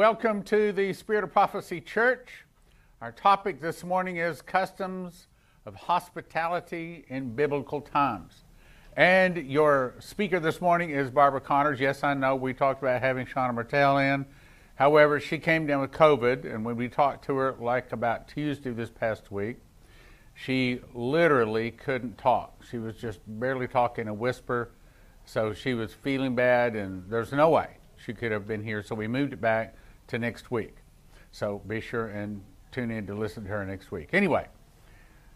Welcome to the Spirit of Prophecy Church. Our topic this morning is customs of hospitality in biblical times. And your speaker this morning is Barbara Connors. Yes, I know we talked about having Shauna Martell in. However, she came down with COVID, and when we talked to her, like about Tuesday this past week, she literally couldn't talk. She was just barely talking a whisper. So she was feeling bad, and there's no way she could have been here. So we moved it back to next week. So be sure and tune in to listen to her next week. Anyway,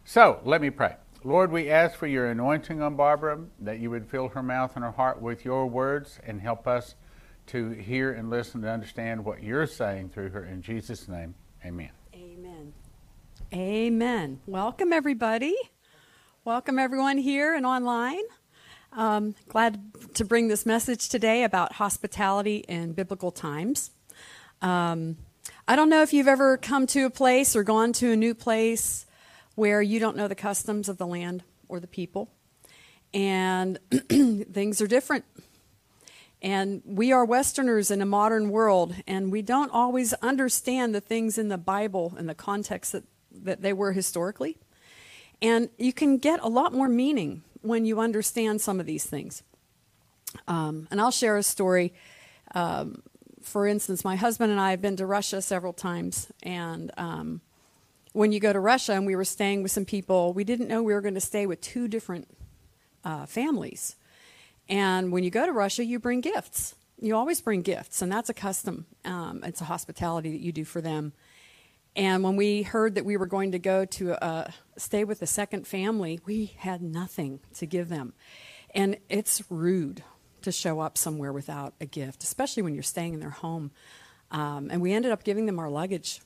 so let me pray. Lord, we ask for your anointing on Barbara, that you would fill her mouth and her heart with your words and help us to hear and listen to understand what you're saying through her. In Jesus' name, amen. Amen. Amen. Welcome, everybody. Welcome, everyone here and online. Um, glad to bring this message today about hospitality in biblical times. Um, I don't know if you've ever come to a place or gone to a new place where you don't know the customs of the land or the people, and things are different. And we are Westerners in a modern world, and we don't always understand the things in the Bible and the context that, that they were historically. And you can get a lot more meaning when you understand some of these things. Um, and I'll share a story. Um, for instance, my husband and I have been to Russia several times, and um, when you go to Russia, and we were staying with some people, we didn't know we were going to stay with two different uh, families. And when you go to Russia, you bring gifts. You always bring gifts, and that's a custom. Um, it's a hospitality that you do for them. And when we heard that we were going to go to uh, stay with the second family, we had nothing to give them. And it's rude to show up somewhere without a gift, especially when you're staying in their home. Um, and we ended up giving them our luggage.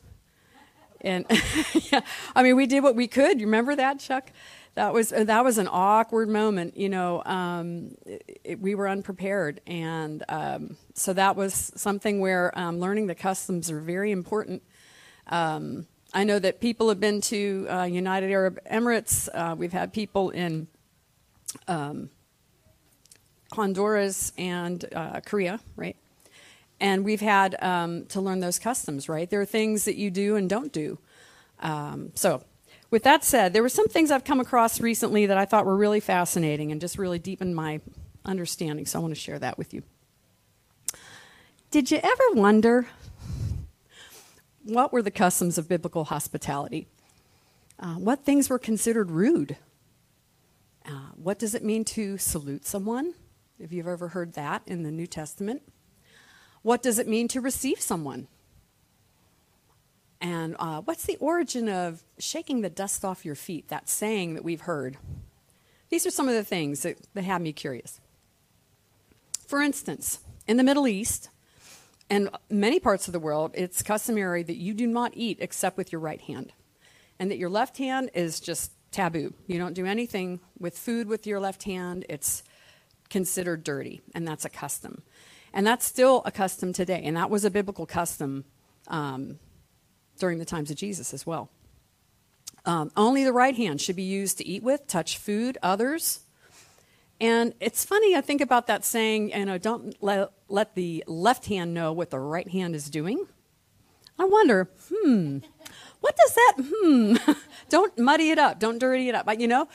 And yeah, I mean, we did what we could. You remember that, Chuck? That was uh, that was an awkward moment. You know, um, it, it, we were unprepared, and um, so that was something where um, learning the customs are very important um, I know that people have been to uh, United Arab Emirates. Uh, we've had people in um, Honduras and uh, Korea, right? And we've had um, to learn those customs, right? There are things that you do and don't do. Um, so, with that said, there were some things I've come across recently that I thought were really fascinating and just really deepened my understanding. So, I want to share that with you. Did you ever wonder what were the customs of biblical hospitality? Uh, what things were considered rude? Uh, what does it mean to salute someone? If you've ever heard that in the New Testament. What does it mean to receive someone? And uh, what's the origin of shaking the dust off your feet, that saying that we've heard? These are some of the things that, that have me curious. For instance, in the Middle East, and many parts of the world, it's customary that you do not eat except with your right hand, and that your left hand is just taboo. You don't do anything with food with your left hand, it's considered dirty, and that's a custom. And that's still a custom today, and that was a biblical custom um, during the times of Jesus as well. Um, only the right hand should be used to eat with, touch food, others, and it's funny, I think about that saying, you know, don't let, let the left hand know what the right hand is doing. I wonder, hmm, what does that, hmm, don't muddy it up, don't dirty it up. But, you know,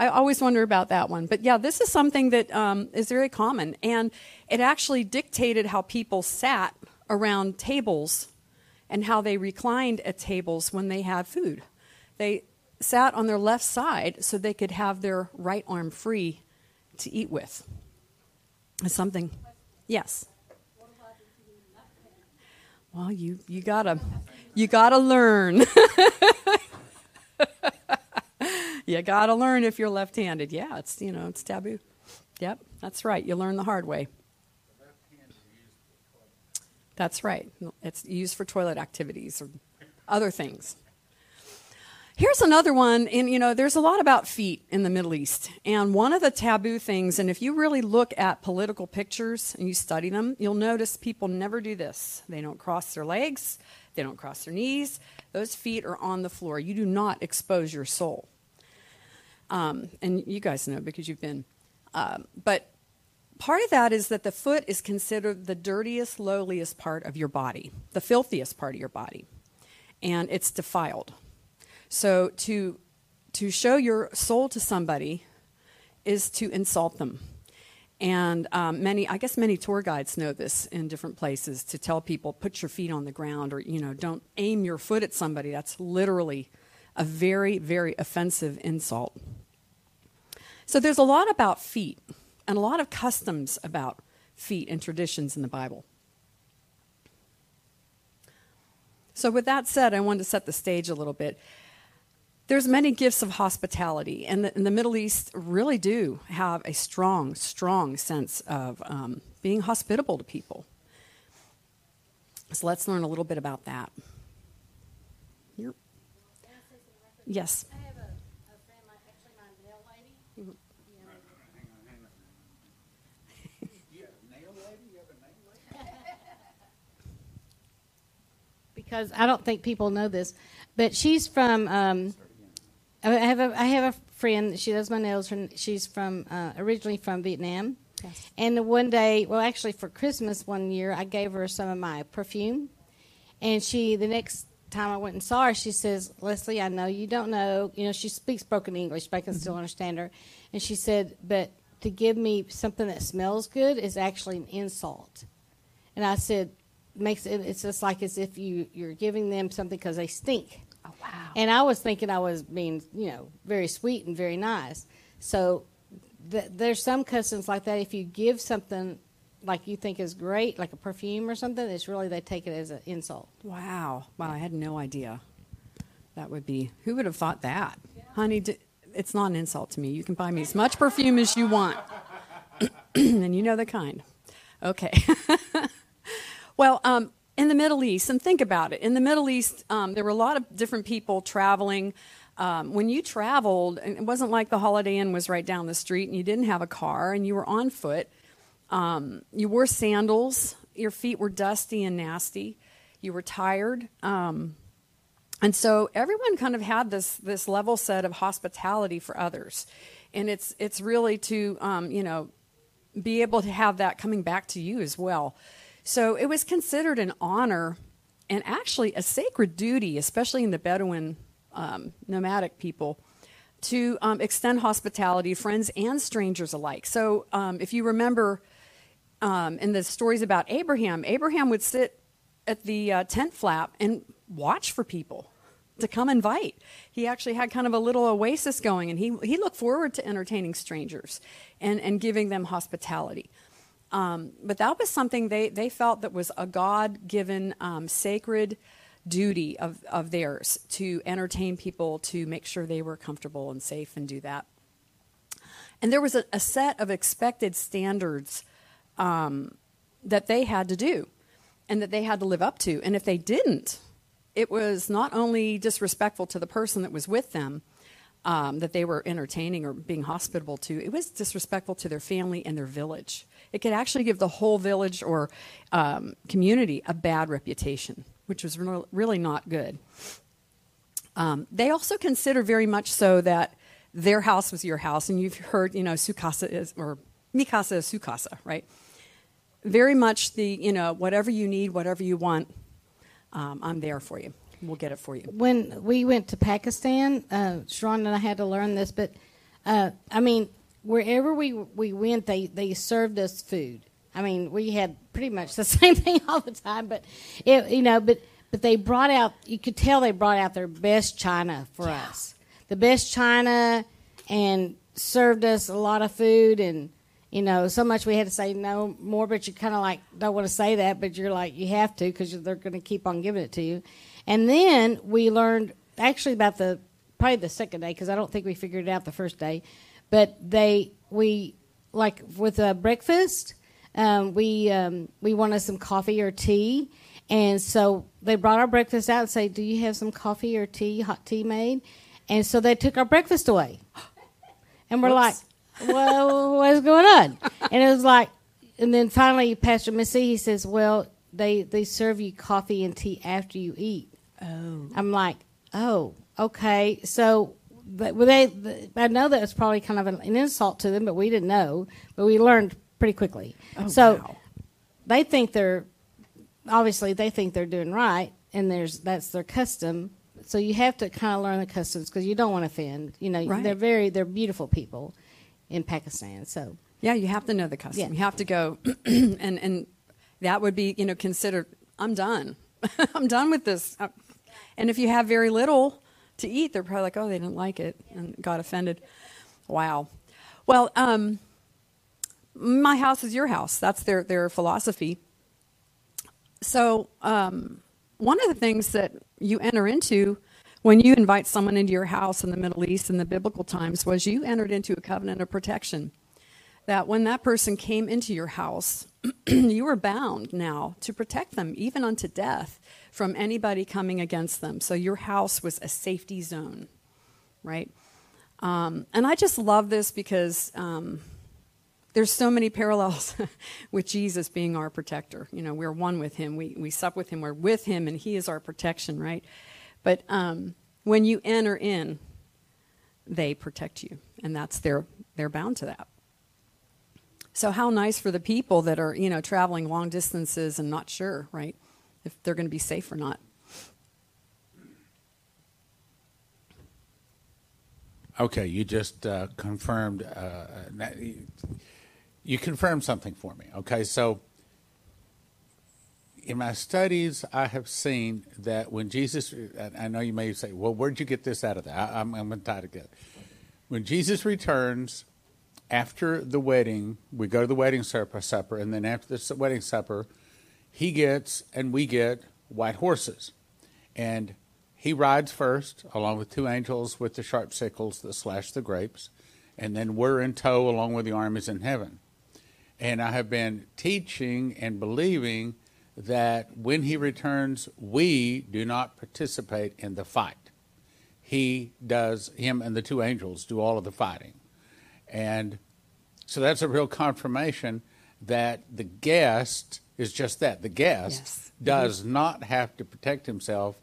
I always wonder about that one. But yeah, this is something that um, is very common. And it actually dictated how people sat around tables and how they reclined at tables when they had food. They sat on their left side so they could have their right arm free to eat with. It's something. Yes. Well, you you gotta you gotta learn. you gotta learn if you're left-handed. Yeah, it's you know it's taboo. Yep, that's right. You learn the hard way. That's right. It's used for toilet activities or other things. Here's another one, and you know, there's a lot about feet in the Middle East. And one of the taboo things, and if you really look at political pictures and you study them, you'll notice people never do this. They don't cross their legs, they don't cross their knees. Those feet are on the floor. You do not expose your sole. Um, and you guys know because you've been. Um, but part of that is that the foot is considered the dirtiest, lowliest part of your body, the filthiest part of your body, and it's defiled. So to to show your sole to somebody is to insult them. And um, many, I guess many tour guides know this in different places to tell people, put your feet on the ground or, you know, don't aim your foot at somebody. That's literally a very, very offensive insult. So there's a lot about feet and a lot of customs about feet and traditions in the Bible. So with that said, I wanted to set the stage a little bit there's many gifts of hospitality, and the, and the, Middle East really do have a strong, strong sense of um, being hospitable to people. So let's learn a little bit about that. Yes. Because I don't think people know this, but she's from um, I have a I have a friend. She does my nails. She's from uh, originally from Vietnam. Yes. And one day, well, actually for Christmas one year, I gave her some of my perfume, and she the next time I went and saw her, she says, "Leslie, I know you don't know. You know, she speaks broken English, but I can mm-hmm. still understand her." And she said, "But to give me something that smells good is actually an insult." And I said, "Makes it. It's just like as if you you're giving them something because they stink." Oh, wow. And I was thinking I was being, you know, very sweet and very nice. So th- there's some customs like that. If you give something like you think is great, like a perfume or something, it's really they take it as an insult. Wow. Wow, I had no idea. That would be, who would have thought that? Yeah. Honey, d- it's not an insult to me. You can buy me as much perfume as you want. and you know the kind. Okay. well, um, in the Middle East, and think about it. In the Middle East, um, there were a lot of different people traveling. Um, when you traveled, and it wasn't like the Holiday Inn was right down the street, and you didn't have a car, and you were on foot. Um, you wore sandals. Your feet were dusty and nasty. You were tired, um, and so everyone kind of had this this level set of hospitality for others, and it's it's really to um, you know be able to have that coming back to you as well. So it was considered an honor and actually a sacred duty, especially in the Bedouin um, nomadic people, to um, extend hospitality to friends and strangers alike. So um, if you remember um, in the stories about Abraham, Abraham would sit at the uh, tent flap and watch for people to come invite. He actually had kind of a little oasis going, and he, he looked forward to entertaining strangers and, and giving them hospitality. Um, but that was something they, they felt that was a God given um, sacred duty of, of theirs to entertain people, to make sure they were comfortable and safe and do that. And there was a, a set of expected standards um, that they had to do and that they had to live up to. And if they didn't, it was not only disrespectful to the person that was with them, um, that they were entertaining or being hospitable to, it was disrespectful to their family and their village. It could actually give the whole village or um, community a bad reputation, which was re- really not good. Um, they also consider very much so that their house was your house, and you've heard, you know, sukasa is, or mikasa is sukasa, right? Very much the, you know, whatever you need, whatever you want, um, I'm there for you. We'll get it for you. When we went to Pakistan, uh, Sharon and I had to learn this, but uh, I mean, wherever we we went, they they served us food. I mean, we had pretty much the same thing all the time, but it, you know, but but they brought out. You could tell they brought out their best china for yeah. us, the best china, and served us a lot of food and you know, so much we had to say no more, but you kind of like don't want to say that, but you're like, you have to because they're going to keep on giving it to you. And then we learned actually about the probably the second day because I don't think we figured it out the first day, but they we like with a breakfast, um, we um, we wanted some coffee or tea, and so they brought our breakfast out and say, "Do you have some coffee or tea, hot tea made?" And so they took our breakfast away, and we're Whoops. like, "Well, what's going on?" And it was like, and then finally, Pastor Missy he says, "Well, they they serve you coffee and tea after you eat." Oh, I'm like, "Oh, okay." So but they, I know that was probably kind of an, an, insult to them, but we didn't know. But we learned pretty quickly. Oh, so wow. they think they're obviously they think they're doing right, and there's that's their custom. So you have to kind of learn the customs because you don't want to offend. You know, Right. they're very they're beautiful people in Pakistan. So Yeah, you have to know the custom. Yeah. You have to go, and and that would be you know considered. I'm done. I'm done with this. Uh, And if you have very little to eat, they're probably like, oh, they didn't like it and got offended. Wow. Well, um, my house is your house. That's their their philosophy. So um, one of the things that you enter into when you invite someone into your house in the Middle East in the biblical times was you entered into a covenant of protection. That when that person came into your house, you were bound now to protect them, even unto death, from anybody coming against them. So your house was a safety zone, right? Um, and I just love this because um, there's so many parallels with Jesus being our protector. You know, we're one with him. We, we sup with him. We're with him, and he is our protection, right? But um, when you enter in, they protect you, and that's their they're bound to that. So how nice for the people that are you know traveling long distances and not sure, right, if they're going to be safe or not. Okay, you just uh, confirmed. Uh, you confirmed something for me. Okay, so in my studies, I have seen that when Jesus, I know you may say, "Well, where'd you get this out of that?" I, I'm, I'm going to tie it together. When Jesus returns after the wedding, we go to the wedding supper, supper, and then after the wedding supper, he gets and we get white horses, and he rides first, along with two angels with the sharp sickles that slash the grapes, and then we're in tow along with the armies in heaven. And I have been teaching and believing that when he returns, we do not participate in the fight. He does, him and the two angels do all of the fighting. And so that's a real confirmation that the guest is just that. The guest Yes. Mm-hmm. does not have to protect himself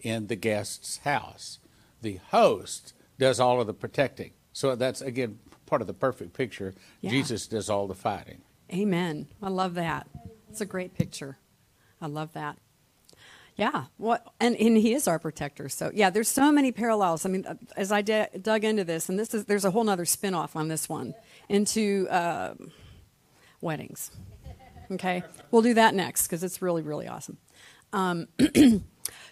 in the guest's house. The host does all of the protecting. So that's, again, part of the perfect picture. Yeah. Jesus does all the fighting. Amen. I love that. It's a great picture. I love that. Yeah. What and, and he is our protector. So yeah, there's so many parallels. I mean, uh, as I d- dug into this, and this is there's a whole other spin-off on this one into uh, weddings. Okay, we'll do that next because it's really really awesome. Um,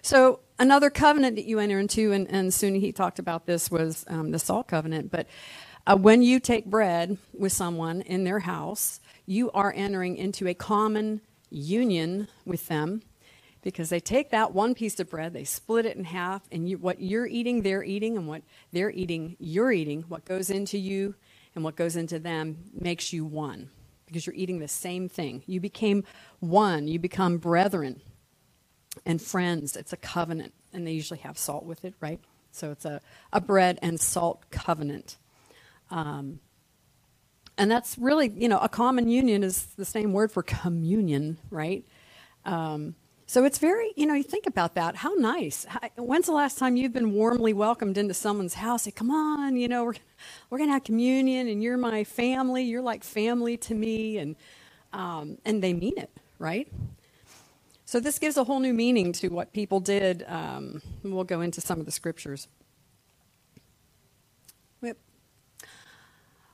so another covenant that you enter into, and, and Suni he talked about this was um, the salt covenant. But uh, when you take bread with someone in their house, you are entering into a common union with them because they take that one piece of bread, they split it in half, and you, what you're eating, they're eating, and what they're eating, you're eating. What goes into you and what goes into them makes you one because you're eating the same thing. You became one, you become brethren and friends. It's a covenant, and they usually have salt with it, right? So it's a, a bread and salt covenant. Um, and that's really, you know, a common union is the same word for communion, right? Um, so it's very, you know, you think about that. How nice. When's the last time you've been warmly welcomed into someone's house? Say, come on, you know, we're, we're going to have communion and you're my family. You're like family to me. And, um, and they mean it, right? So this gives a whole new meaning to what people did. Um, we'll go into some of the scriptures.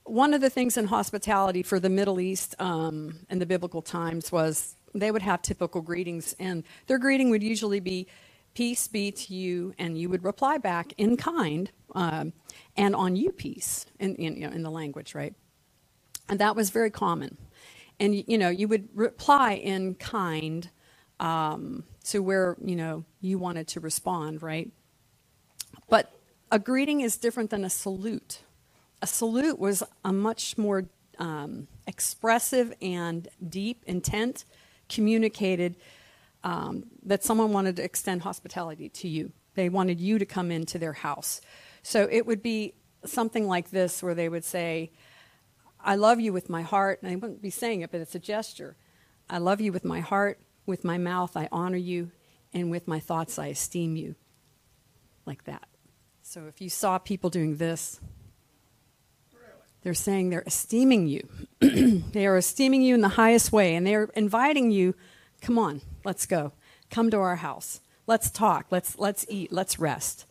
One of the things in hospitality for the Middle East um, in the biblical times was they would have typical greetings, and their greeting would usually be, Peace be to you, and you would reply back in kind um, and on you peace in, in, you know, in the language, right? And that was very common. And, you know, you would reply in kind um, to where, you know, you wanted to respond, right? But a greeting is different than a salute. A salute was a much more um, expressive and deep intent communicated um, that someone wanted to extend hospitality to you. They wanted you to come into their house. So it would be something like this where they would say, I love you with my heart. And they wouldn't be saying it, but it's a gesture. I love you with my heart, with my mouth, I honor you, and with my thoughts, I esteem you. Like that. So if you saw people doing this, They're saying they're esteeming you. they are esteeming you in the highest way, and they're inviting you, come on, let's go. Come to our house. Let's talk. Let's, let's eat. Let's rest.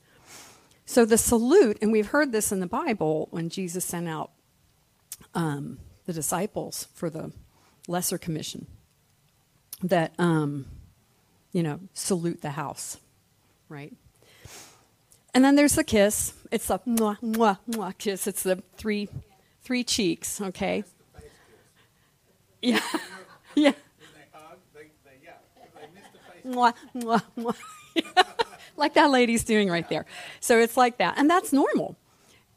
So the salute, and we've heard this in the Bible when Jesus sent out um, the disciples for the Lesser Commission, that, um, you know, salute the house, right? And then there's the kiss. It's a mwah, mwah, mwah kiss. It's the three, three cheeks, okay? Yeah. yeah. Mwah, mwah, mwah. like that lady's doing right there. So it's like that. And that's normal.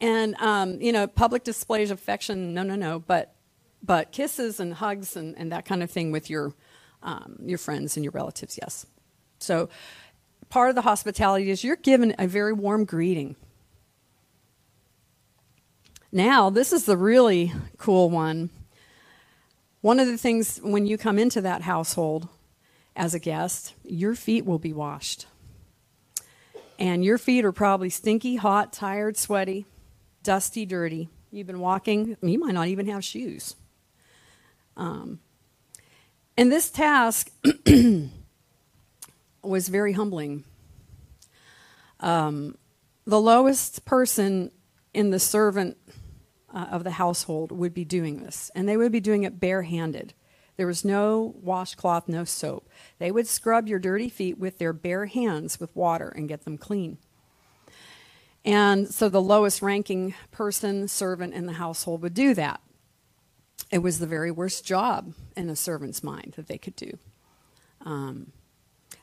And, um, you know, public displays of affection, no, no, no. But, but kisses and hugs and, and that kind of thing with your, um, your friends and your relatives, yes. So part of the hospitality is you're given a very warm greeting. Now, this is the really cool one. One of the things when you come into that household as a guest, your feet will be washed. And your feet are probably stinky, hot, tired, sweaty, dusty, dirty. You've been walking, you might not even have shoes. Um, and this task was very humbling. Um, the lowest person in the servant uh, of the household would be doing this, and they would be doing it barehanded. There was no washcloth, no soap. They would scrub your dirty feet with their bare hands with water and get them clean. And so the lowest ranking person, servant in the household, would do that. It was the very worst job in a servant's mind that they could do. Um,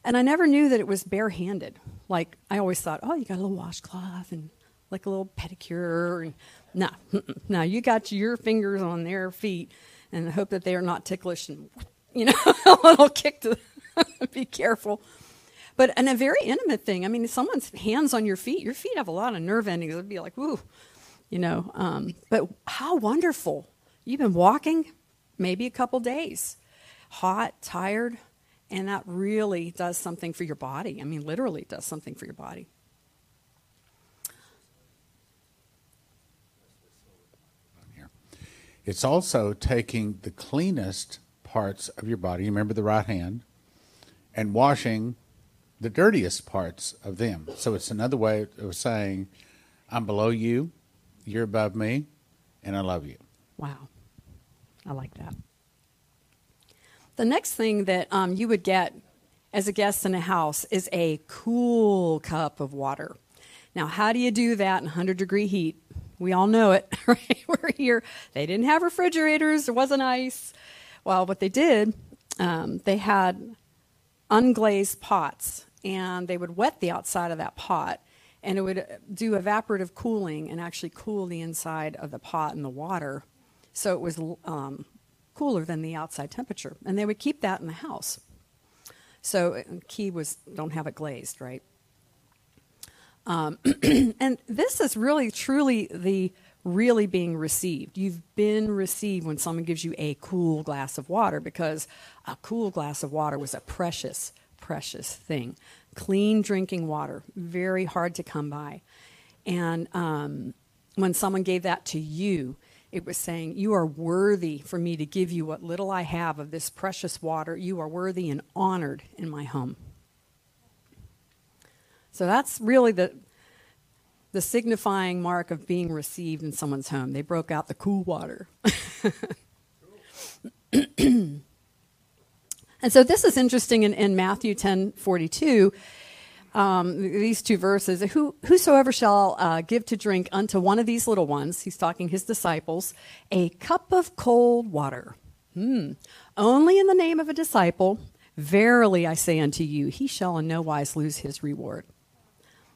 and I never knew that it was barehanded. Like, I always thought, oh, you got a little washcloth and like a little pedicure. And, no, no, you got your fingers on their feet and hope that they are not ticklish and, you know, a little kick to be careful. But and a very intimate thing. I mean, someone's hands on your feet, your feet have a lot of nerve endings. It'd be like, woo, you know. Um, but how wonderful! You've been walking, maybe a couple days, hot, tired, and that really does something for your body. I mean, literally does something for your body. It's also taking the cleanest parts of your body, remember the right hand, and washing the dirtiest parts of them. So it's another way of saying, I'm below you, you're above me, and I love you. Wow. I like that. The next thing that um, you would get as a guest in a house is a cool cup of water. Now, how do you do that in 100 degree heat? We all know it, right? We're here. They didn't have refrigerators, there wasn't ice. Well, what they did, um, they had unglazed pots, and they would wet the outside of that pot, and it would do evaporative cooling and actually cool the inside of the pot and the water. So it was um, cooler than the outside temperature. And they would keep that in the house. So uh, key was don't have it glazed, right? Um, and this is really, truly the really being received. You've been received when someone gives you a cool glass of water because a cool glass of water was a precious, precious thing. Clean drinking water, very hard to come by. And um, when someone gave that to you, it was saying, You are worthy for me to give you what little I have of this precious water. You are worthy and honored in my home. So that's really the, the signifying mark of being received in someone's home. They broke out the cool water. and so this is interesting in, in Matthew 10 42 um, these two verses Who, Whosoever shall uh, give to drink unto one of these little ones, he's talking his disciples, a cup of cold water, hmm. only in the name of a disciple, verily I say unto you, he shall in no wise lose his reward.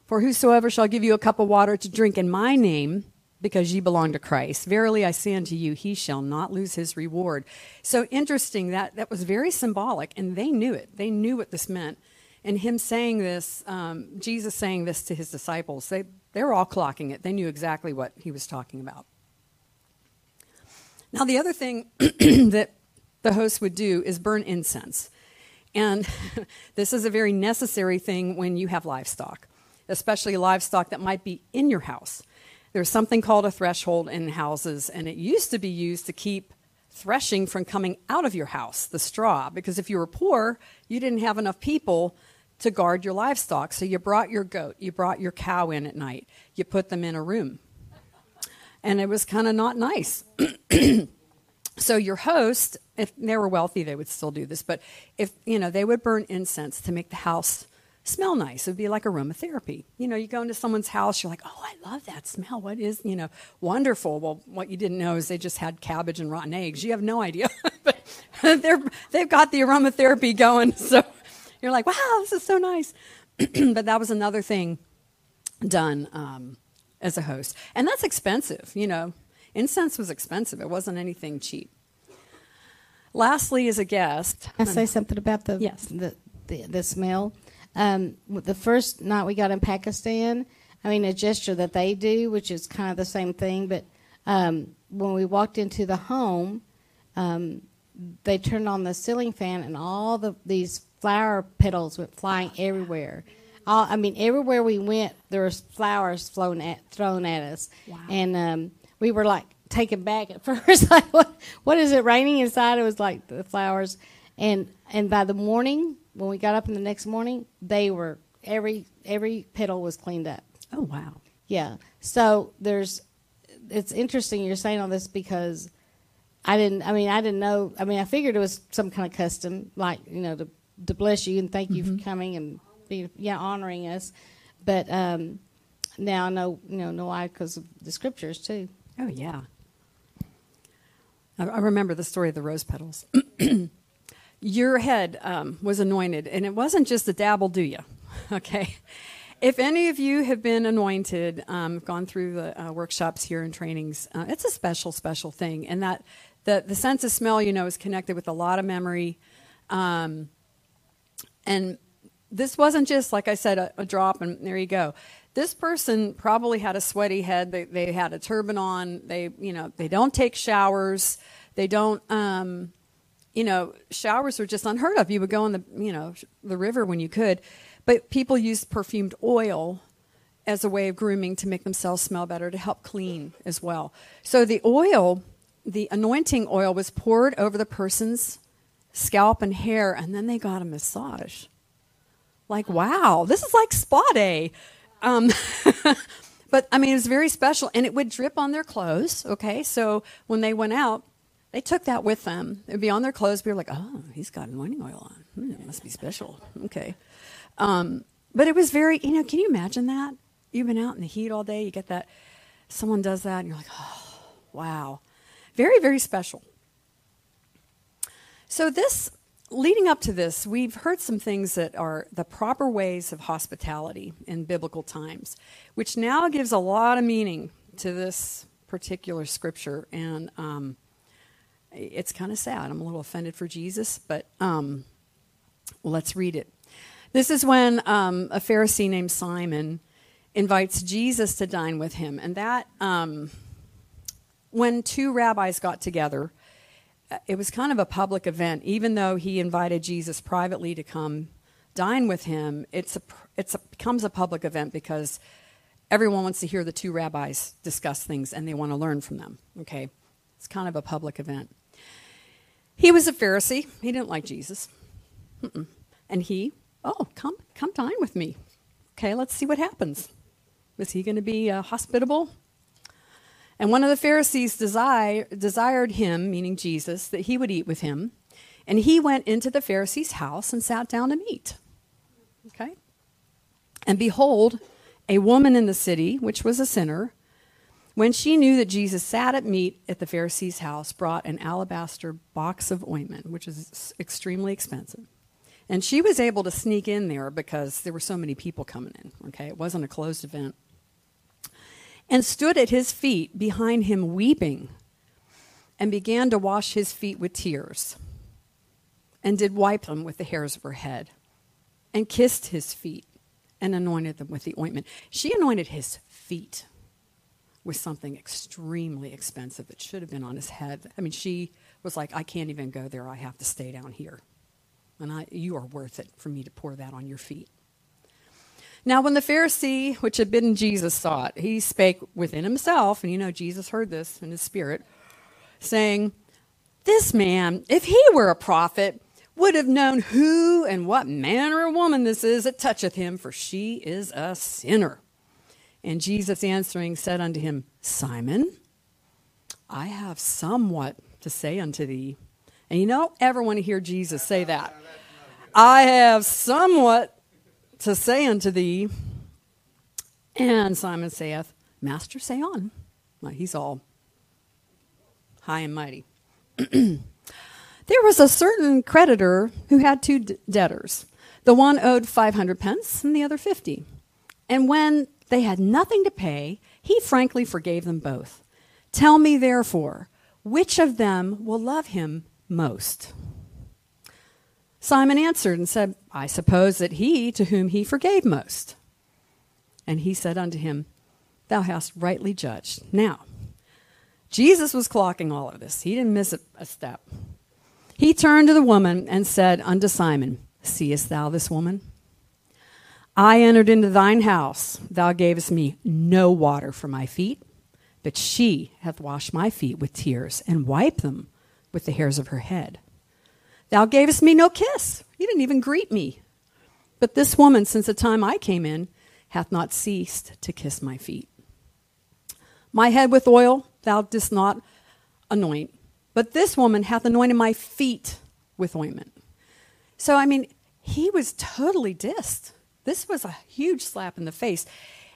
For whosoever shall give you a cup of water to drink in my name, because ye belong to Christ. Verily I say unto you, he shall not lose his reward. So interesting that that was very symbolic, and they knew it. They knew what this meant and him saying this, um, Jesus saying this to his disciples, they, they were all clocking it. They knew exactly what he was talking about. Now, the other thing that the host would do is burn incense. And this is a very necessary thing when you have livestock, especially livestock that might be in your house. there's something called a threshold in houses, and it used to be used to keep threshing from coming out of your house, the straw, because if you were poor, you didn't have enough people to guard your livestock. So you brought your goat, you brought your cow in at night, you put them in a room. And it was kind of not nice. so your host, if they were wealthy, they would still do this, but if, you know, they would burn incense to make the house smell nice. It would be like aromatherapy. You know, you go into someone's house, you're like, oh, I love that smell. What is, you know, wonderful. Well, what you didn't know is they just had cabbage and rotten eggs. You have no idea. but they're, they've got the aromatherapy going. So you're like, wow, this is so nice. but that was another thing done um, as a host. And that's expensive, you know. Incense was expensive, it wasn't anything cheap. Lastly, as a guest, I say something about the Yes. the, the the smell. Um, the first night we got in Pakistan, I mean, a gesture that they do, which is kind of the same thing, but um, when we walked into the home, um, they turned on the ceiling fan, and all the these flower petals went flying everywhere. All, I mean, everywhere we went, there was flowers thrown at thrown at us, Wow. and um, we were like taken back at first. like, what? What is it raining inside? It was like the flowers, and and by the morning, when we got up in the next morning, they were every every petal was cleaned up. oh, wow. Yeah. So there's, it's interesting you're saying all this because I didn't. I mean, I didn't know. I mean, I figured it was some kind of custom, like you know, to to bless you and thank you for coming and be yeah honoring us. But um, now I know you know know why because of the scriptures too. Oh, yeah. I, I remember the story of the rose petals. Your head um, was anointed, and it wasn't just a dabble, do you? Okay. If any of you have been anointed, um, gone through the uh, workshops here and trainings, uh, it's a special, special thing. And that the, the sense of smell, you know, is connected with a lot of memory. Um, and this wasn't just like I said, a, a drop and there you go. This person probably had a sweaty head. They, they had a turban on. They, you know, they don't take showers. They don't, um, you know, showers were just unheard of. You would go in the, you know, the river when you could, but people used perfumed oil as a way of grooming to make themselves smell better to help clean as well. So the oil, the anointing oil, was poured over the person's scalp and hair, and then they got a massage. Like, wow, this is like spa day. Um, but I mean, it was very special, and it would drip on their clothes. Okay, so when they went out, they took that with them. It would be on their clothes. We were like, oh, he's got anointing oil on. Hmm, it must be special. Okay. Um, but it was very, you know, can you imagine that? You've been out in the heat all day, you get that, someone does that, and you're like, oh, wow. Very, very special. So, this, leading up to this, we've heard some things that are the proper ways of hospitality in biblical times, which now gives a lot of meaning to this particular scripture. And um, it's kind of sad. I'm a little offended for Jesus, but um, let's read it. This is when um, a Pharisee named Simon invites Jesus to dine with him. And that, um, when two rabbis got together, uh, it was kind of a public event. Even though he invited Jesus privately to come dine with him, it's it's a, becomes a public event because everyone wants to hear the two rabbis discuss things and they want to learn from them. Okay? It's kind of a public event. He was a Pharisee. He didn't like Jesus. Mm-mm. And he, oh, come, come dine with me. Okay, let's see what happens. Was he going to be uh, hospitable? And one of the Pharisees desire, desired him, meaning Jesus, that he would eat with him. And he went into the Pharisee's house and sat down to meat. Okay? And behold, a woman in the city, which was a sinner, when she knew that Jesus sat at meat at the Pharisee's house, brought an alabaster box of ointment, which is extremely expensive. And she was able to sneak in there because there were so many people coming in. Okay, it wasn't a closed event. And stood at his feet behind him weeping, and began to wash his feet with tears, and did wipe them with the hairs of her head, and kissed his feet, and anointed them with the ointment. She anointed his feet with something extremely expensive that should have been on his head. I mean, she was like, I can't even go there. I have to stay down here. And I, you are worth it for me to pour that on your feet. Now, when the Pharisee which had bidden Jesus saw it, he spake within himself, and you know Jesus heard this in his spirit, saying, This man, if he were a prophet, would have known who and what manner of woman this is that toucheth him, for she is a sinner. And Jesus answering said unto him, Simon, I have somewhat to say unto thee. And you don't ever want to hear Jesus say that. I have somewhat to say unto thee. And Simon saith, Master, say on. Well, he's all high and mighty. there was a certain creditor who had two d- debtors. The one owed 500 pence and the other 50. And when they had nothing to pay, he frankly forgave them both. Tell me, therefore, which of them will love him most? Simon answered and said, I suppose that he to whom he forgave most. And he said unto him, Thou hast rightly judged. Now, Jesus was clocking all of this. He didn't miss a, a step. He turned to the woman and said unto Simon, Seest thou this woman? I entered into thine house. Thou gavest me no water for my feet, but she hath washed my feet with tears and wiped them with the hairs of her head. Thou gavest me no kiss. You didn't even greet me. But this woman, since the time I came in, hath not ceased to kiss my feet. My head with oil thou didst not anoint, but this woman hath anointed my feet with ointment. So, I mean, he was totally dissed. This was a huge slap in the face.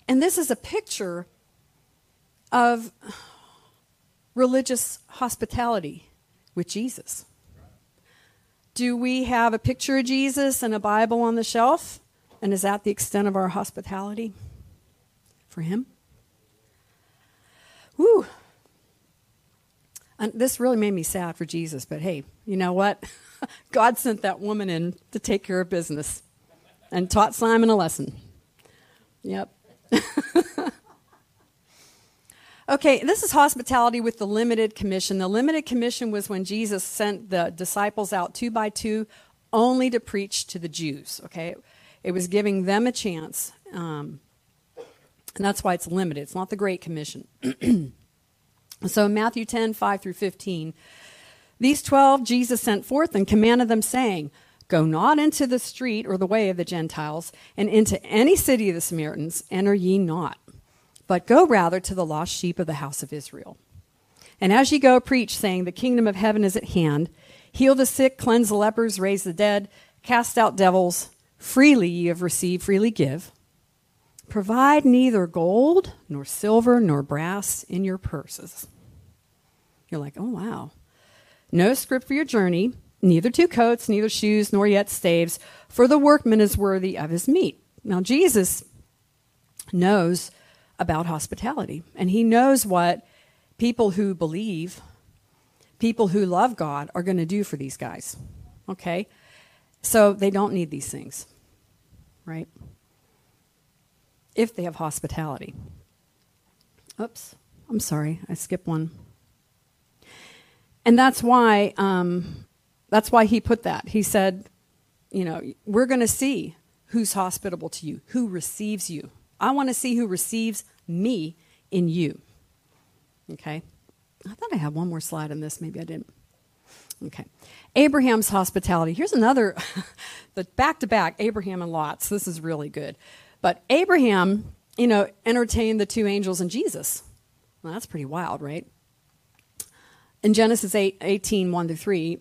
And this is a picture of religious hospitality with Jesus. Do we have a picture of Jesus and a Bible on the shelf? And is that the extent of our hospitality for Him? Woo. And this really made me sad for Jesus, but hey, you know what? God sent that woman in to take care of business and taught Simon a lesson. Yep. Okay, this is hospitality with the limited commission. The limited commission was when Jesus sent the disciples out two by two only to preach to the Jews. Okay, it was giving them a chance. Um, and that's why it's limited. It's not the Great Commission. so in Matthew 10, 5 through 15, these 12 Jesus sent forth and commanded them, saying, Go not into the street or the way of the Gentiles, and into any city of the Samaritans enter ye not but go rather to the lost sheep of the house of Israel. And as ye go, preach, saying, The kingdom of heaven is at hand. Heal the sick, cleanse the lepers, raise the dead, cast out devils. Freely ye have received, freely give. Provide neither gold, nor silver, nor brass in your purses. You're like, oh, wow. No script for your journey, neither two coats, neither shoes, nor yet staves, for the workman is worthy of his meat. Now, Jesus knows about hospitality. And he knows what people who believe, people who love God, are going to do for these guys. Okay? So they don't need these things, right? If they have hospitality. Oops, I'm sorry, I skipped one. And that's why, um, that's why he put that. He said, you know, we're going to see who's hospitable to you, who receives you. I want to see who receives me in you. Okay? I thought I had one more slide on this. Maybe I didn't. Okay. Abraham's hospitality. Here's another, the back to back, Abraham and Lot's. This is really good. But Abraham, you know, entertained the two angels and Jesus. Well, that's pretty wild, right? In Genesis 8, 18, 1 to 3,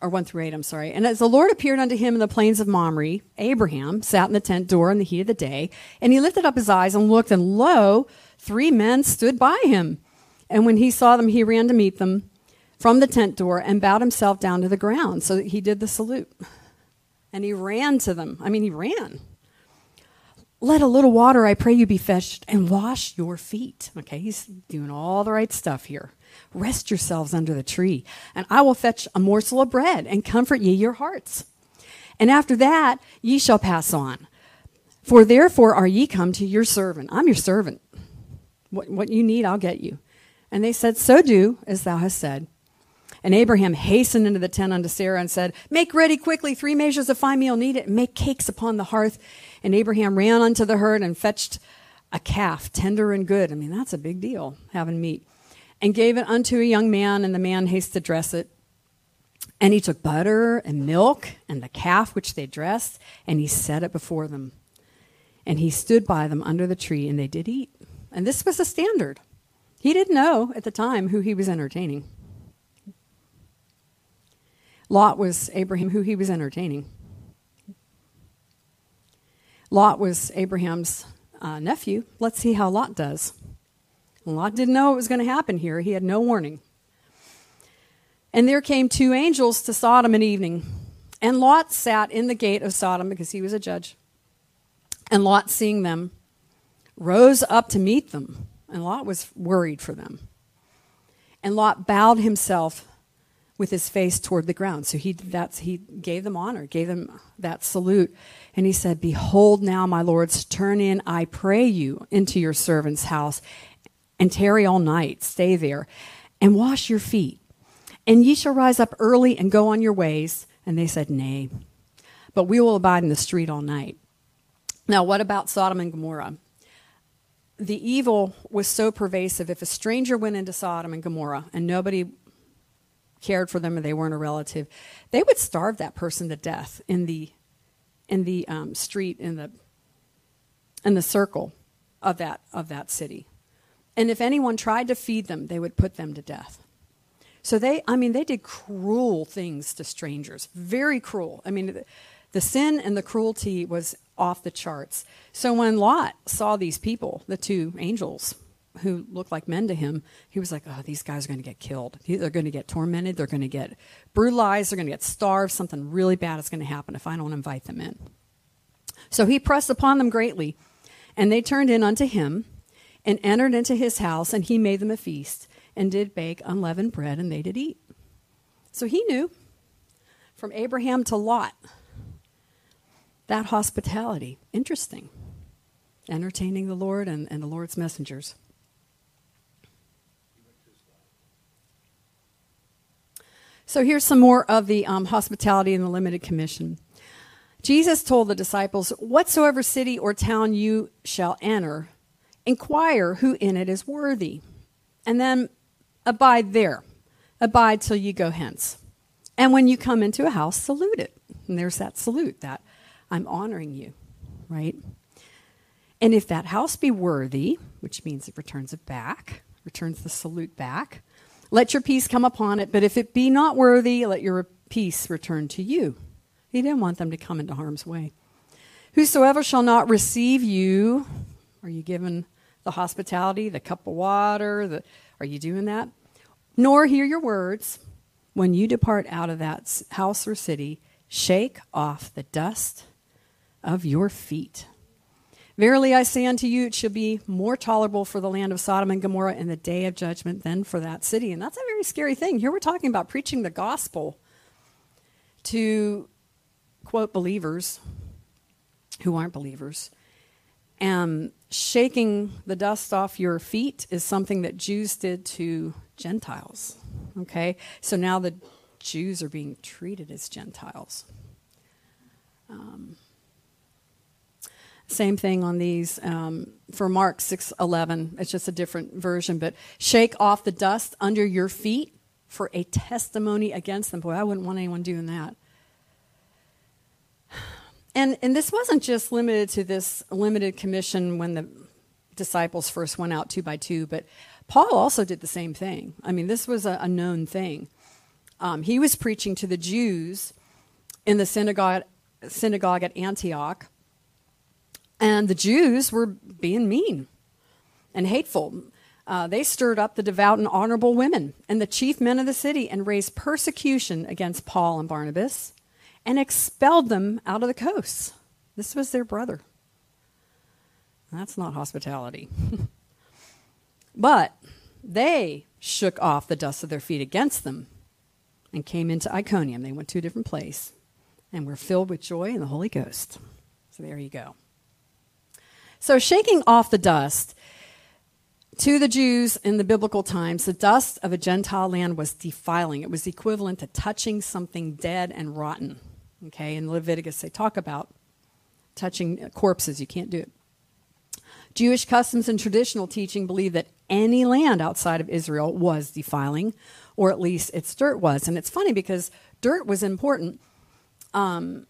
or 1 through 8, I'm sorry. And as the Lord appeared unto him in the plains of Mamre, Abraham sat in the tent door in the heat of the day, and he lifted up his eyes and looked, and lo, three men stood by him. And when he saw them, he ran to meet them from the tent door and bowed himself down to the ground. So that he did the salute. And he ran to them. I mean, he ran. Let a little water, I pray you, be fetched and wash your feet. Okay, he's doing all the right stuff here. Rest yourselves under the tree, and I will fetch a morsel of bread and comfort ye your hearts. And after that ye shall pass on. For therefore are ye come to your servant. I'm your servant. What, what you need, I'll get you. And they said, So do as thou hast said. And Abraham hastened into the tent unto Sarah and said, Make ready quickly three measures of fine meal, it, and make cakes upon the hearth. And Abraham ran unto the herd and fetched a calf, tender and good. I mean, that's a big deal, having meat. And gave it unto a young man, and the man hasted to dress it. And he took butter and milk and the calf which they dressed, and he set it before them. And he stood by them under the tree, and they did eat. And this was the standard. He didn't know at the time who he was entertaining. Lot was Abraham, who he was entertaining. Lot was Abraham's uh, nephew. Let's see how Lot does. Lot didn't know it was going to happen here, he had no warning. And there came two angels to Sodom an evening. And Lot sat in the gate of Sodom because he was a judge. And Lot, seeing them, rose up to meet them. And Lot was worried for them. And Lot bowed himself with his face toward the ground. So he, that's, he gave them honor, gave them that salute. And he said, Behold now, my lords, turn in, I pray you, into your servant's house and tarry all night. Stay there and wash your feet. And ye shall rise up early and go on your ways. And they said, Nay, but we will abide in the street all night. Now, what about Sodom and Gomorrah? The evil was so pervasive. If a stranger went into Sodom and Gomorrah and nobody cared for them or they weren't a relative, they would starve that person to death in the in the um, street in the in the circle of that of that city. And if anyone tried to feed them, they would put them to death. So they, I mean, they did cruel things to strangers, very cruel. I mean, the, the sin and the cruelty was off the charts. So when Lot saw these people, the two angels who looked like men to him, he was like, oh, these guys are going to get killed. They're going to get tormented. They're going to get brutalized. They're going to get starved. Something really bad is going to happen if I don't invite them in. So he pressed upon them greatly, and they turned in unto him and entered into his house, and he made them a feast and did bake unleavened bread, and they did eat. So he knew from Abraham to Lot that hospitality. Interesting. Entertaining the Lord and, and the Lord's messengers. So here's some more of the um, hospitality and the limited commission. Jesus told the disciples, Whatsoever city or town you shall enter, inquire who in it is worthy, and then abide there. Abide till you go hence. And when you come into a house, salute it. And there's that salute that I'm honoring you, right? And if that house be worthy, which means it returns it back, returns the salute back, let your peace come upon it. But if it be not worthy, let your peace return to you. He didn't want them to come into harm's way. Whosoever shall not receive you, are you given the hospitality, the cup of water? The, are you doing that? Nor hear your words. When you depart out of that house or city, shake off the dust of your feet. Verily I say unto you, it shall be more tolerable for the land of Sodom and Gomorrah in the day of judgment than for that city. And that's a very scary thing. Here we're talking about preaching the gospel to, quote, believers who aren't believers. And shaking the dust off your feet is something that Jews did to Gentiles. Okay? So now the Jews are being treated as Gentiles. Um, same thing on these um, for Mark 6:11. It's just a different version, but shake off the dust under your feet for a testimony against them. Boy, I wouldn't want anyone doing that. And and this wasn't just limited to this limited commission when the disciples first went out two by two, but Paul also did the same thing. I mean, this was a, a known thing. Um, he was preaching to the Jews in the synagogue synagogue at Antioch and the Jews were being mean and hateful. Uh, they stirred up the devout and honorable women and the chief men of the city and raised persecution against Paul and Barnabas and expelled them out of the coasts. This was their brother. That's not hospitality. but they shook off the dust of their feet against them and came into Iconium. They went to a different place and were filled with joy in the Holy Ghost. So there you go. So, shaking off the dust, To the Jews in the biblical times, the dust of a Gentile land was defiling. It was equivalent to touching something dead and rotten. Okay, in Leviticus, they talk about touching corpses. You can't do it. Jewish customs and traditional teaching believe that any land outside of Israel was defiling, or at least its dirt was. And it's funny because dirt was important. Um,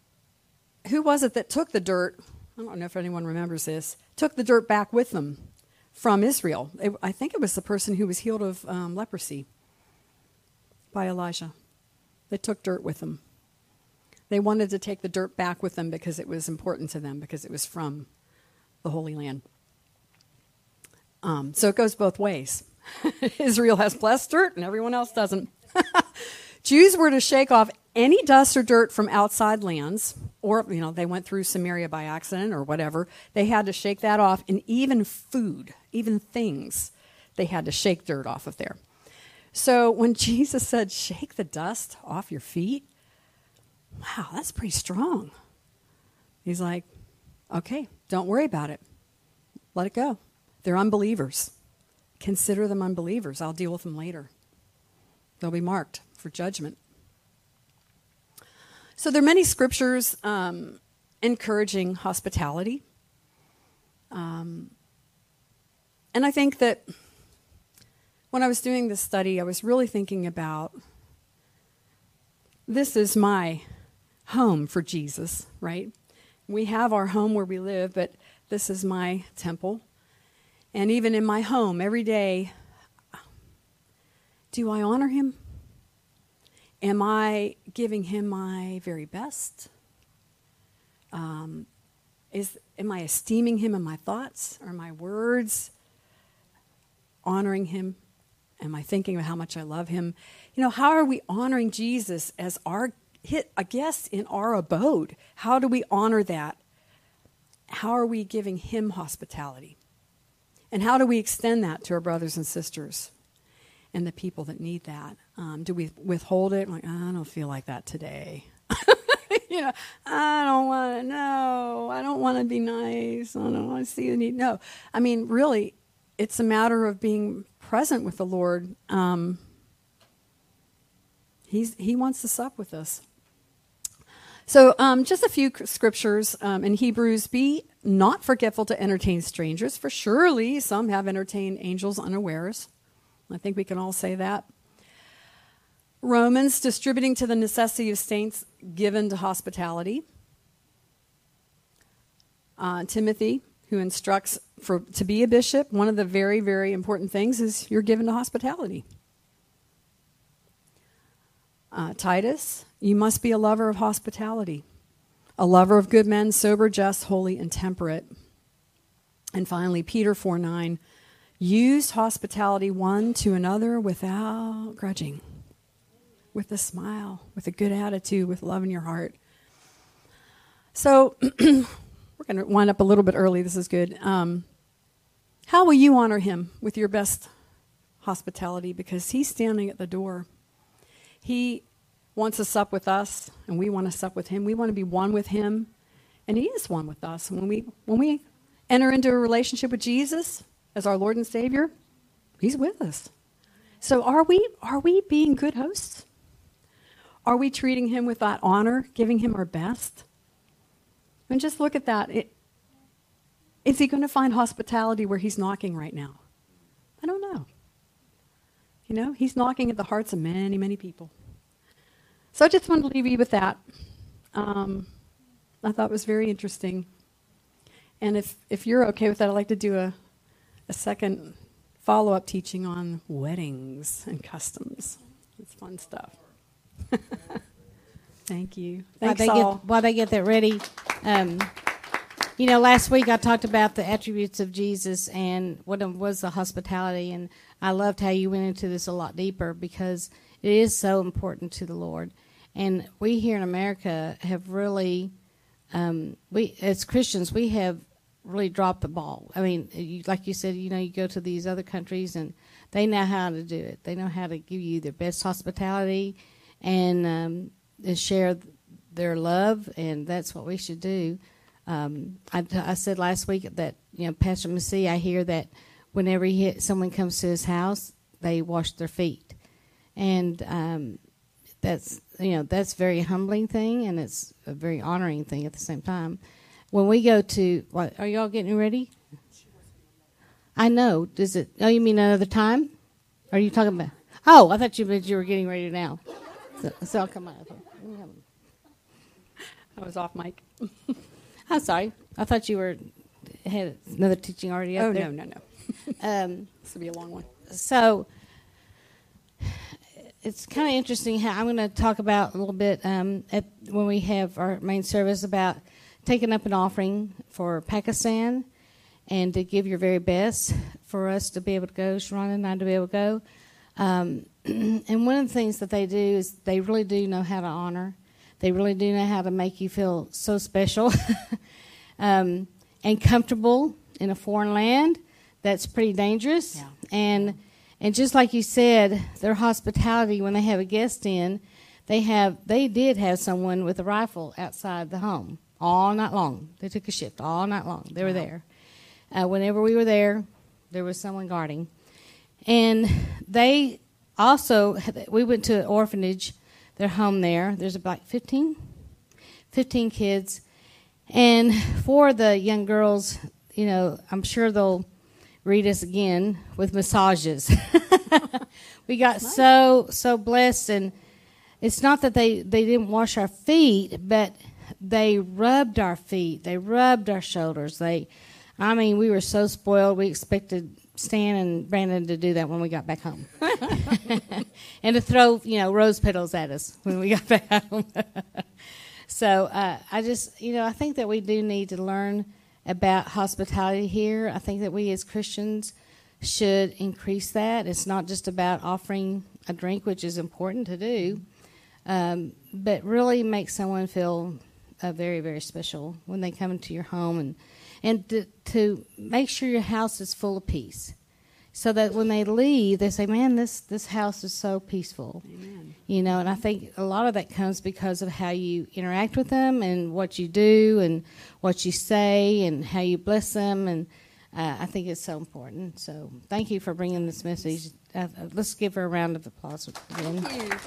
who was it that took the dirt? I don't know if anyone remembers this. Took the dirt back with them from Israel. It, I think it was the person who was healed of um, leprosy by Elijah. They took dirt with them. They wanted to take the dirt back with them because it was important to them, because it was from the Holy Land. Um, so it goes both ways. Israel has blessed dirt and everyone else doesn't. Jews were to shake off any dust or dirt from outside lands, or you know they went through Samaria by accident or whatever. They had to shake that off, and even food even things, they had to shake dirt off of there. So when Jesus said, shake the dust off your feet, wow, that's pretty strong. He's like, okay, don't worry about it. Let it go. They're unbelievers. Consider them unbelievers. I'll deal with them later. They'll be marked for judgment. So there are many scriptures um, encouraging hospitality. Um, and I think that when I was doing this study, I was really thinking about this is my home for Jesus, right? We have our home where we live, but this is my temple. And even in my home, every day, do I honor him? Am I giving him my very best? Um, is, am I esteeming him in my thoughts or my words? honoring him? Am I thinking of how much I love him? You know, how are we honoring Jesus as our hit a guest in our abode? How do we honor that? How are we giving him hospitality? And how do we extend that to our brothers and sisters and the people that need that? Um, do we withhold it? Like, I don't feel like that today. you know, I don't want to know. I don't want to be nice. I don't want to see the need. No. I mean, really, it's a matter of being present with the Lord. Um, he's, he wants to sup with us. So, um, just a few scriptures um, in Hebrews Be not forgetful to entertain strangers, for surely some have entertained angels unawares. I think we can all say that. Romans, distributing to the necessity of saints given to hospitality. Uh, Timothy, who instructs for to be a bishop, one of the very, very important things is you're given to hospitality. Uh, Titus, you must be a lover of hospitality, a lover of good men, sober, just, holy, and temperate. And finally, Peter 4 9, use hospitality one to another without grudging, with a smile, with a good attitude, with love in your heart. So, we're going to wind up a little bit early. This is good. Um, how will you honor him with your best hospitality? Because he's standing at the door. He wants to sup with us, and we want to sup with him. We want to be one with him, and he is one with us. When we when we enter into a relationship with Jesus as our Lord and Savior, he's with us. So are we are we being good hosts? Are we treating him with that honor, giving him our best? And just look at that. It, is he going to find hospitality where he's knocking right now? I don't know. You know, he's knocking at the hearts of many, many people. So I just wanted to leave you with that. Um, I thought it was very interesting. And if, if you're okay with that, I'd like to do a, a second follow up teaching on weddings and customs. It's fun stuff. Thank you. Thanks while they all. Get, while they get that ready, um, you know, last week I talked about the attributes of Jesus and what was the hospitality, and I loved how you went into this a lot deeper because it is so important to the Lord. And we here in America have really, um, we as Christians, we have really dropped the ball. I mean, you, like you said, you know, you go to these other countries and they know how to do it. They know how to give you their best hospitality and um, and share their love, and that's what we should do. Um, I, I, said last week that you know, Pastor Massey, I hear that whenever he, someone comes to his house, they wash their feet, and um, that's you know that's a very humbling thing, and it's a very honoring thing at the same time. When we go to, what, are y'all getting ready? I know. Does it? Oh, you mean another time? Are you talking about? Oh, I thought you meant you were getting ready now. So, so I'll come out. I was off mic. I'm sorry. I thought you were had another teaching already up Oh, there. no, no, no. Um, This will be a long one. so it's kind of interesting how I'm going to talk about a little bit um, at, when we have our main service about taking up an offering for Pakistan and to give your very best for us to be able to go, Sharon and I to be able to go. Um, and one of the things that they do is they really do know how to honor. They really do know how to make you feel so special um, and comfortable in a foreign land. That's pretty dangerous. Yeah. And and just like you said, their hospitality when they have a guest in, they have they did have someone with a rifle outside the home all night long. They took a shift all night long. They were there. Uh, whenever we were there, there was someone guarding, and they also we went to an orphanage, their home there. There's about 15, 15 kids, and for the young girls, you know, I'm sure they'll read us again with massages. we got so so blessed, and it's not that they they didn't wash our feet, but they rubbed our feet, they rubbed our shoulders. They, I mean, we were so spoiled. We expected Stan and Brandon to do that when we got back home, and to throw you know rose petals at us when we got back home. so uh, I just you know I think that we do need to learn about hospitality here. I think that we as Christians should increase that. It's not just about offering a drink, which is important to do, um, but really make someone feel uh, very, very special when they come into your home and and to, to make sure your house is full of peace, so that when they leave, they say, "Man, this this house is so peaceful." Amen. You know, and I think a lot of that comes because of how you interact with them and what you do and what you say and how you bless them. And uh, I think it's so important. So thank you for bringing this message. Uh, uh, let's give her a round of applause again. Thank you.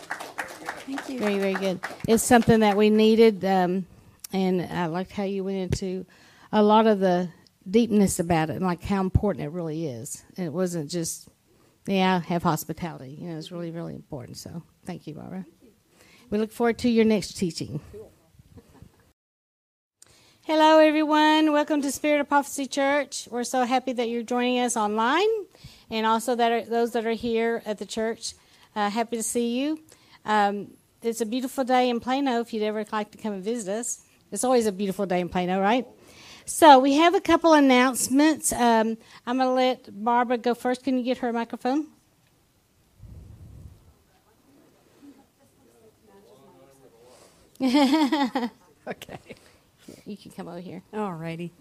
Thank you. Very, very good. It's something that we needed, um, and I liked how you went into a lot of the deepness about it and like how important it really is. And it wasn't just, yeah, have hospitality. You know, it's really, really important. So thank you, Barbara. We look forward to your next teaching. Hello, everyone. Welcome to Spirit of Prophecy Church. We're so happy that you're joining us online, and also that are, those that are here at the church. Uh, happy to see you. Um, it's a beautiful day in Plano. If you'd ever like to come and visit us, it's always a beautiful day in Plano, right? So we have a couple announcements. Um, I'm going to let Barbara go first. Can you get her a microphone? Okay. You can come over here. All righty.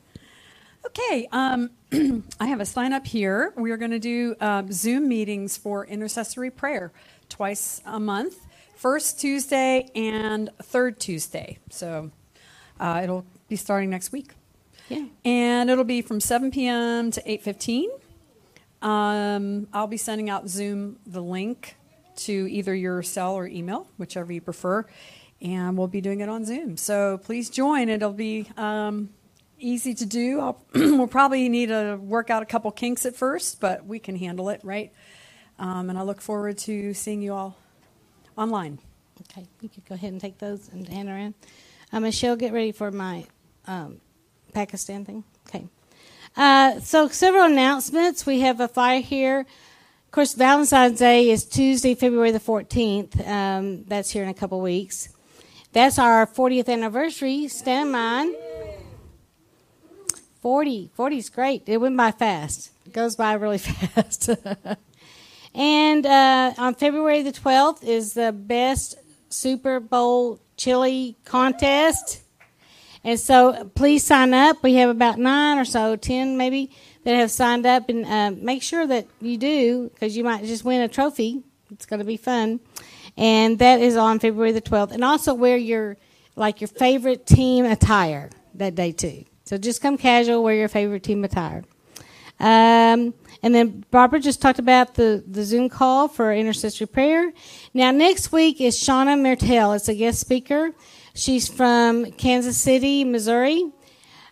Okay, um, I have a sign up here. We are going to do um, Zoom meetings for intercessory prayer twice a month, first Tuesday and third Tuesday. So uh, it'll be starting next week, Yeah. and it'll be from 7 p.m. to 8:15. Um, I'll be sending out Zoom the link to either your cell or email, whichever you prefer, and we'll be doing it on Zoom. So please join. It'll be um, easy to do. I'll, we'll probably need to work out a couple kinks at first, but we can handle it, right? Um, and I look forward to seeing you all online. Okay, you could go ahead and take those and hand around. Uh, Michelle, get ready for my um, Pakistan thing. Okay. Uh, so, several announcements. We have a flyer here. Of course, Valentine's Day is Tuesday, February the 14th. Um, that's here in a couple weeks. That's our 40th anniversary. Stand in mind. 40. 40 is great. It went by fast. It goes by really fast. and uh, on February the 12th is the best Super Bowl chili contest. And so please sign up. We have about nine or so, ten maybe, that have signed up. And uh, make sure that you do, because you might just win a trophy. It's going to be fun. And that is on February the 12th. And also wear your, like, your favorite team attire that day, too. So just come casual, wear your favorite team attire. Um, and then Barbara just talked about the, the Zoom call for intercessory prayer. Now, next week is Shauna Mertel. It's a guest speaker. She's from Kansas City, Missouri.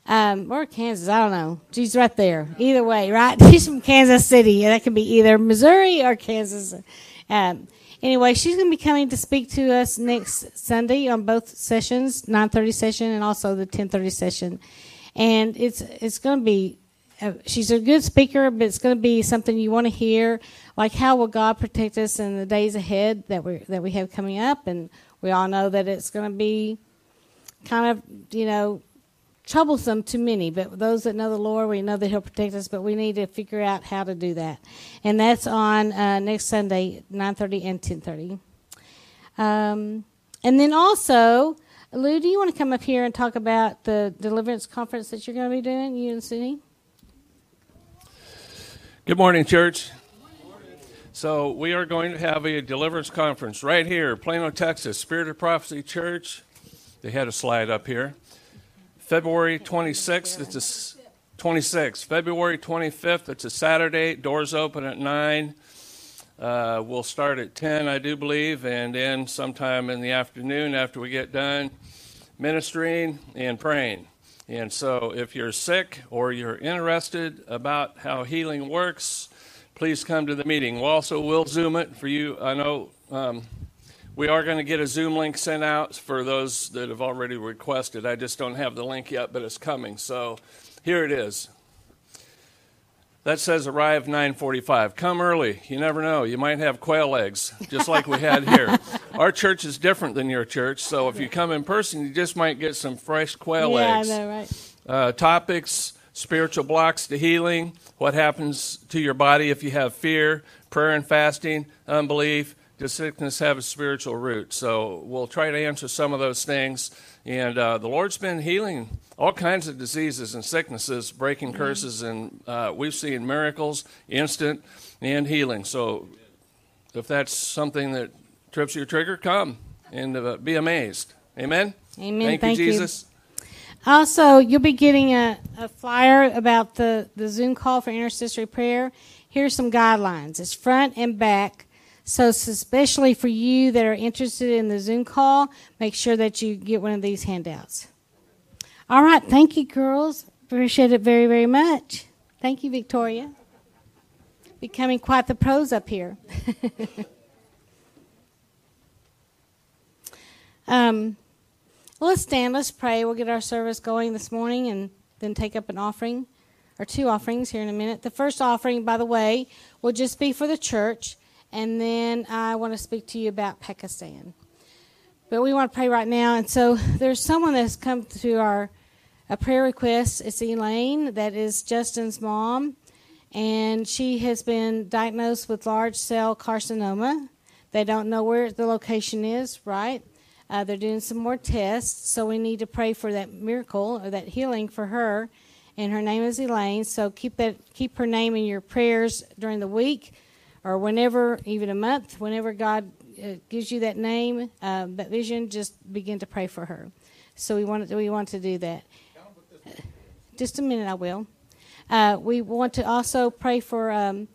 Um, or Kansas, I don't know. She's right there. Either way, right? She's from Kansas City. and That can be either Missouri or Kansas. Um, anyway, she's going to be coming to speak to us next Sunday on both sessions, 9:30 session and also the 10:30 session. And it's it's going to be she's a good speaker, but it's going to be something you want to hear, like how will God protect us in the days ahead that we that we have coming up, and we all know that it's going to be kind of you know troublesome to many, but those that know the Lord, we know that He'll protect us. But we need to figure out how to do that, and that's on uh, next Sunday, nine thirty and ten thirty. Um, and then also, Lou, do you want to come up here and talk about the deliverance conference that you're going to be doing, you and Sydney? Good morning, church. So, we are going to have a deliverance conference right here, Plano, Texas, Spirit of Prophecy Church. They had a slide up here. February 26th, it's a 26th. February 25th, it's a Saturday. Doors open at 9. Uh, we'll start at 10, I do believe, and then sometime in the afternoon after we get done ministering and praying. And so, if you're sick or you're interested about how healing works, please come to the meeting. We also will Zoom it for you. I know um, we are going to get a Zoom link sent out for those that have already requested. I just don't have the link yet, but it's coming. So, here it is. That says arrive 9:45. Come early. You never know. You might have quail eggs, just like we had here. Our church is different than your church, so if you come in person, you just might get some fresh quail yeah, eggs. I know, right? Uh, topics: spiritual blocks to healing. What happens to your body if you have fear? Prayer and fasting, unbelief. Does sickness have a spiritual root? So we'll try to answer some of those things. And uh, the Lord's been healing all kinds of diseases and sicknesses, breaking Mm-hmm. curses, and uh, we've seen miracles, instant and healing. So, if that's something that trips your trigger, come and uh, be amazed. Amen. Amen. Thank, Thank you, you. Jesus. Also, you'll be getting a, a flyer about the, the Zoom call for intercessory prayer. Here's some guidelines. It's front and back. So, especially for you that are interested in the Zoom call, make sure that you get one of these handouts. All right. Thank you, girls. Appreciate it very, very much. Thank you, Victoria. Becoming quite the pros up here. um, let's stand. Let's pray. We'll get our service going this morning and then take up an offering or two offerings here in a minute. The first offering, by the way, will just be for the church. And then I want to speak to you about Pakistan. But we want to pray right now. And so there's someone that's come to our a prayer request. It's Elaine, that is Justin's mom. And she has been diagnosed with large cell carcinoma. They don't know where the location is, right? Uh, they're doing some more tests, so we need to pray for that miracle or that healing for her. And her name is Elaine, so keep that keep her name in your prayers during the week, or whenever, even a month, whenever God uh, gives you that name, uh, that vision, just begin to pray for her. So we want to, we want to do that. Just a minute, I will. Uh, we want to also pray for um,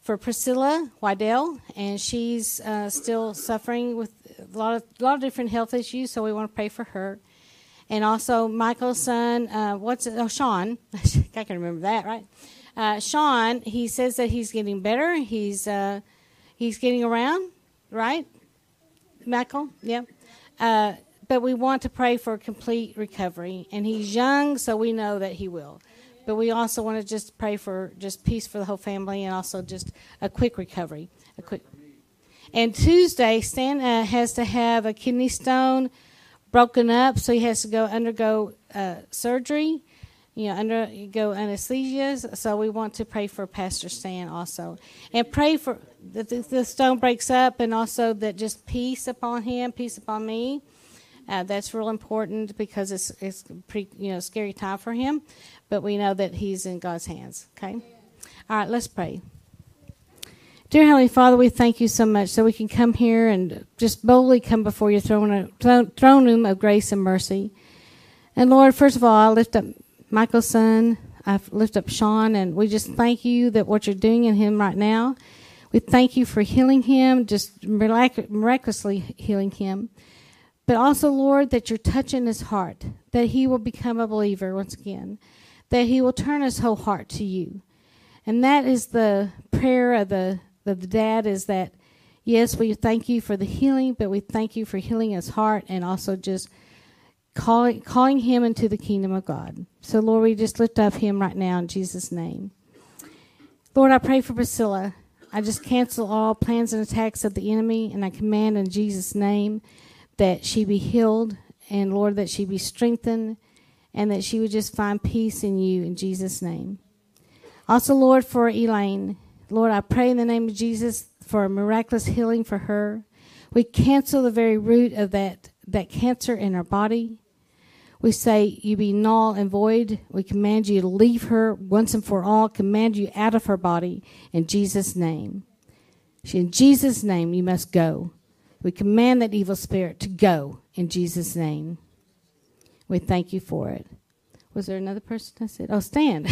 for Priscilla Wydell, and she's uh, still suffering with a lot of a lot of different health issues. So we want to pray for her, and also Michael's son. Uh, what's it? Oh, Sean. I can remember that, right? Uh, Sean. He says that he's getting better. He's uh, he's getting around, right? Michael, yeah. Uh, but we want to pray for complete recovery, and he's young, so we know that he will. But we also want to just pray for just peace for the whole family, and also just a quick recovery, a quick. And Tuesday, Stan uh, has to have a kidney stone broken up, so he has to go undergo uh, surgery. You know, undergo anesthesia. So we want to pray for Pastor Stan also, and pray for that the, stone breaks up, and also that just peace upon him, peace upon me. Uh, that's real important because it's it's pretty you know scary time for him, but we know that he's in God's hands. Okay, all right, let's pray. Dear Heavenly Father, we thank you so much so we can come here and just boldly come before your throne, throne room of grace and mercy. And Lord, first of all, I lift up Michael's son. I I lift up Sean, and we just thank you that what you're doing in him right now. We thank you for healing him, just miraculously healing him. But also, Lord, that you're touching his heart, that he will become a believer once again, that he will turn his whole heart to you. And that is the prayer of the, of the dad is that, yes, we thank you for the healing, but we thank you for healing his heart and also just calling, calling him into the kingdom of God. So, Lord, we just lift up him right now in Jesus' name. Lord, I pray for Priscilla. I just cancel all plans and attacks of the enemy, and I command in Jesus' name that she be healed, and Lord, that she be strengthened, and that she would just find peace in you in Jesus' name. Also, Lord, for Elaine, Lord, I pray in the name of Jesus for a miraculous healing for her. We cancel the very root of that, that cancer in her body. We say, You be null and void. We command you to leave her once and for all, command you out of her body in Jesus' name. In Jesus' name, you must go. We command that evil spirit to go in Jesus' name. We thank you for it. Was there another person I said? Oh, Stan.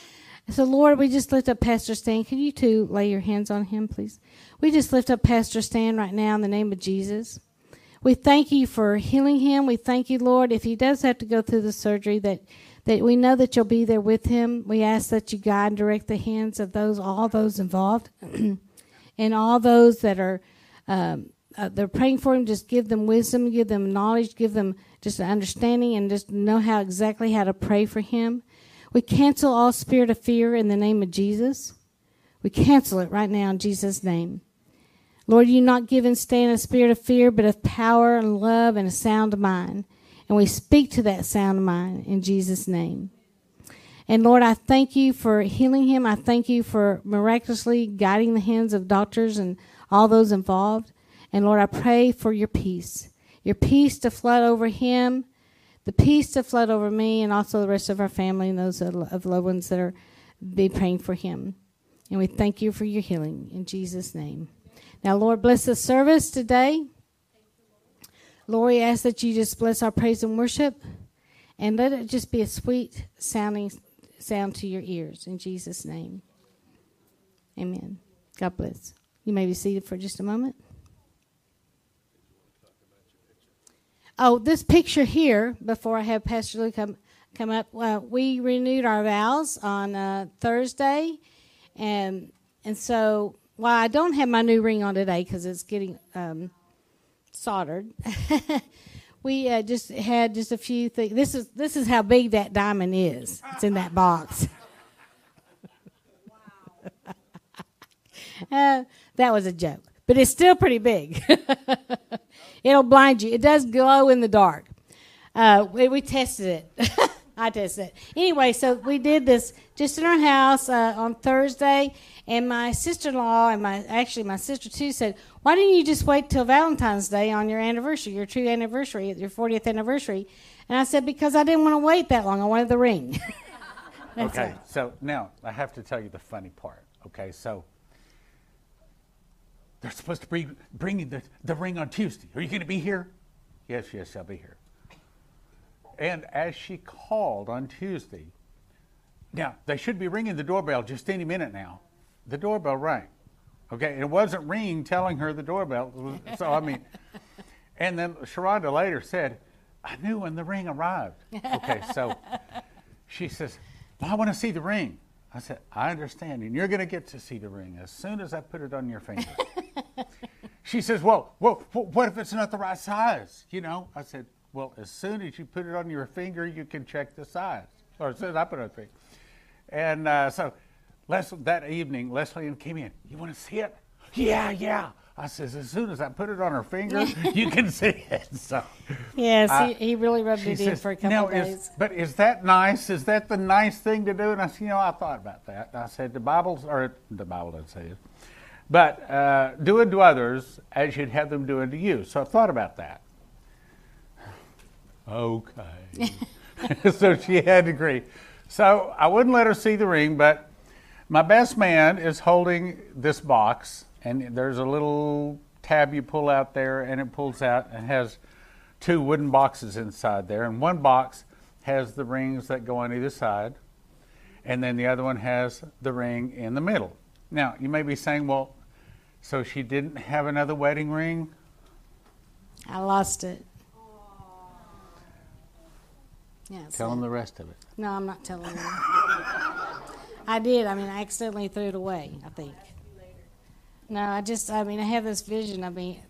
so, Lord, we just lift up Pastor Stan. Can you two lay your hands on him, please? We just lift up Pastor Stan right now in the name of Jesus. We thank you for healing him. We thank you, Lord, if he does have to go through the surgery, that that we know that you'll be there with him. We ask that you guide and direct the hands of those, all those involved, and all those that are um, uh, they're praying for him. Just give them wisdom, give them knowledge, give them just an understanding, and just know how exactly how to pray for him. We cancel all spirit of fear in the name of Jesus. We cancel it right now in Jesus' name. Lord, you not given Stan a spirit of fear, but of power and love and a sound mind. And we speak to that sound mind in Jesus' name. And Lord, I thank you for healing him. I thank you for miraculously guiding the hands of doctors and all those involved. And Lord, I pray for your peace, your peace to flood over him, the peace to flood over me, and also the rest of our family and those of loved ones that are be praying for him. And we thank you for your healing in Jesus' name. Now, Lord, bless the service today. Lord, we ask that you just bless our praise and worship and let it just be a sweet sounding sound to your ears in Jesus' name. Amen. God bless. You may be seated for just a moment. Oh, this picture here, before I have Pastor Luke come, come up, uh, we renewed our vows on uh, Thursday. And, and so well, I don't have my new ring on today because it's getting um, soldered. we uh, just had just a few things. This is this is how big that diamond is. It's in that box. uh, that was a joke, but it's still pretty big. It'll blind you. It does glow in the dark. Uh, we, we tested it. I tested it. Anyway, so we did this just in our house uh, on Thursday, and my sister-in-law and my actually my sister too said, "Why didn't you just wait till Valentine's Day on your anniversary, your true anniversary, your 40th anniversary?" And I said, "Because I didn't want to wait that long. I wanted the ring." okay, so now I have to tell you the funny part. Okay, so they're supposed to bring, bring the, the ring on Tuesday. Are you going to be here? Yes, yes, I'll be here. And as she called on Tuesday, now they should be ringing the doorbell just any minute now. The doorbell rang. Okay, it wasn't ringing telling her the doorbell. So, I mean, and then Sharonda later said, I knew when the ring arrived. Okay, so she says, well, I want to see the ring. I said, I understand, and you're going to get to see the ring as soon as I put it on your finger. she says, well, well, what if it's not the right size? You know, I said, well, as soon as you put it on your finger, you can check the size. Or as soon as I put it on the finger. And uh, so Les- that evening, Leslie came in. You want to see it? Yeah, yeah. I says, as soon as I put it on her finger, you can see it. So, yes, he, he, really rubbed it says, in for a couple of days. Is, but is that nice? Is that the nice thing to do? And I said, you know, I thought about that. I said, the Bible's, or the Bible doesn't say it, but uh, do unto others as you'd have them do unto you. So I thought about that. Okay. so she had to agree. So I wouldn't let her see the ring, but my best man is holding this box, and there's a little tab you pull out there, and it pulls out and has two wooden boxes inside there. And one box has the rings that go on either side, and then the other one has the ring in the middle. Now, you may be saying, well, so she didn't have another wedding ring? I lost it. Yeah, Tell them the rest of it. No, I'm not telling you. I did. I mean, I accidentally threw it away. I think. No, I just. I mean, I have this vision of me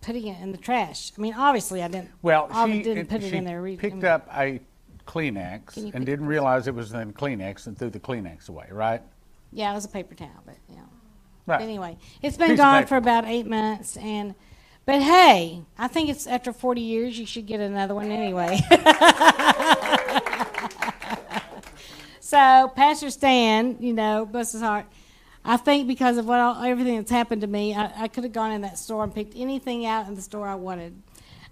putting it in the trash. I mean, obviously, I didn't. Well, she, didn't put it in there. Re- picked I mean, up a Kleenex and didn't realize it was in Kleenex and threw the Kleenex away, right? Yeah, it was a paper towel, but yeah. Right. Anyway, it's been Piece gone for about eight months, and but hey, I think it's after 40 years you should get another one anyway. so Pastor Stan, you know, bless his heart. I think because of what all, everything that's happened to me, I, I could have gone in that store and picked anything out in the store I wanted.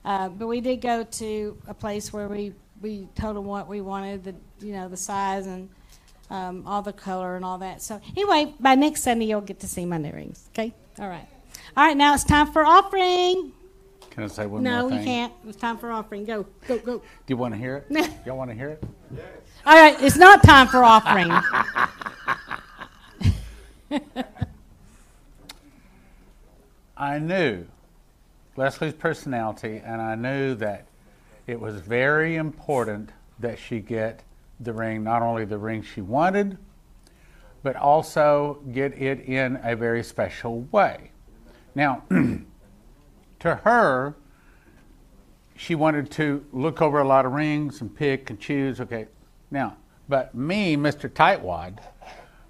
Uh, but we did go to a place where we, we told them what we wanted, the you know the size and um, all the color and all that. So anyway, by next Sunday you'll get to see my new rings. Okay, all right, all right. Now it's time for offering. Can I say one no, more you can't. It's time for offering. Go, go, go. Do you want to hear it? No. Y'all want to hear it? All right, it's not time for offering. I knew Leslie's personality, and I knew that it was very important that she get the ring, not only the ring she wanted, but also get it in a very special way. Now, to her, she wanted to look over a lot of rings and pick and choose. Okay, now, but me, Mr. Tightwad,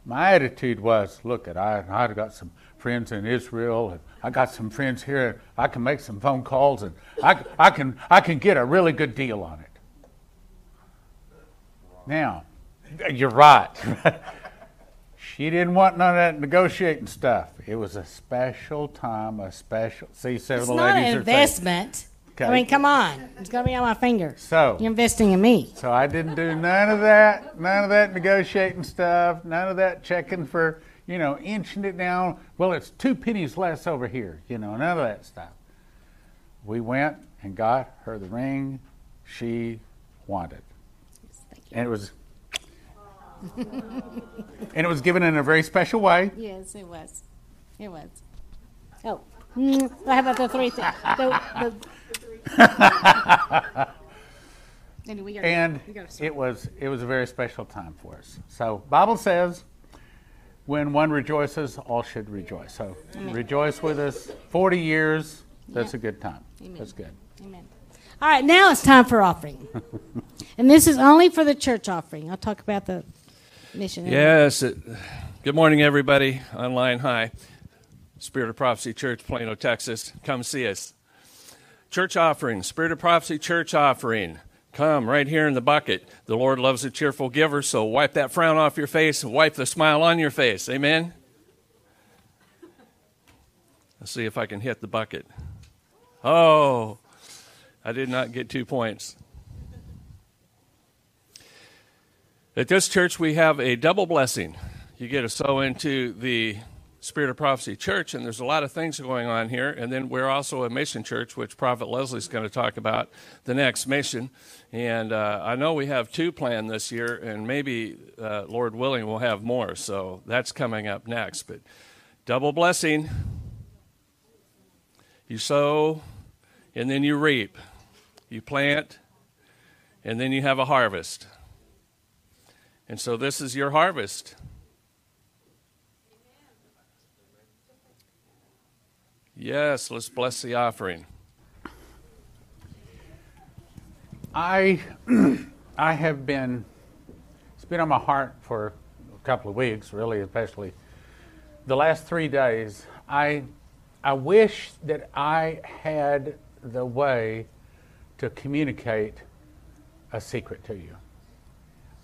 my attitude was, look, at I I got some friends in Israel, and I got some friends here. and I can make some phone calls, and I, I can I can get a really good deal on it. Now, you're right. she didn't want none of that negotiating stuff. It was a special time, a special. See, It's several not an are saying- investment. I mean, come on. It's gonna be on my finger. So, You're investing in me. So I didn't do none of that, none of that negotiating stuff, none of that checking for, you know, inching it down. Well, it's two pennies less over here, you know, none of that stuff. We went and got her the ring she wanted. Thank you. And it was and it was given in a very special way. Yes, it was. It was. Oh, mm, how about the three things? The, the, Anyway, we gotta- and we it was it was a very special time for us. So Bible says, when one rejoices, all should rejoice. So rejoice with us. Forty years, that's Yeah. a good time. Amen. That's good. Amen. All right, now it's time for offering. and this is only for the church offering. I'll talk about the mission. in a minute. Yes. It, good morning, everybody online. Hi. Spirit of Prophecy Church, Plano, Texas. Come see us. Church offering, Spirit of Prophecy Church offering. Come right here in the bucket. The Lord loves a cheerful giver, so wipe that frown off your face and wipe the smile on your face. Amen? Let's see if I can hit the bucket. Oh, I did not get two points. At this church, we have a double blessing. You get to sow into the Spirit of Prophecy Church, and there's a lot of things going on here. And then we're also a mission church, which Prophet Leslie's going to talk about the next mission. And uh, I know we have two planned this year, and maybe, uh, Lord willing, we'll have more. So that's coming up next. But double blessing. You sow, and then you reap. You plant, and then you have a harvest. And so this is your harvest. Yes, let's bless the offering. I I have been it's been on my heart for a couple of weeks, really, especially the last three days. I I wish that I had the way to communicate a secret to you.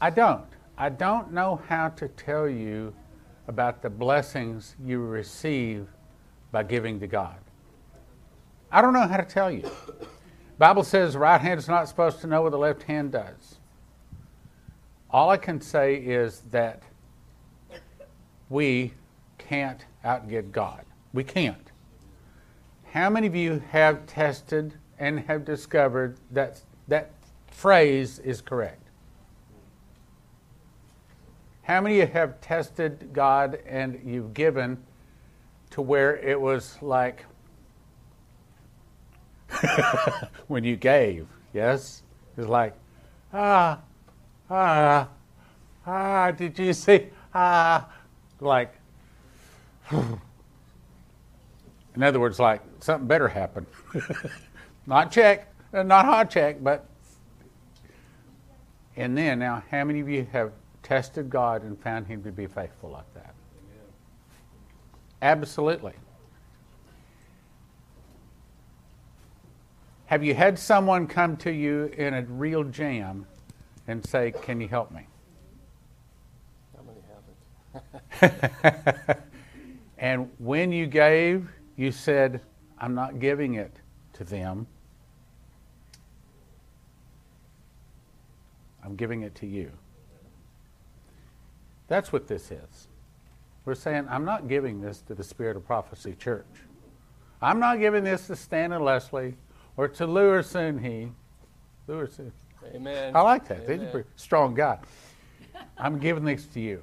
I don't. I don't know how to tell you about the blessings you receive by giving to God. I don't know how to tell you. Bible says the right hand is not supposed to know what the left hand does. All I can say is that we can't outgive God. We can't. How many of you have tested and have discovered that that phrase is correct? How many of you have tested God and you've given to where it was like when you gave? Yes? It's like, ah, ah, ah, did you see? Ah, like, in other words, like something better happened. not check, not hot check, but. And then, now, how many of you have tested God and found Him to be faithful like? Absolutely. Have you had someone come to you in a real jam and say, Can you help me? How many haven't? and when you gave, you said, I'm not giving it to them. I'm giving it to you. That's what this is. We're saying, I'm not giving this to the Spirit of Prophecy Church. I'm not giving this to Stan and Leslie or to Lewis Soon He. Lewis Amen. I like that. He's a Amen. pretty strong guy. I'm giving this to you.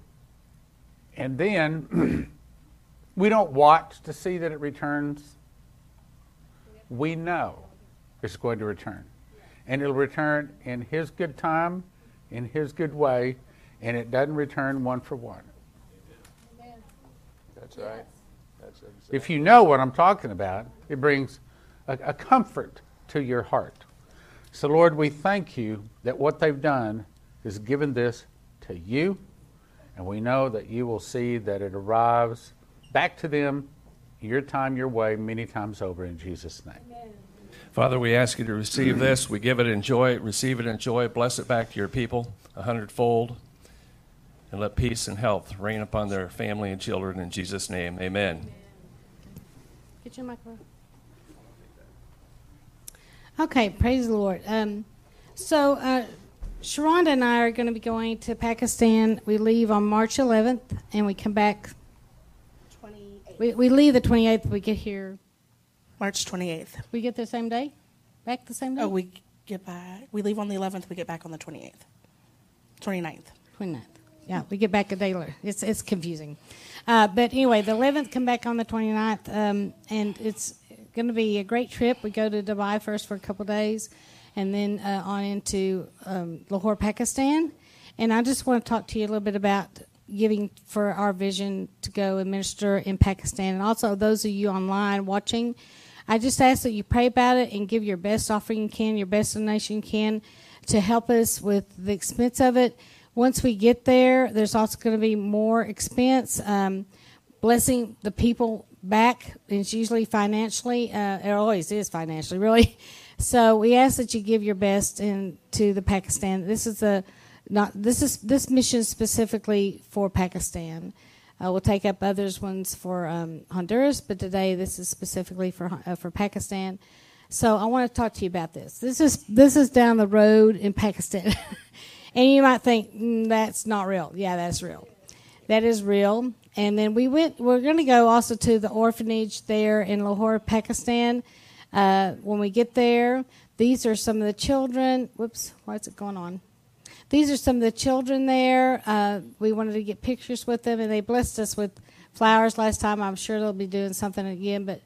And then we don't watch to see that it returns. We know it's going to return. And it'll return in His good time, in His good way, and it doesn't return one for one. That's right. That's exactly. If you know what I'm talking about, it brings a, a comfort to your heart. So, Lord, we thank you that what they've done is given this to you, and we know that you will see that it arrives back to them your time, your way, many times over in Jesus' name. Father, we ask you to receive this. We give it in joy, receive it in joy, bless it back to your people a hundredfold, and let peace and health reign upon their family and children in Jesus' name. Amen. Get your microphone. Okay, praise the Lord. Um, so, uh, Sharonda and I are going to be going to Pakistan. We leave on March 11th, and we come back. 28th. We, we leave the 28th. We get here. March 28th. We get the same day. Back the same day. Oh, we get back. We leave on the 11th. We get back on the 28th. 29th. 29th. Yeah, we get back a day later. It's it's confusing. Uh, but anyway, the 11th come back on the 29th, um, and it's going to be a great trip. We go to Dubai first for a couple days, and then uh, on into um, Lahore, Pakistan. And I just want to talk to you a little bit about giving for our vision to go and minister in Pakistan, and also those of you online watching. I just ask that you pray about it and give your best offering you can, your best donation you can, to help us with the expense of it. Once we get there, there's also going to be more expense. Um, blessing the people back is usually financially. Uh, it always is financially, really. So we ask that you give your best in to the Pakistan. This is a not this is this mission specifically for Pakistan. Uh, we'll take up others ones for um, Honduras, but today this is specifically for uh, for Pakistan. So I want to talk to you about this. This is this is down the road in Pakistan, and you might think mm, that's not real. Yeah, that's real. That is real. And then we went. We're going to go also to the orphanage there in Lahore, Pakistan. Uh, when we get there, these are some of the children. Whoops, why is it going on? These are some of the children there. Uh, we wanted to get pictures with them, and they blessed us with flowers last time. I'm sure they'll be doing something again, but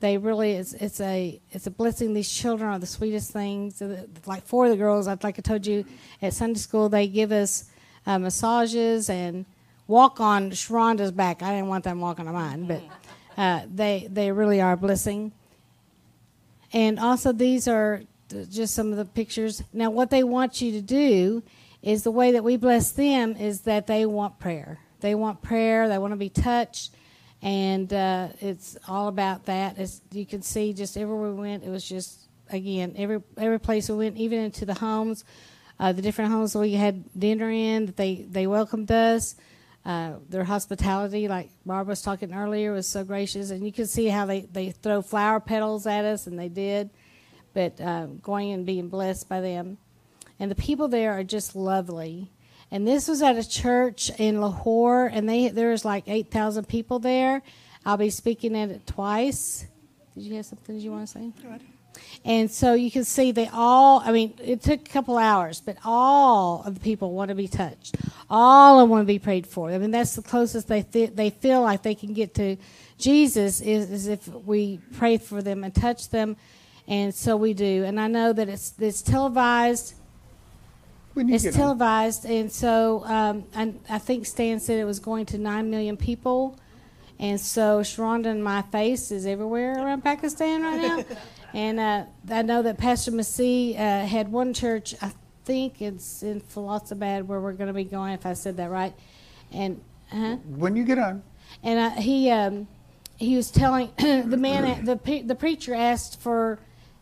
they really it's, it's a it's a blessing. These children are the sweetest things. Like four of the girls, like I told you at Sunday school, they give us uh, massages and walk on Sharonda's back. I didn't want them walking on mine, but uh, they they really are a blessing. And also, these are just some of the pictures. Now, what they want you to do is the way that we bless them is that they want prayer. They want prayer. They want to be touched, and uh, it's all about that. As you can see, just everywhere we went, it was just again every every place we went, even into the homes, uh, the different homes we had dinner in. That they they welcomed us. Uh, their hospitality, like Barbara was talking earlier, was so gracious, and you can see how they, they throw flower petals at us, and they did. But uh, going and being blessed by them, and the people there are just lovely. And this was at a church in Lahore, and they was like eight thousand people there. I'll be speaking at it twice. Did you have something you want to say? Go ahead. And so you can see they all, I mean, it took a couple hours, but all of the people want to be touched. All of them want to be prayed for. I mean, that's the closest they, th- they feel like they can get to Jesus is, is if we pray for them and touch them. And so we do. And I know that it's, it's televised. When you It's get on- televised, and so um, I, I think Stan said it was going to nine million people, and so Sharonda and my face is everywhere around Pakistan right now, and uh, I know that Pastor Masih uh, had one church, I think it's in Philosophad where we're going to be going, if I said that right, and uh when you get on, and uh, he um, he was telling the man the the preacher asked for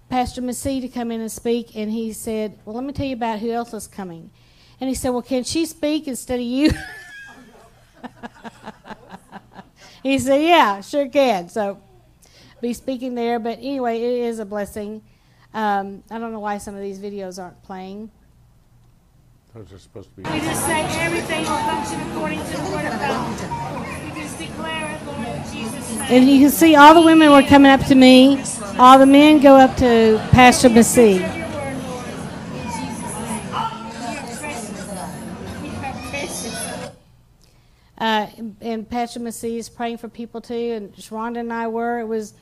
Pastor Massey to come in and speak, and he said, "Well, let me tell you about who else is coming." And he said, "Well, can she speak instead of you?" he said, "Yeah, sure can." So be speaking there, but anyway, it is a blessing. Um, I don't know why some of these videos aren't playing. those are supposed to be. We just say everything will function according to the word of God. And you can see all the women were coming up to me. All the men go up to Pastor Massey. Uh, and- and Pastor Massey is praying for people too, and Sharonda and I were. It was,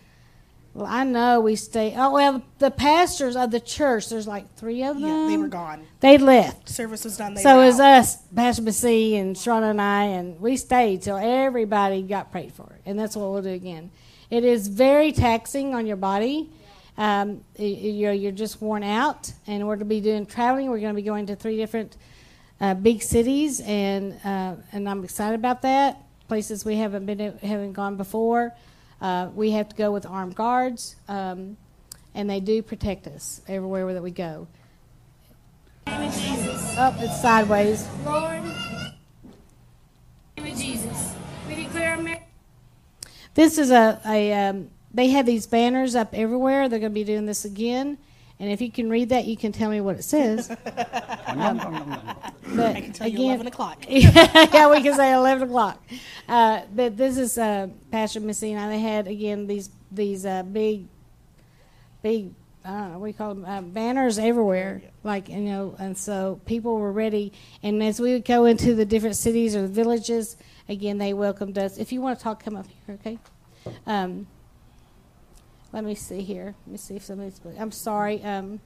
well, I know we stay. Oh well, the pastors of the church. There's like three of them. Yeah, they were gone. They left. Service was done. They so it was out. us, Pastor Massey and Sharonda and I, and we stayed till everybody got prayed for, and that's what we'll do again. It is very taxing on your body. Um, you're, you're just worn out, and we're going to be doing traveling. We're going to be going to three different uh, big cities, and uh, and I'm excited about that. Places we haven't been haven't gone before. Uh, we have to go with armed guards, um, and they do protect us everywhere that we go. name of Jesus. Oh, it's sideways. Lord, name of Jesus. We declare America. This is a, a um, they have these banners up everywhere. They're going to be doing this again. And if you can read that, you can tell me what it says. But I can tell you again, 11 o'clock. yeah, we can say 11 o'clock. Uh, but this is uh, Pastor Messina. They had, again, these these uh, big, big, I don't know, what do you call them, uh, banners everywhere. Like, you know, and so people were ready. And as we would go into the different cities or the villages, again, they welcomed us. If you want to talk, come up here, okay? Um, let me see here. Let me see if somebody's. I'm sorry. Um,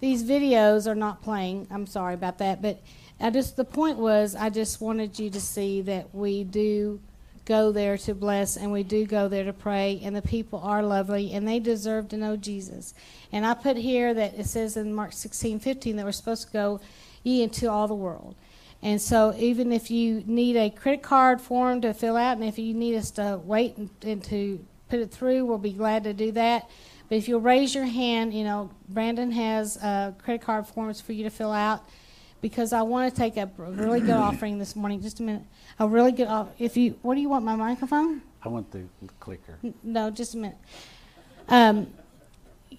these videos are not playing. I'm sorry about that, but I just the point was I just wanted you to see that we do go there to bless and we do go there to pray and the people are lovely and they deserve to know Jesus. And I put here that it says in Mark 16:15 that we're supposed to go ye into all the world. And so even if you need a credit card form to fill out and if you need us to wait and, and to put it through, we'll be glad to do that. But if you'll raise your hand, you know, Brandon has uh, credit card forms for you to fill out because I want to take a really good offering this morning. Just a minute. A really good off- If you, what do you want, my microphone? I want the clicker. N- No, just a minute. Um,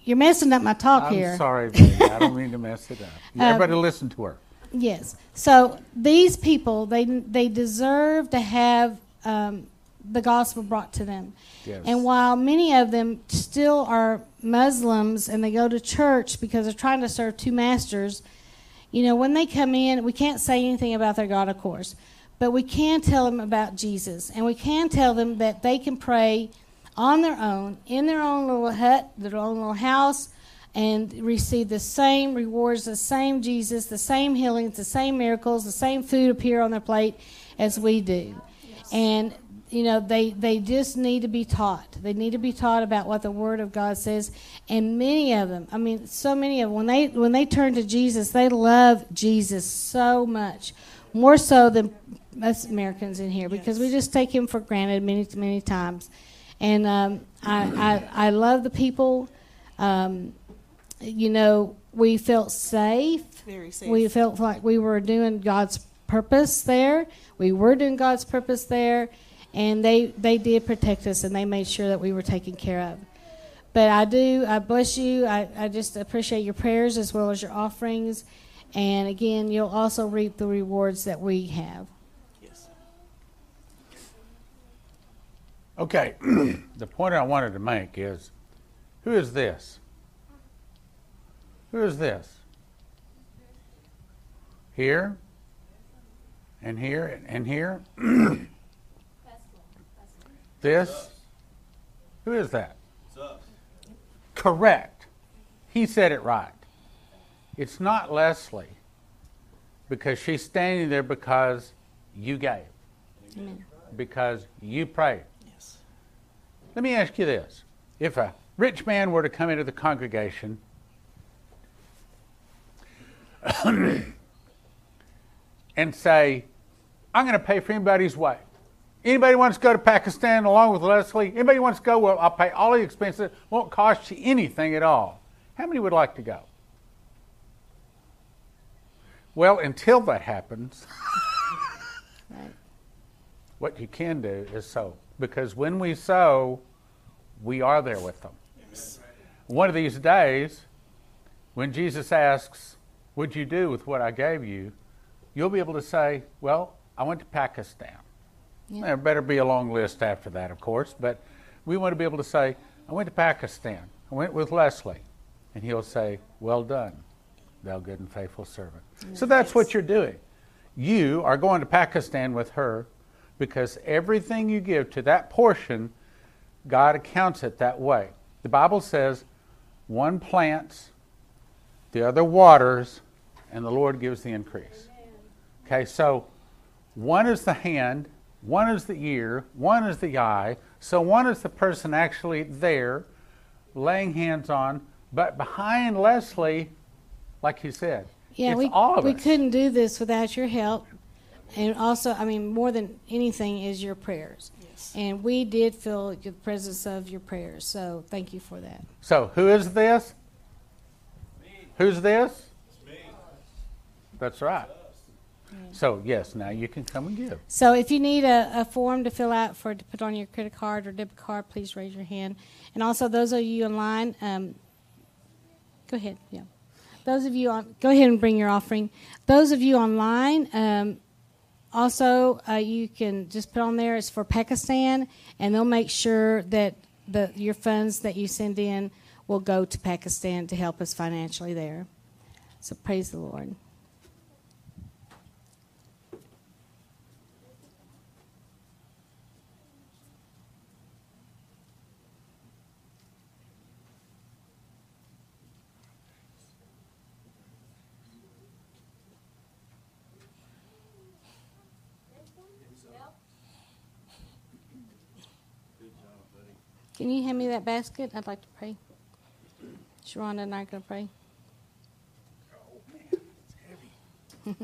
you're messing up my talk here. I'm here. sorry. I don't mean to mess it up. Everybody listen to her. Yes. So these people, they they deserve to have um, the gospel brought to them. Yes. And while many of them still are Muslims and they go to church because they're trying to serve two masters, you know, when they come in, we can't say anything about their God, of course, but we can tell them about Jesus, and we can tell them that they can pray on their own in their own little hut, their own little house and receive the same rewards, the same Jesus, the same healings, the same miracles, the same food appear on their plate as we do. And you know, they they just need to be taught. They need to be taught about what the Word of God says. And many of them, I mean, so many of them, when they when they turn to Jesus, they love Jesus so much, more so than us Americans in here, because we just take Him for granted many many times. And um, I, I I love the people. Um, you know, we felt safe. Very safe. We felt like we were doing God's purpose there. We were doing God's purpose there, and they they did protect us and they made sure that we were taken care of. But I do, I bless you. I, I just appreciate your prayers as well as your offerings. And again, you'll also reap the rewards that we have. Yes. Okay, the point I wanted to make is who is this? Who is this? Here, and here, and here. this. Who is that? Correct. He said it right. It's not Leslie because she's standing there because you gave, Amen. because you prayed. Yes. Let me ask you this. If a rich man were to come into the congregation and say, I'm going to pay for anybody's way. Anybody wants to go to Pakistan along with Leslie? Anybody wants to go? Well, I'll pay all the expenses. Won't cost you anything at all. How many would like to go? Well, until that happens, Right. what you can do is sow. Because when we sow, we are there with them. Yes. One of these days, when Jesus asks, What'd you do with what I gave you? you'll be able to say, Well, I went to Pakistan. Yeah. There better be a long list after that, of course, but we want to be able to say, I went to Pakistan. I went with Leslie. And he'll say, Well done, thou good and faithful servant. So that's what you're doing. You are going to Pakistan with her because everything you give to that portion, God accounts it that way. The Bible says, one plants, the other waters, and the Lord gives the increase. Okay, so one is the hand, one is the ear, one is the eye. So one is the person actually there, laying hands on, but behind Leslie, like you said, Yeah, it's we all of we us. couldn't do this without your help, and also, I mean, more than anything is your prayers. Yes. And we did feel the presence of your prayers, so thank you for that. So who is this? Who's this? That's right. So yes, now you can come and give. So if you need a, a form to fill out for to put on your credit card or debit card, please raise your hand. And also, those of you online, um, go ahead. Yeah, those of you on, go ahead and bring your offering. Those of you online, um, also uh, you can just put on there. It's for Pakistan, and they'll make sure that the your funds that you send in will go to Pakistan to help us financially there. So praise the Lord. Can you hand me that basket? I'd like to pray. Sharonda and I are going to pray.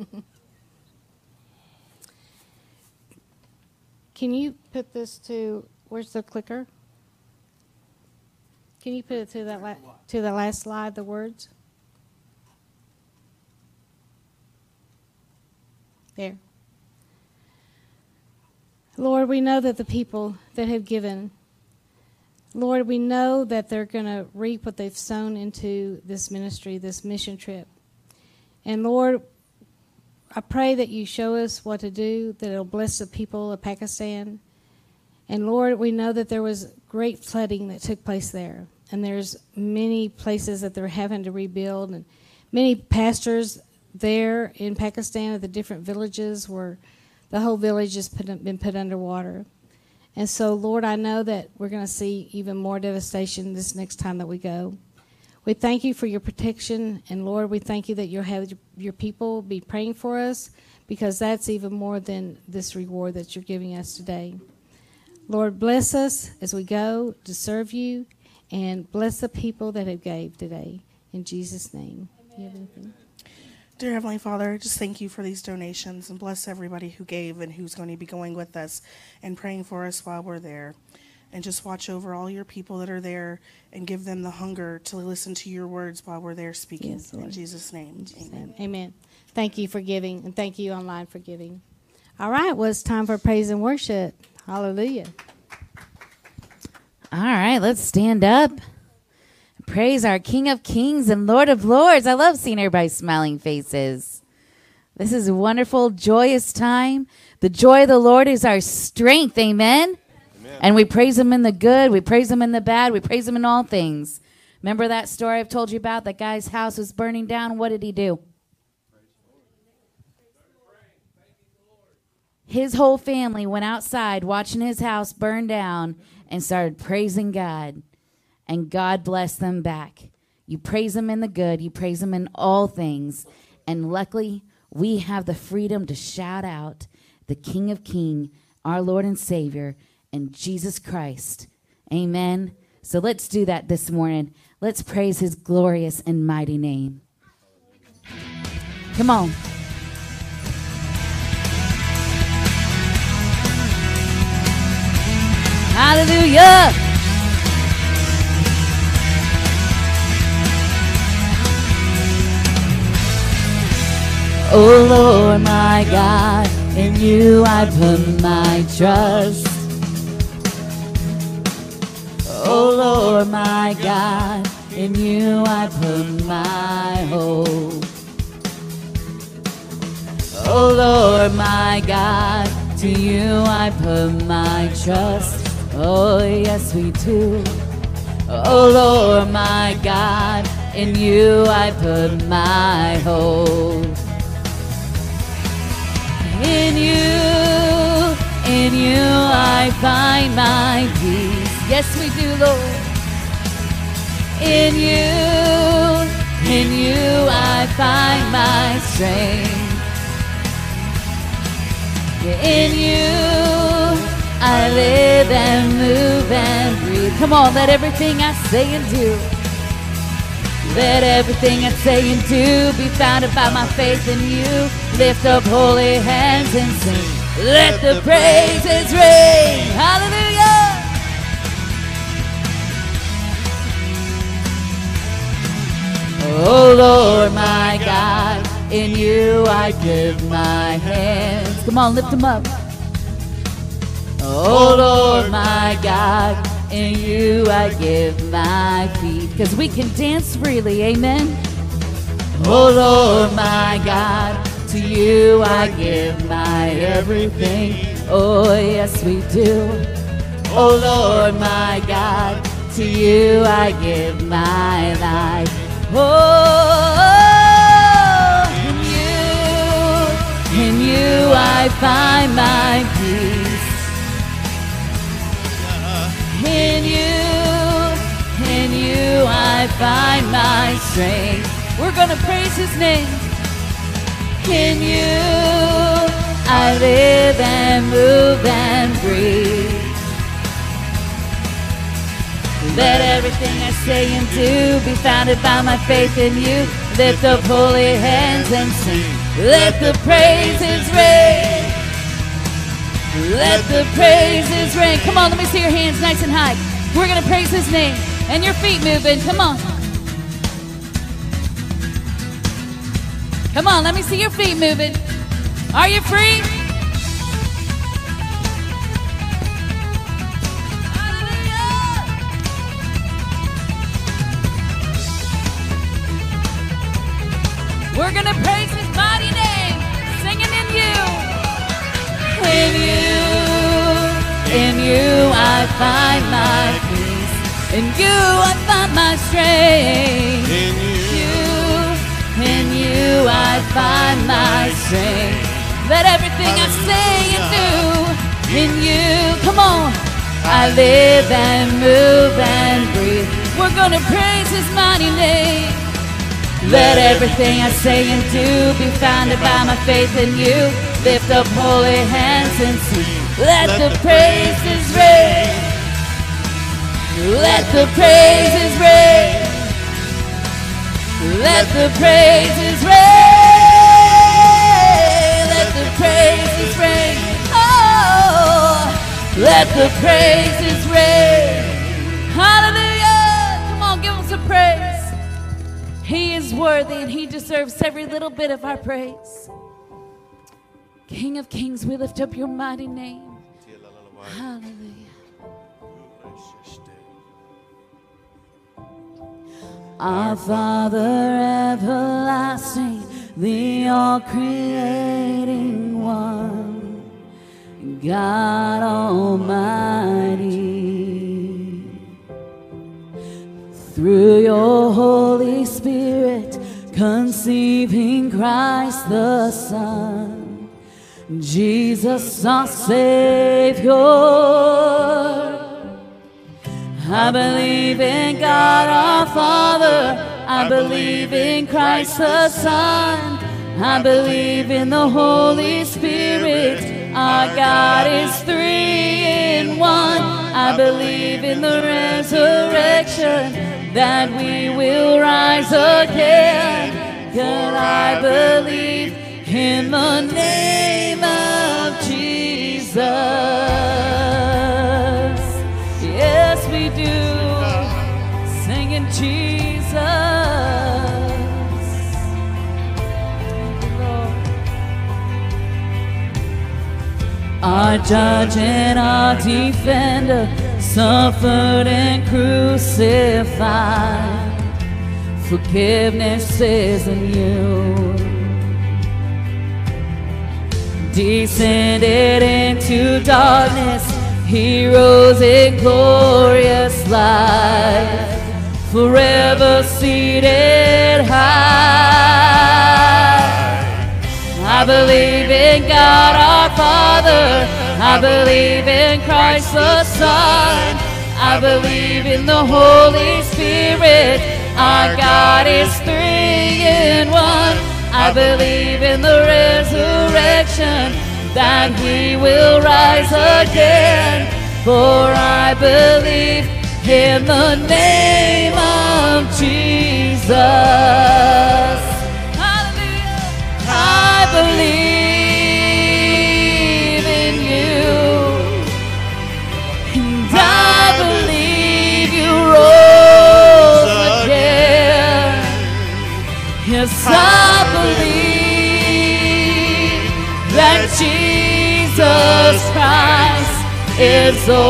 Can you put this to where's the clicker? Can you put it to that la- to the last slide? The words. There. Lord, we know that the people that have given Lord, we know that they're going to reap what they've sown into this ministry, this mission trip. And Lord, I pray that you show us what to do, that it'll bless the people of Pakistan. And Lord, we know that there was great flooding that took place there. And there's many places that they're having to rebuild. And many pastors there in Pakistan at the different villages where the whole village has been put underwater. And so, Lord, I know that we're going to see even more devastation this next time that we go. We thank you for your protection, and Lord, we thank you that you'll have your people be praying for us because that's even more than this reward that you're giving us today. Lord, bless us as we go to serve you, and bless the people that have gave today. In Jesus' name. You have anything? Dear Heavenly Father, just thank you for these donations and bless everybody who gave and who's going to be going with us and praying for us while we're there. And just watch over all your people that are there and give them the hunger to listen to your words while we're there speaking. Yes, In Lord. Jesus' name, amen. Amen. Thank you for giving, and thank you online for giving. All right, well, it's time for praise and worship. Hallelujah. All right, let's stand up. Praise our King of Kings and Lord of Lords. I love seeing everybody's smiling faces. This is a wonderful, joyous time. The joy of the Lord is our strength. Amen. And we praise Him in the good, we praise Him in the bad, we praise Him in all things. Remember that story I've told you about? That guy's house was burning down. What did he do? His whole family went outside watching his house burn down and started praising God. And God bless them back. You praise Him in the good, you praise Him in all things. And luckily, we have the freedom to shout out the King of King, our Lord and Savior, and Jesus Christ. Amen. So let's do that this morning. Let's praise His glorious and mighty name. Come on. Hallelujah. Oh Lord, my God, in you I put my trust. Oh Lord, my God, in you I put my hope. Oh Lord, my God, to you I put my trust. Oh, yes, we do. Oh Lord, my God, in you I put my hope. In you, in you I find my peace. Yes, we do, Lord. In you, in you I find my strength. In you I live and move and breathe. Come on, let everything I say and do. Let everything I say and do be founded by my faith in you. Lift up holy hands and sing. Let the praises ring. Hallelujah. Oh Lord, my God, in you I give my hands. Come on, lift them up. Oh Lord, my God, in you I give my feet. Because we can dance freely, amen. Oh Lord, my God, to you I give my everything. Oh, yes, we do. Oh Lord, my God, to you I give my life. Oh, in you, in you I find my peace. In you, in you I find my strength. We're gonna praise his name. In you I live and move and breathe. Let everything I say and do be founded by my faith in you. Lift up holy hands and sing. Let the praises ring. Let the praises ring. Come on, let me see your hands nice and high. We're going to praise his name. And your feet moving. Come on. Come on, let me see your feet moving. Are you free? We're going to praise his mighty name, singing in you. In you, in you I find my peace. In you I find my strength. In you, In you I find my strength. Let everything I say and do in you. Come on. I live and move and breathe. We're gonna praise his mighty name. Let everything I say and do be founded by my faith in you. Lift up holy hands and sing. Let the praises ring. Let the praises ring. Let the praises ring. Let the praises ring. Oh, let the praises ring. Hallelujah. Come on, give him some praise. He is worthy and he deserves every little bit of our praise. King of kings, we lift up your mighty name. Hallelujah. Our Father everlasting, the all creating one, God Almighty. through your Holy Spirit, conceiving Christ the Son, Jesus our Savior. I believe in God our Father. I believe in Christ the Son. I believe in the Holy Spirit. Our God is three in one. I believe in the resurrection that we will rise again. God, I believe in the name of Jesus. Yes, we do. Singing Jesus. Our judge and our defender suffered and crucified. Forgiveness is in you descended into darkness, he rose in glorious light, forever seated high. I believe in God our Father, I believe in Christ the Son, I believe in the Holy Spirit, our God is three in one. I believe in the resurrection that he will rise again. For I believe in the name of Jesus. Hallelujah. I believe in you. And I believe you rose again. Yes, I believe Christ is Lord.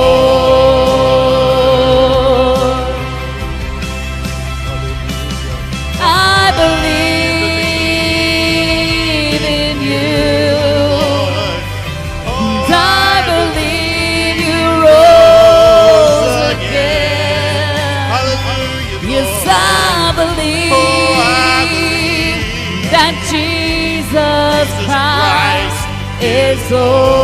I believe in you. And I believe you rose again. Yes, I believe that Jesus Christ is Lord.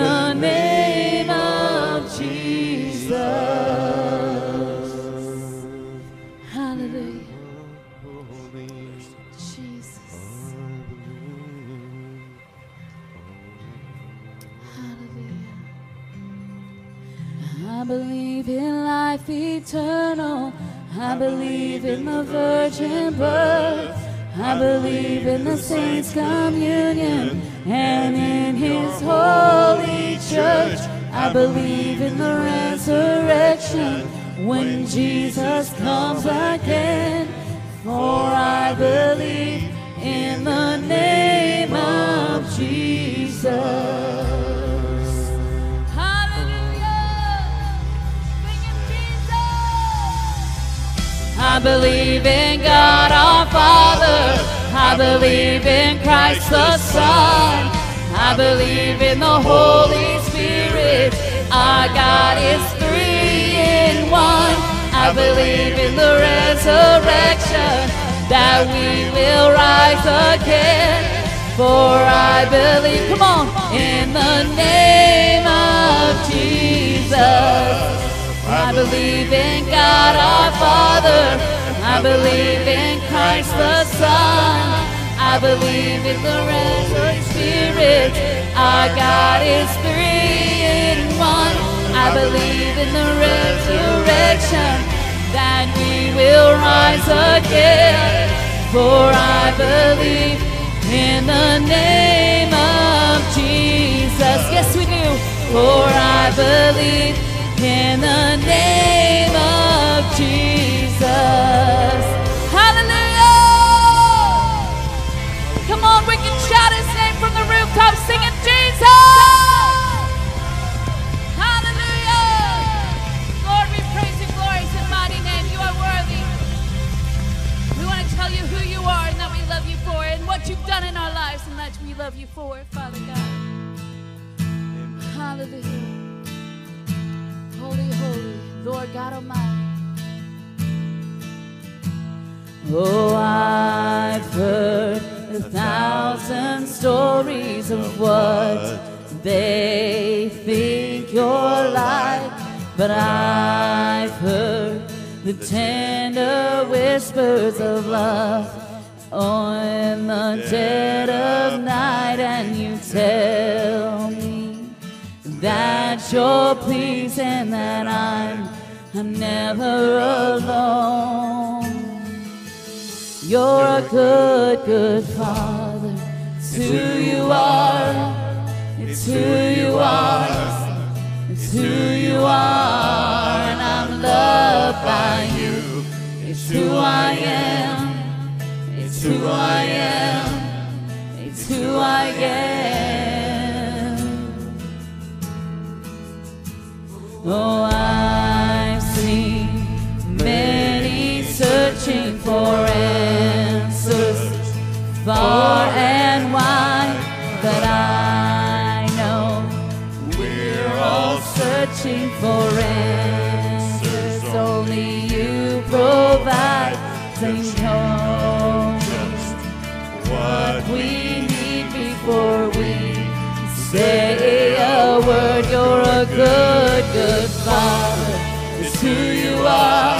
the name of Jesus. Hallelujah. Jesus. Hallelujah. I believe in life eternal. I believe in the virgin birth. I believe in the saints' communion and in his holy church. I believe in the resurrection when Jesus comes again. For I believe in the name of Jesus. I believe in God our Father. I believe in Christ the Son. I believe in the Holy Spirit. Our God is three in one. I believe in the resurrection that we will rise again. for I believe. Come on, in the name of Jesus. I believe in God our Father. I believe in Christ the Son. I believe in the resurrection spirit. Our God is three in one. I believe in the resurrection that we will rise again. For I believe in the name of Jesus. Yes, we do. For I believe in the name of Jesus. Hallelujah! Come on, we can shout his name from the rooftop singing Jesus! Hallelujah! Lord, we praise glorious and mighty name. You are worthy. We want to tell you who you are and that we love you for it and what you've done in our lives and we love you for it, Father God. Hallelujah. Holy, holy, Lord God Almighty. Oh, I've heard a thousand stories of what they think you're like, but I've heard the tender whispers of love on the dead of night, and you tell me that you're pleased and that I'm, I'm never alone. You're a good, good father. It's who you are. It's who you are. It's who you are. And I'm loved by you. It's who I am. It's who I am. It's who I am. Oh, I've seen many searching for answers far and wide, but I know we're all searching for answers. Only you provide. Just what we need before we say a word. You're a good father. It's who you are.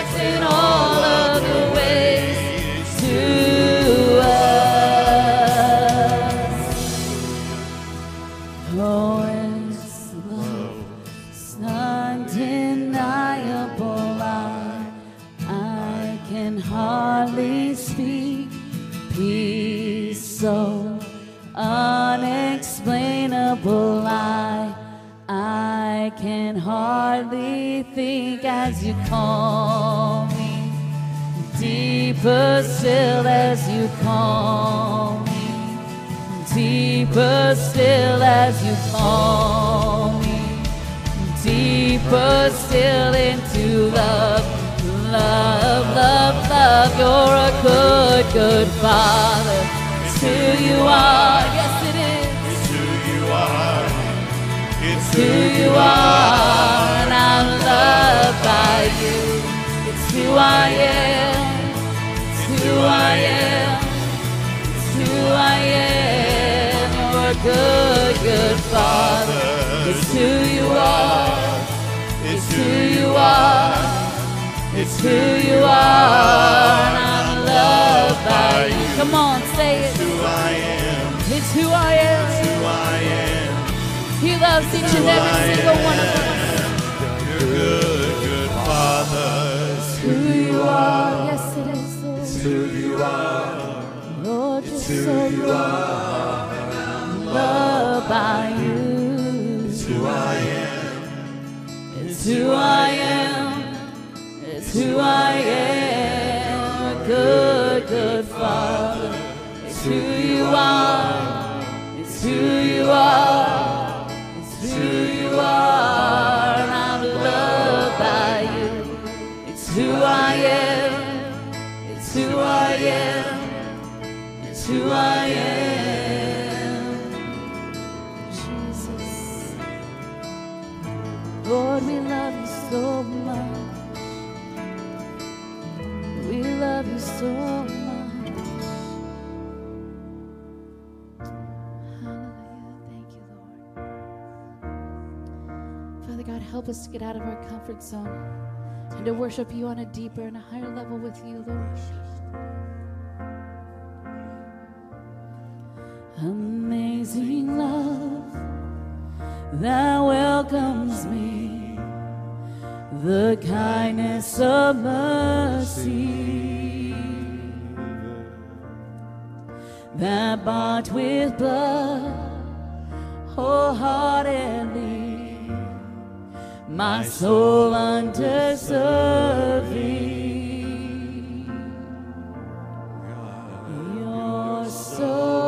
call me. Deeper still as you call me. Deeper still as you call me. Deeper still into love. Love, love, love. You're a good, good father. It's who you are. Yes, it is. It's who you are. It's who you are, I'm loved by you. It's who I am. It's who I am. It's who I am. You're a good, good father. It's who you are. It's who you are. It's who you are, and I'm loved by you. Come on, say it. It's who I am. It's who I am. Who I am. He loves each and every single one of us. Good, good Father. Who you are, yes it is, Lord. Who you are. so. I'm loved by you. It's who I am. It's who I am. It's who I am. A good, good Father. It's who you are. It's who you are. It's who you are. It's who I am. It's who I am. It's who I am. Jesus. Lord, we love you so much. We love you so much. Hallelujah. Thank you, Lord. Father God, help us to get out of our comfort zone and to worship you on a deeper and a higher level with you, Lord. Amazing love that welcomes me, the kindness of mercy that bought with blood wholeheartedly my soul undeserving. You're so good.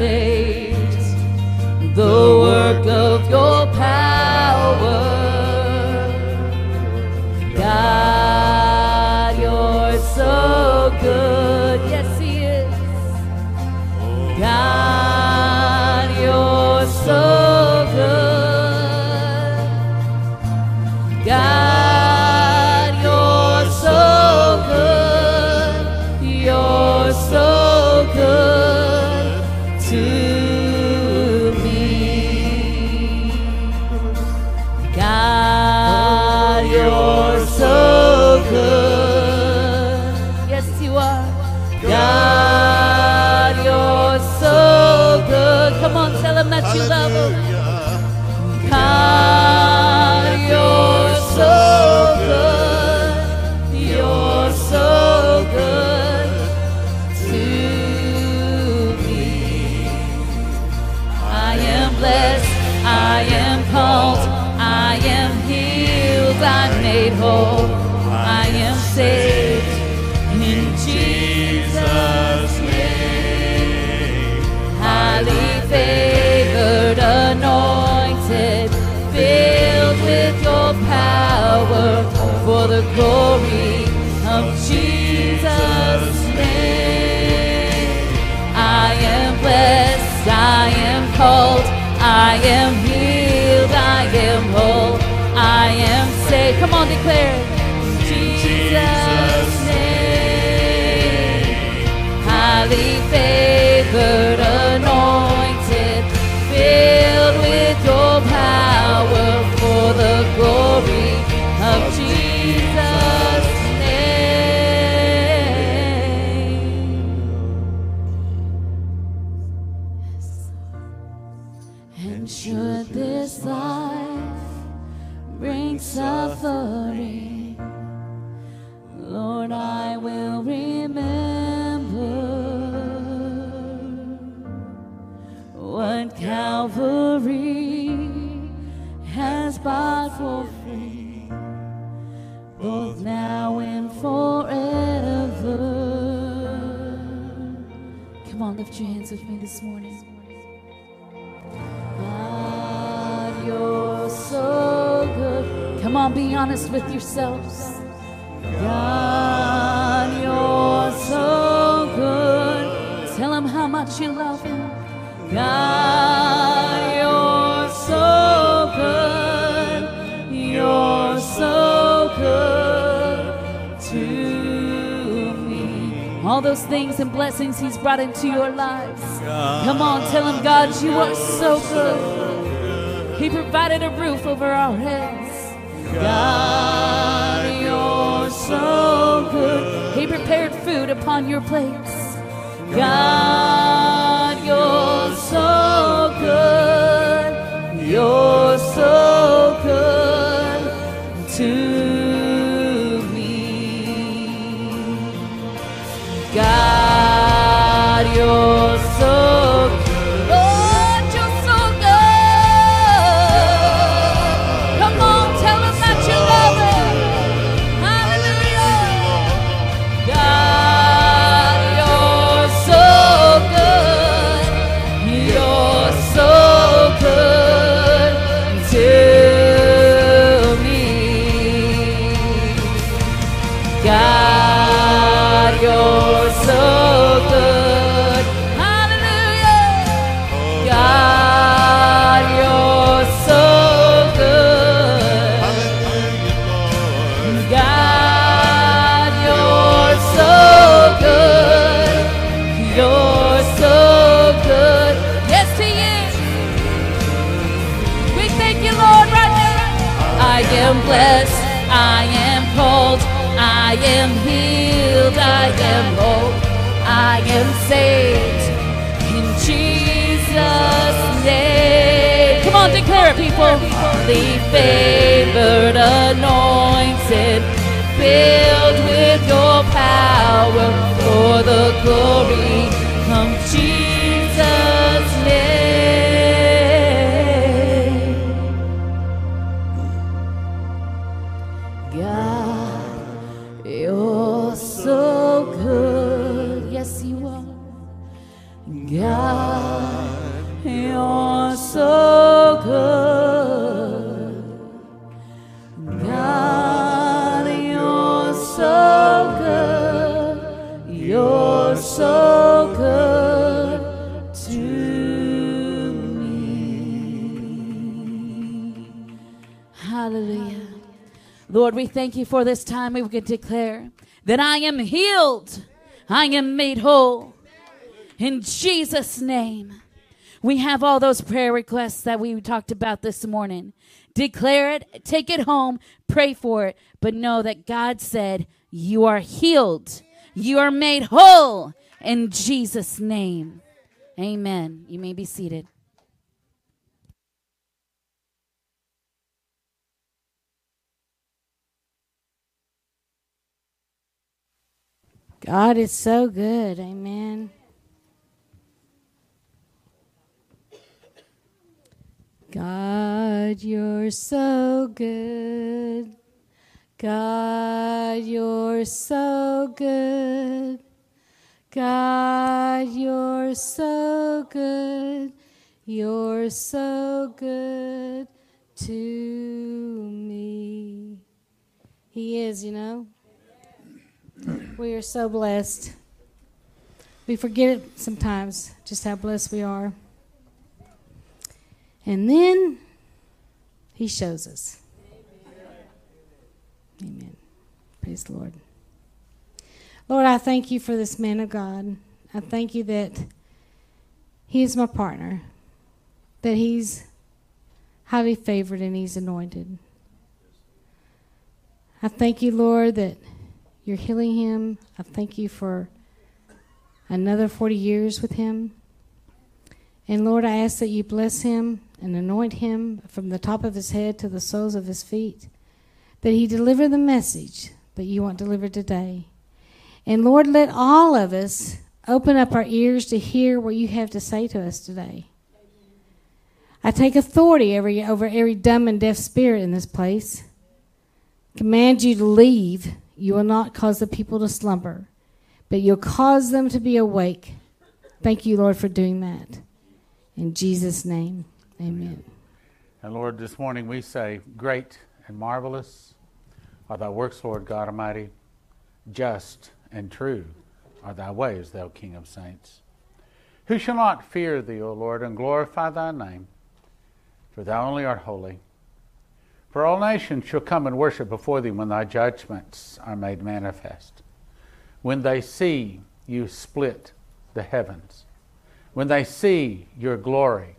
Sinner honest with yourselves. God, you're so good. Tell him how much you love him. God, you're so good. You're so good to me. All those things and blessings He's brought into your lives. Come on, tell Him, God, you are so good. He provided a roof over our heads. God, you're so good. He prepared food upon your plates. God, you're so good. You're so thank you for this time we can declare that I am healed. I am made whole. In Jesus' name. We have all those prayer requests that we talked about this morning. Declare it, take it home, pray for it, but know that God said, You are healed. You are made whole in Jesus' name. Amen. You may be seated. God is so good. Amen. God, you're so good. God, you're so good. God, you're so good. You're so good to me. He is, you know. We are so blessed. We forget it sometimes, just how blessed we are. And then he shows us. Amen. Praise the Lord. Lord, I thank you for this man of God. I thank you that he is my partner, that he's highly favored and he's anointed. I thank you, Lord, that you're healing him. I thank you for another 40 years with him. And Lord, I ask that you bless him and anoint him from the top of his head to the soles of his feet, that he deliver the message that you want delivered today. And Lord, let all of us open up our ears to hear what you have to say to us today. I take authority every, over every dumb and deaf spirit in this place. Command you to leave. You will not cause the people to slumber, but you'll cause them to be awake. Thank you, Lord, for doing that. In Jesus' name, amen. And Lord, this morning we say, Great and marvelous are thy works, Lord God Almighty. Just and true are thy ways, thou King of saints. Who shall not fear thee, O Lord, and glorify thy name? For thou only art holy. For all nations shall come and worship before thee when thy judgments are made manifest. When they see you split the heavens, when they see your glory,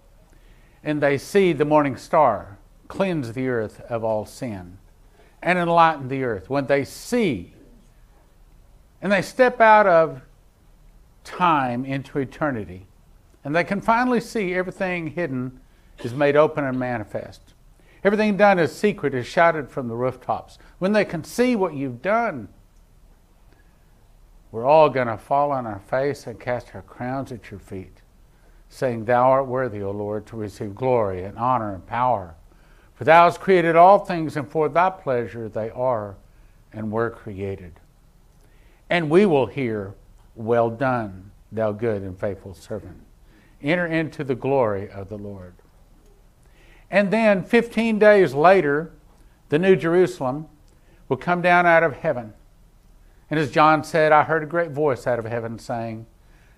and they see the morning star cleanse the earth of all sin and enlighten the earth, when they see and they step out of time into eternity, and they can finally see everything hidden is made open and manifest. Everything done as secret is shouted from the rooftops. When they can see what you've done, we're all going to fall on our face and cast our crowns at your feet, saying, Thou art worthy, O Lord, to receive glory and honor and power. For thou hast created all things, and for thy pleasure they are and were created. And we will hear, Well done, thou good and faithful servant. Enter into the glory of the Lord. And then 15 days later, the New Jerusalem will come down out of heaven. And as John said, I heard a great voice out of heaven saying,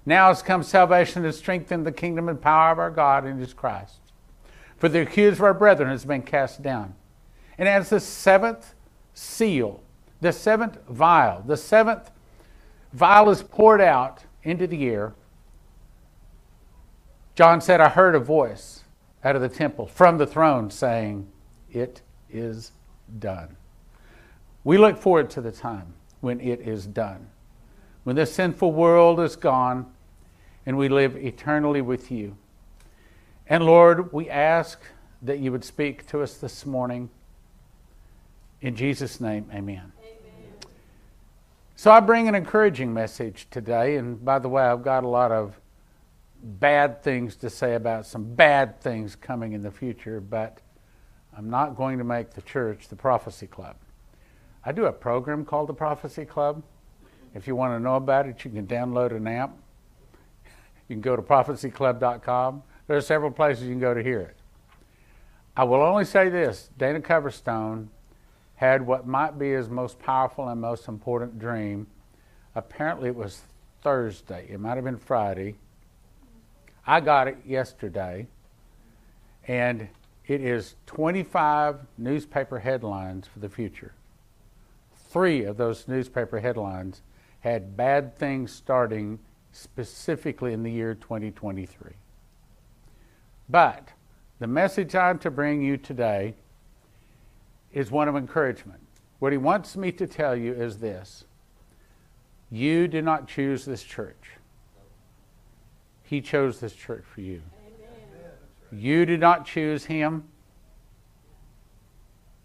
Now has come salvation and strength in the kingdom and power of our God and his Christ. For the accused of our brethren has been cast down. And as the seventh seal, the seventh vial, the seventh vial is poured out into the air, John said, I heard a voice out of the temple from the throne saying, It is done. We look forward to the time when it is done, when this sinful world is gone and we live eternally with you. And Lord, we ask that you would speak to us this morning. In Jesus' name, amen. amen. So I bring an encouraging message today. And by the way, I've got a lot of bad things to say about some bad things coming in the future, but I'm not going to make the church the Prophecy Club. I do a program called the Prophecy Club. If you want to know about it, you can download an app. You can go to prophecyclub.com. There are several places you can go to hear it. I will only say this Dana Coverstone had what might be his most powerful and most important dream. Apparently, it was Thursday, it might have been Friday I got it yesterday, and it is 25 newspaper headlines for the future. Three of those newspaper headlines had bad things starting specifically in the year 2023. But the message I'm to bring you today is one of encouragement. What he wants me to tell you is this you did not choose this church. He chose this church for you. Amen. You did not choose him,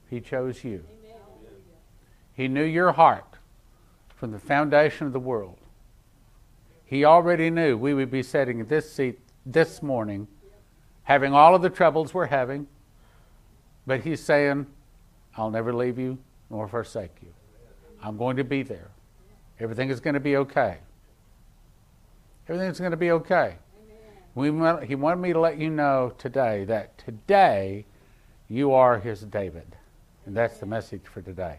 He chose you. Amen. He knew your heart from the foundation of the world. He already knew we would be sitting in this seat this morning, having all of the troubles we're having, but He's saying, I'll never leave you nor forsake you. I'm going to be there. Everything is going to be okay. Everything's going to be okay. We, he wanted me to let you know today that today you are his David. And that's the message for today.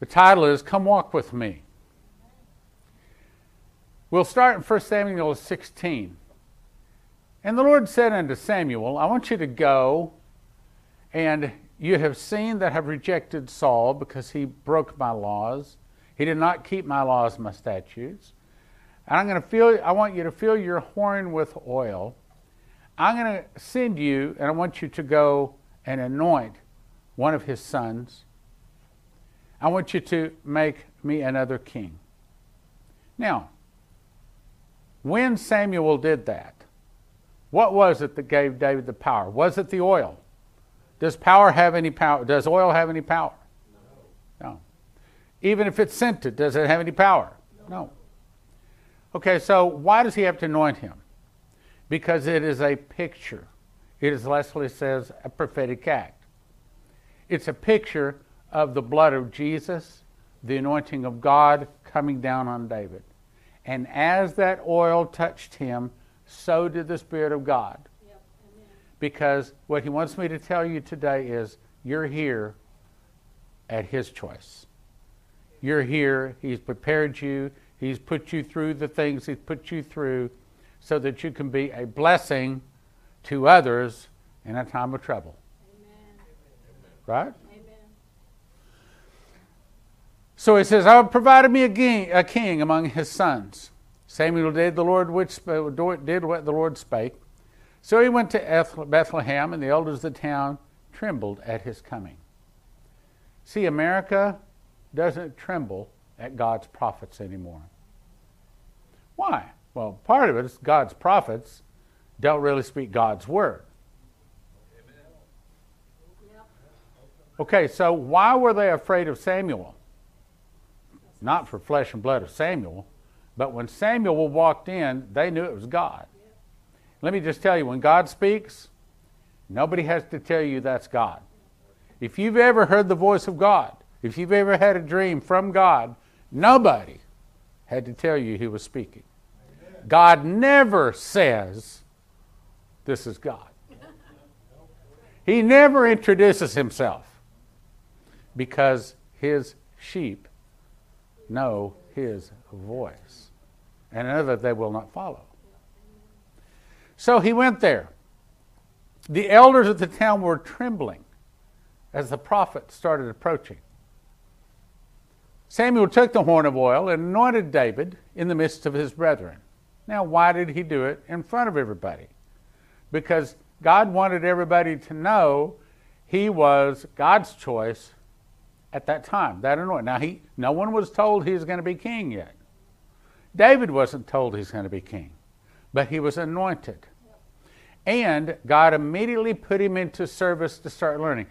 The title is Come Walk With Me. We'll start in 1 Samuel 16. And the Lord said unto Samuel, I want you to go, and you have seen that have rejected Saul because he broke my laws. He did not keep my laws, my statutes. And I'm going to fill, I want you to fill your horn with oil. I'm going to send you, and I want you to go and anoint one of his sons. I want you to make me another king. Now, when Samuel did that, what was it that gave David the power? Was it the oil? Does power have any power? Does oil have any power? No. no. Even if it's scented, does it have any power? No. no. Okay, so why does he have to anoint him? Because it is a picture. It is, Leslie says, a prophetic act. It's a picture of the blood of Jesus, the anointing of God coming down on David. And as that oil touched him, so did the Spirit of God. Because what he wants me to tell you today is you're here at his choice. You're here, he's prepared you, He's put you through the things He's put you through so that you can be a blessing to others in a time of trouble. Amen. Right? So he says, I have provided me a king, a king among his sons. Samuel did the Lord which did what the Lord spake. So he went to Bethlehem, and the elders of the town trembled at his coming. See, America doesn't tremble at God's prophets anymore. Why? Well, part of it is God's prophets don't really speak God's word. Okay, so why were they afraid of Samuel? Not for flesh and blood of Samuel, but when Samuel walked in, they knew it was God. Let me just tell you when God speaks, nobody has to tell you that's God. If you've ever heard the voice of God, if you've ever had a dream from God, nobody had to tell you he was speaking. God never says, This is God. He never introduces himself because his sheep know his voice, and another they will not follow. So he went there. The elders of the town were trembling as the prophet started approaching. Samuel took the horn of oil and anointed David in the midst of his brethren. Now, why did he do it in front of everybody? Because God wanted everybody to know he was God's choice at that time, that anointing. Now, he, no one was told he was going to be king yet. David wasn't told he's going to be king, but he was anointed. And God immediately put him into service to start learning.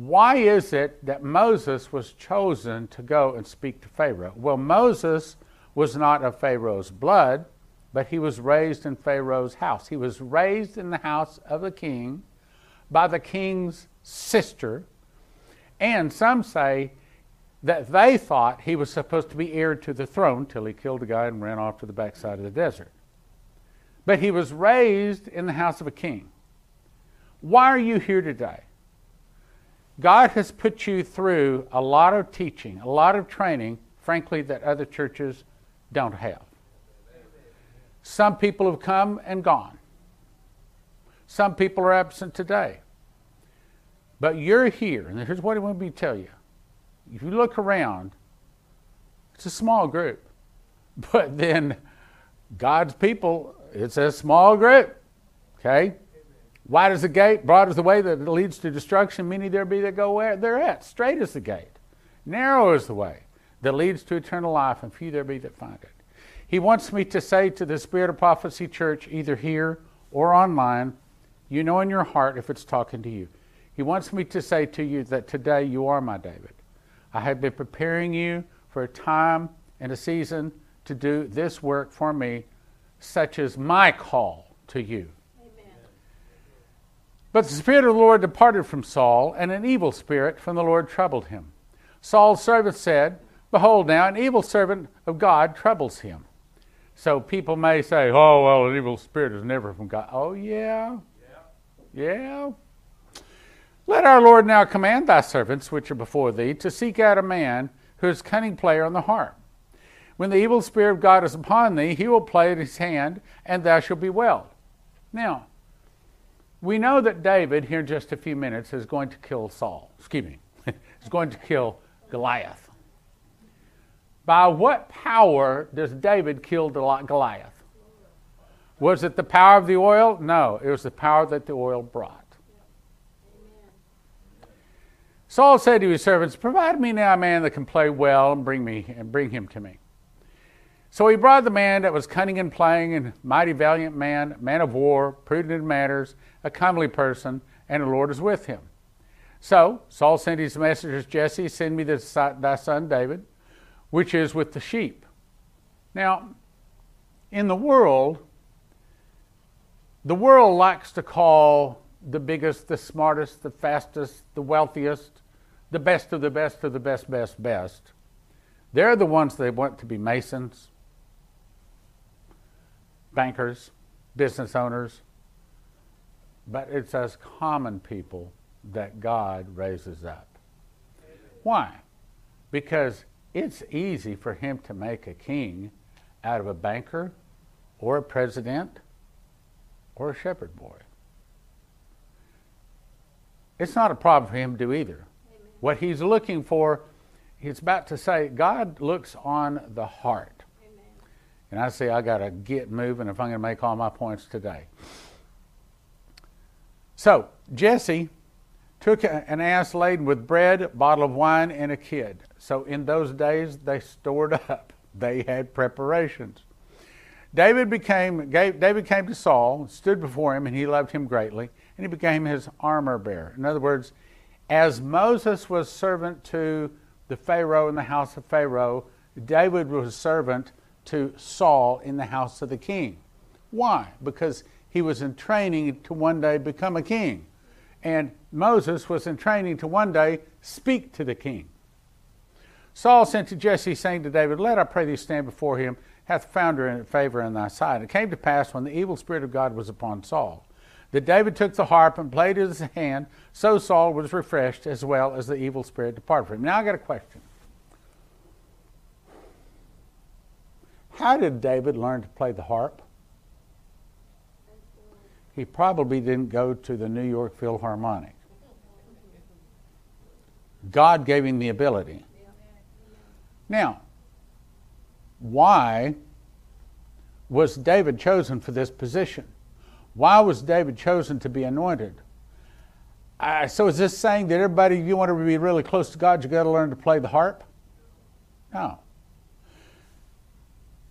Why is it that Moses was chosen to go and speak to Pharaoh? Well, Moses was not of Pharaoh's blood, but he was raised in Pharaoh's house. He was raised in the house of the king by the king's sister. And some say that they thought he was supposed to be heir to the throne till he killed a guy and ran off to the backside of the desert. But he was raised in the house of a king. Why are you here today? God has put you through a lot of teaching, a lot of training, frankly, that other churches don't have. Some people have come and gone. Some people are absent today. But you're here, and here's what I want me to tell you. If you look around, it's a small group. But then God's people, it's a small group. Okay? Wide is the gate, broad is the way that leads to destruction. Many there be that go where they're at. Straight is the gate. Narrow is the way that leads to eternal life, and few there be that find it. He wants me to say to the Spirit of Prophecy Church, either here or online, you know in your heart if it's talking to you. He wants me to say to you that today you are my David. I have been preparing you for a time and a season to do this work for me, such as my call to you. But the Spirit of the Lord departed from Saul, and an evil spirit from the Lord troubled him. Saul's servant said, Behold, now an evil servant of God troubles him. So people may say, oh, well, an evil spirit is never from God. Oh, yeah. Yeah. yeah. Let our Lord now command thy servants, which are before thee, to seek out a man who is cunning player on the harp. When the evil spirit of God is upon thee, he will play at his hand, and thou shalt be well. Now, we know that David, here in just a few minutes, is going to kill Saul. Excuse me, is going to kill Goliath. By what power does David kill Goliath? Was it the power of the oil? No, it was the power that the oil brought. Saul said to his servants, Provide me now a man that can play well and bring me and bring him to me. So he brought the man that was cunning in playing and mighty valiant man, man of war, prudent in matters, a comely person, and the Lord is with him. So Saul sent his messengers, Jesse, send me thy son David which is with the sheep. Now, in the world, the world likes to call the biggest, the smartest, the fastest, the wealthiest, the best of the best of the best, best, best. They're the ones they want to be masons, bankers, business owners. But it's as common people that God raises up. Why? Because it's easy for him to make a king out of a banker or a president or a shepherd boy. It's not a problem for him to do either. Amen. What he's looking for, he's about to say, God looks on the heart. Amen. And I say, I got to get moving if I'm going to make all my points today. So, Jesse took an ass laden with bread, a bottle of wine, and a kid. So, in those days, they stored up, they had preparations. David became David came to Saul, stood before him, and he loved him greatly, and he became his armor bearer. In other words, as Moses was servant to the Pharaoh in the house of Pharaoh, David was servant to Saul in the house of the king. Why? Because he was in training to one day become a king. And Moses was in training to one day speak to the king. Saul sent to Jesse, saying to David, Let I pray thee stand before him hath found her in favor in thy sight. It came to pass when the evil spirit of God was upon Saul that David took the harp and played it in his hand, so Saul was refreshed as well as the evil spirit departed from him. Now I got a question. How did David learn to play the harp? He probably didn't go to the New York Philharmonic. God gave him the ability. Now, why was David chosen for this position? Why was David chosen to be anointed? Uh, so is this saying that everybody, if you want to be really close to God, you got to learn to play the harp? No.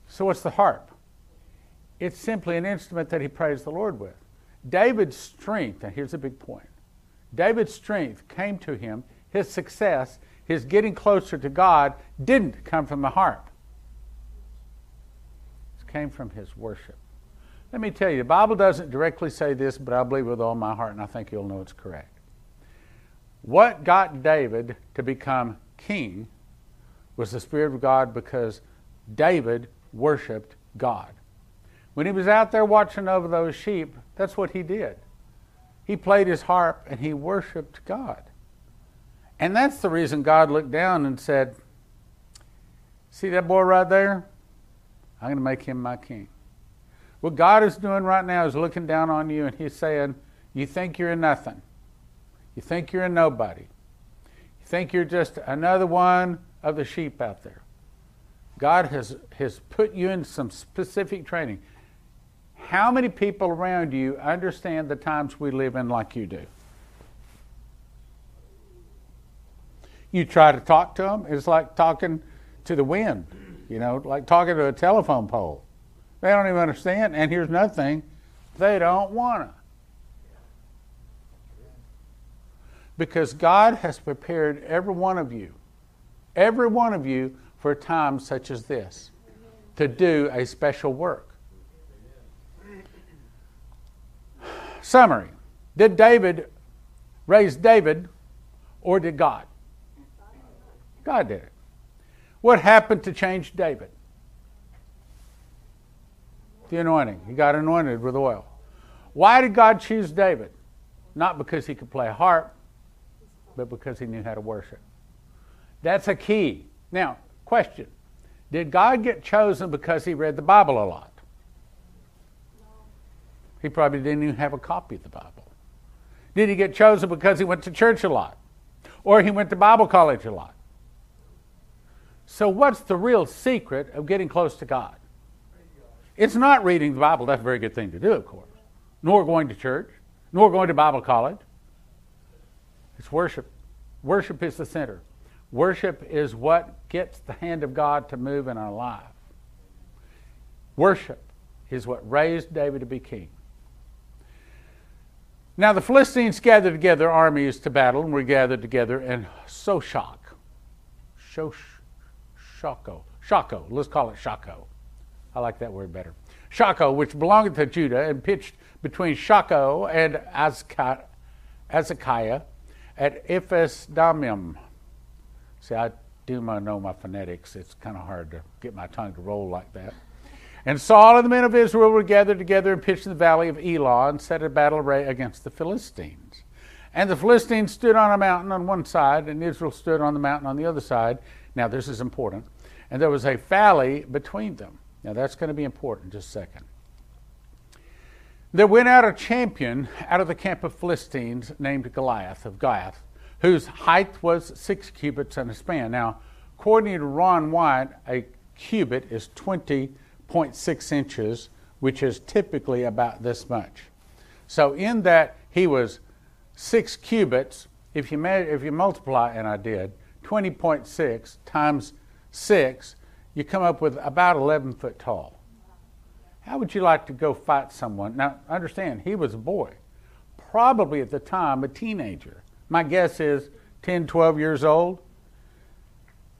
So what's the harp? It's simply an instrument that he praised the Lord with. David's strength, and here's a big point. David's strength came to him, his success, his getting closer to God didn't come from the harp It came from his worship. Let me tell you, the Bible doesn't directly say this, but I believe with all my heart, and I think you'll know it's correct. What got David to become king was the Spirit of God because David worshiped God. When he was out there watching over those sheep, that's what he did. He played his harp and he worshiped God. And that's the reason God looked down and said, See that boy right there? I'm going to make him my king. What God is doing right now is looking down on you and He's saying, You think you're nothing. You think you're a nobody. You think you're just another one of the sheep out there. God has, has put you in some specific training. How many people around you understand the times we live in like you do? You try to talk to them, it's like talking to the wind you know, like talking to a telephone pole. They don't even understand, and here's another thing they don't want to. Because God has prepared every one of you, every one of you, for a time such as this, to do a special work. Summary Did David raise David, or did God? God did it. What happened to change David? The anointing. He got anointed with oil. Why did God choose David? Not because he could play a harp, but because he knew how to worship. That's a key. Now, question Did God get chosen because he read the Bible a lot? He probably didn't even have a copy of the Bible. Did he get chosen because he went to church a lot? Or he went to Bible college a lot? So, what's the real secret of getting close to God? It's not reading the Bible. That's a very good thing to do, of course. Nor going to church, nor going to Bible college. It's worship. Worship is the center. Worship is what gets the hand of God to move in our life. Worship is what raised David to be king. Now the Philistines gathered together armies to battle, and were gathered together in Soshak. Shosh Shako. Shako. Let's call it Shako. I like that word better. Shako, which belonged to Judah and pitched between Shako and Azekah at Ephes Damim. See, I do know my phonetics. It's kind of hard to get my tongue to roll like that. And Saul and the men of Israel were gathered together and pitched in the valley of Elah and set a battle array against the Philistines. And the Philistines stood on a mountain on one side, and Israel stood on the mountain on the other side. Now, this is important. And there was a valley between them. Now, that's going to be important just a second. There went out a champion out of the camp of Philistines named Goliath of Gath, whose height was six cubits and a span. Now, according to Ron Wyatt, a cubit is 20.6 inches, which is typically about this much. So, in that he was six cubits, if you, measure, if you multiply, and I did, 20.6 times 6, you come up with about 11 foot tall. How would you like to go fight someone? Now, understand, he was a boy, probably at the time a teenager. My guess is 10, 12 years old.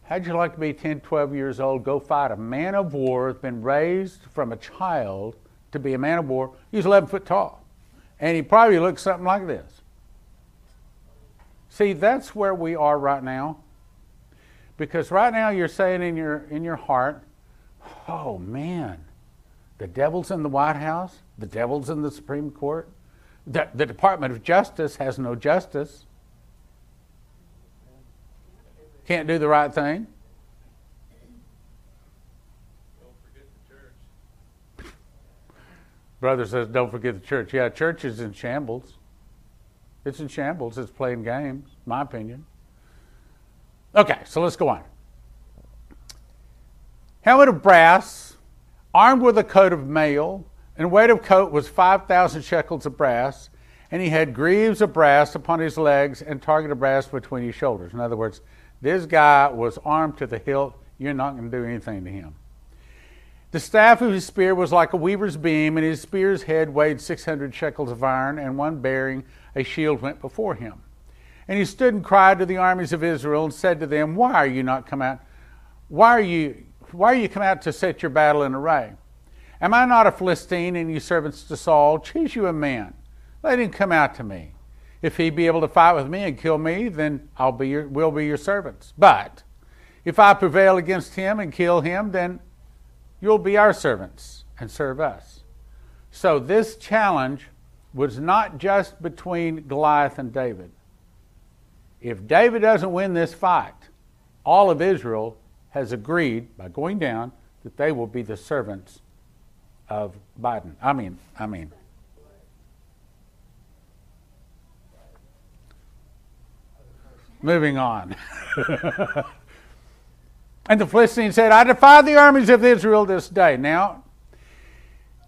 How'd you like to be 10, 12 years old, go fight a man of war that's been raised from a child to be a man of war? He's 11 foot tall. And he probably looks something like this. See, that's where we are right now. Because right now you're saying in your, in your heart, oh man, the devil's in the White House, the devil's in the Supreme Court, the, the Department of Justice has no justice, can't do the right thing. Brother says, don't forget the church. Yeah, church is in shambles. It's in shambles. It's playing games, my opinion. Okay, so let's go on. Helmet of brass armed with a coat of mail, and weight of coat was 5,000 shekels of brass, and he had greaves of brass upon his legs and target of brass between his shoulders. In other words, this guy was armed to the hilt. You're not going to do anything to him. The staff of his spear was like a weaver's beam, and his spear's head weighed 600 shekels of iron, and one bearing a shield went before him. And he stood and cried to the armies of Israel and said to them, Why are you not come out? Why are you why are you come out to set your battle in array? Am I not a Philistine and you servants to Saul? Choose you a man. Let him come out to me. If he be able to fight with me and kill me, then I'll be your, we'll be your servants. But if I prevail against him and kill him, then you'll be our servants and serve us. So this challenge was not just between Goliath and David. If David doesn't win this fight, all of Israel has agreed by going down that they will be the servants of Biden. I mean, I mean. Moving on. and the Philistine said, I defy the armies of Israel this day. Now,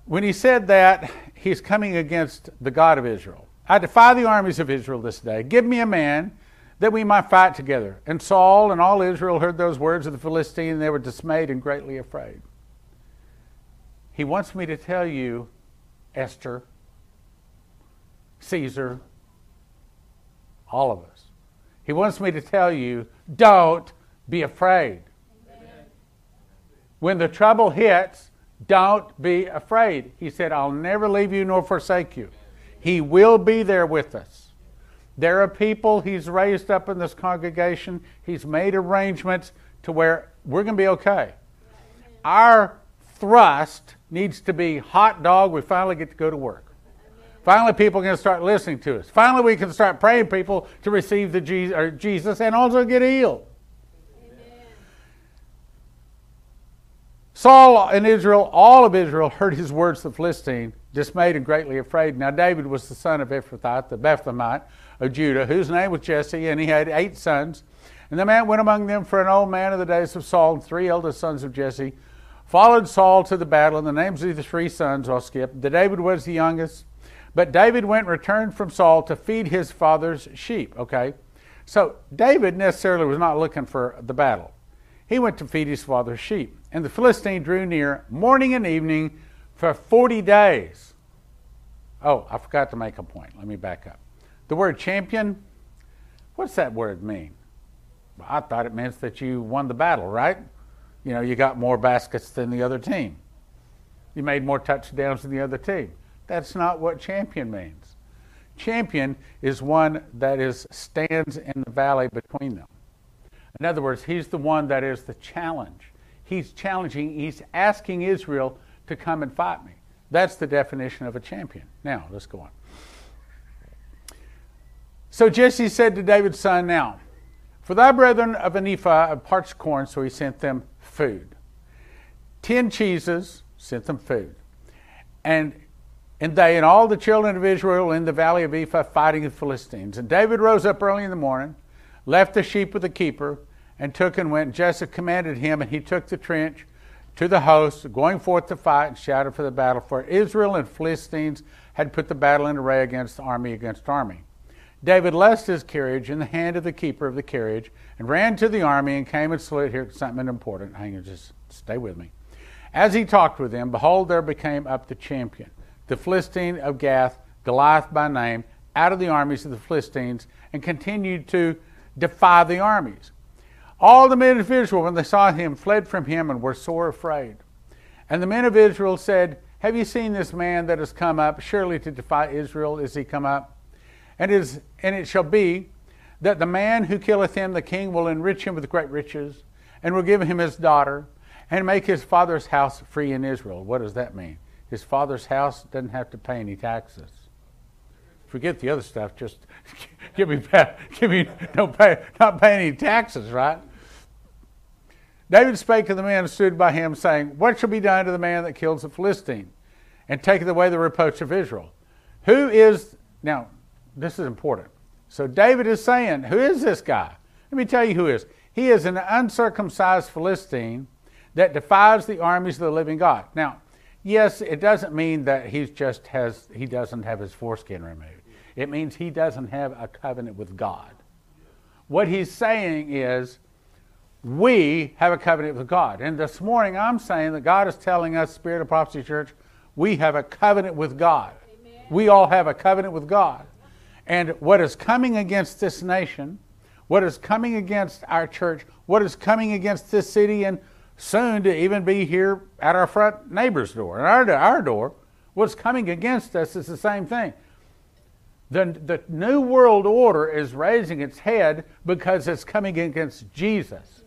when he said that, he's coming against the God of Israel. I defy the armies of Israel this day. Give me a man that we might fight together. And Saul and all Israel heard those words of the Philistine, and they were dismayed and greatly afraid. He wants me to tell you, Esther, Caesar, all of us. He wants me to tell you, don't be afraid. Amen. When the trouble hits, don't be afraid. He said, I'll never leave you nor forsake you. He will be there with us. There are people he's raised up in this congregation. He's made arrangements to where we're going to be okay. Our thrust needs to be hot dog. We finally get to go to work. Finally, people are going to start listening to us. Finally, we can start praying people to receive the Jesus and also get healed. Saul and Israel, all of Israel, heard his words to the Philistine, dismayed and greatly afraid. Now, David was the son of Ephrathah, the Bethlehemite, of Judah, whose name was Jesse, and he had eight sons. And the man went among them for an old man of the days of Saul, and three eldest sons of Jesse followed Saul to the battle, and the names of the three sons I'll skip. The David was the youngest, but David went and returned from Saul to feed his father's sheep. Okay, so David necessarily was not looking for the battle. He went to feed his father's sheep. And the Philistine drew near morning and evening for 40 days. Oh, I forgot to make a point. Let me back up. The word champion, what's that word mean? I thought it meant that you won the battle, right? You know, you got more baskets than the other team. You made more touchdowns than the other team. That's not what champion means. Champion is one that is stands in the valley between them. In other words, he's the one that is the challenge. He's challenging, he's asking Israel to come and fight me. That's the definition of a champion. Now, let's go on. So Jesse said to David's son, Now, For thy brethren of an ephah of parched corn, so he sent them food. Ten cheeses, sent them food. And and they and all the children of Israel in the valley of Ephah fighting the Philistines. And David rose up early in the morning, left the sheep with the keeper, and took and went. Jesse commanded him, and he took the trench to the host, going forth to fight, and shouted for the battle. For Israel and Philistines had put the battle in array against army against army. David left his carriage in the hand of the keeper of the carriage, and ran to the army, and came and saluted. Here, something important. Hang on, just stay with me. As he talked with them, behold, there became up the champion the Philistine of Gath, Goliath by name, out of the armies of the Philistines and continued to defy the armies. All the men of Israel, when they saw him, fled from him and were sore afraid. And the men of Israel said, Have you seen this man that has come up? Surely to defy Israel is he come up. And, is, and it shall be that the man who killeth him, the king, will enrich him with great riches, and will give him his daughter, and make his father's house free in Israel. What does that mean? His father's house doesn't have to pay any taxes. Forget the other stuff. Just give me, give me, don't pay, not pay any taxes, right? David spake to the man stood by him, saying, What shall be done to the man that kills the Philistine, and taketh away the reproach of Israel? Who is now? This is important. So David is saying, Who is this guy? Let me tell you who is. He is an uncircumcised Philistine that defies the armies of the living God. Now, Yes, it doesn't mean that he just has he doesn't have his foreskin removed. It means he doesn't have a covenant with God. What he's saying is we have a covenant with God. And this morning I'm saying that God is telling us, Spirit of Prophecy Church, we have a covenant with God. Amen. We all have a covenant with God. And what is coming against this nation, what is coming against our church, what is coming against this city and soon to even be here at our front neighbor's door. And our, our door, what's coming against us is the same thing. The, the New World Order is raising its head because it's coming against Jesus.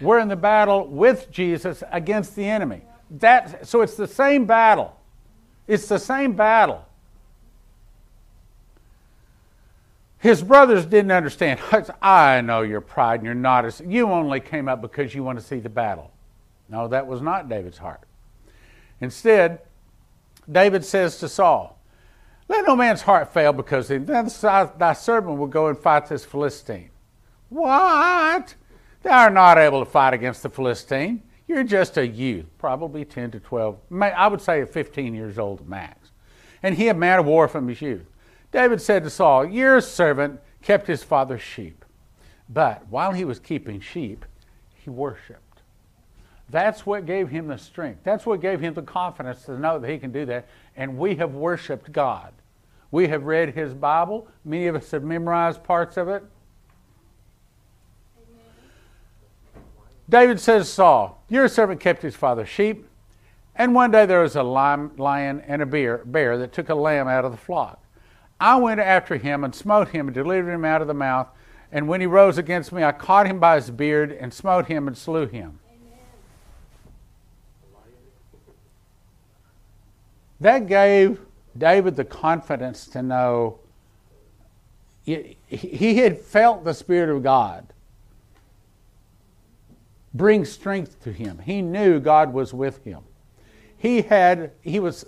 We're in the battle with Jesus against the enemy. That, so it's the same battle. It's the same battle. His brothers didn't understand. I know your pride and you're not. You only came up because you want to see the battle. No, that was not David's heart. Instead, David says to Saul, Let no man's heart fail because then thy servant will go and fight this Philistine. What? Thou art not able to fight against the Philistine. You're just a youth, probably 10 to 12, I would say 15 years old max. And he a man of war from his youth. David said to Saul, Your servant kept his father's sheep. But while he was keeping sheep, he worshiped. That's what gave him the strength. That's what gave him the confidence to know that he can do that. And we have worshiped God. We have read his Bible. Many of us have memorized parts of it. David says, Saul, your servant kept his father's sheep. And one day there was a lion and a bear, bear that took a lamb out of the flock. I went after him and smote him and delivered him out of the mouth. And when he rose against me, I caught him by his beard and smote him and slew him. That gave David the confidence to know he had felt the Spirit of God bring strength to him. He knew God was with him. He had he was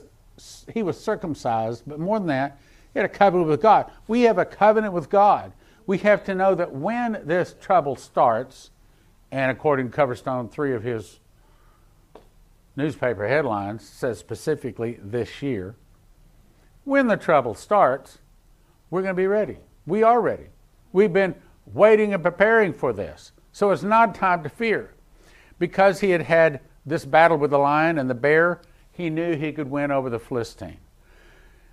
he was circumcised, but more than that, he had a covenant with God. We have a covenant with God. We have to know that when this trouble starts, and according to Coverstone, three of his newspaper headlines says specifically this year. When the trouble starts, we're going to be ready. We are ready. We've been waiting and preparing for this. So it's not time to fear. Because he had had this battle with the lion and the bear, he knew he could win over the Philistine.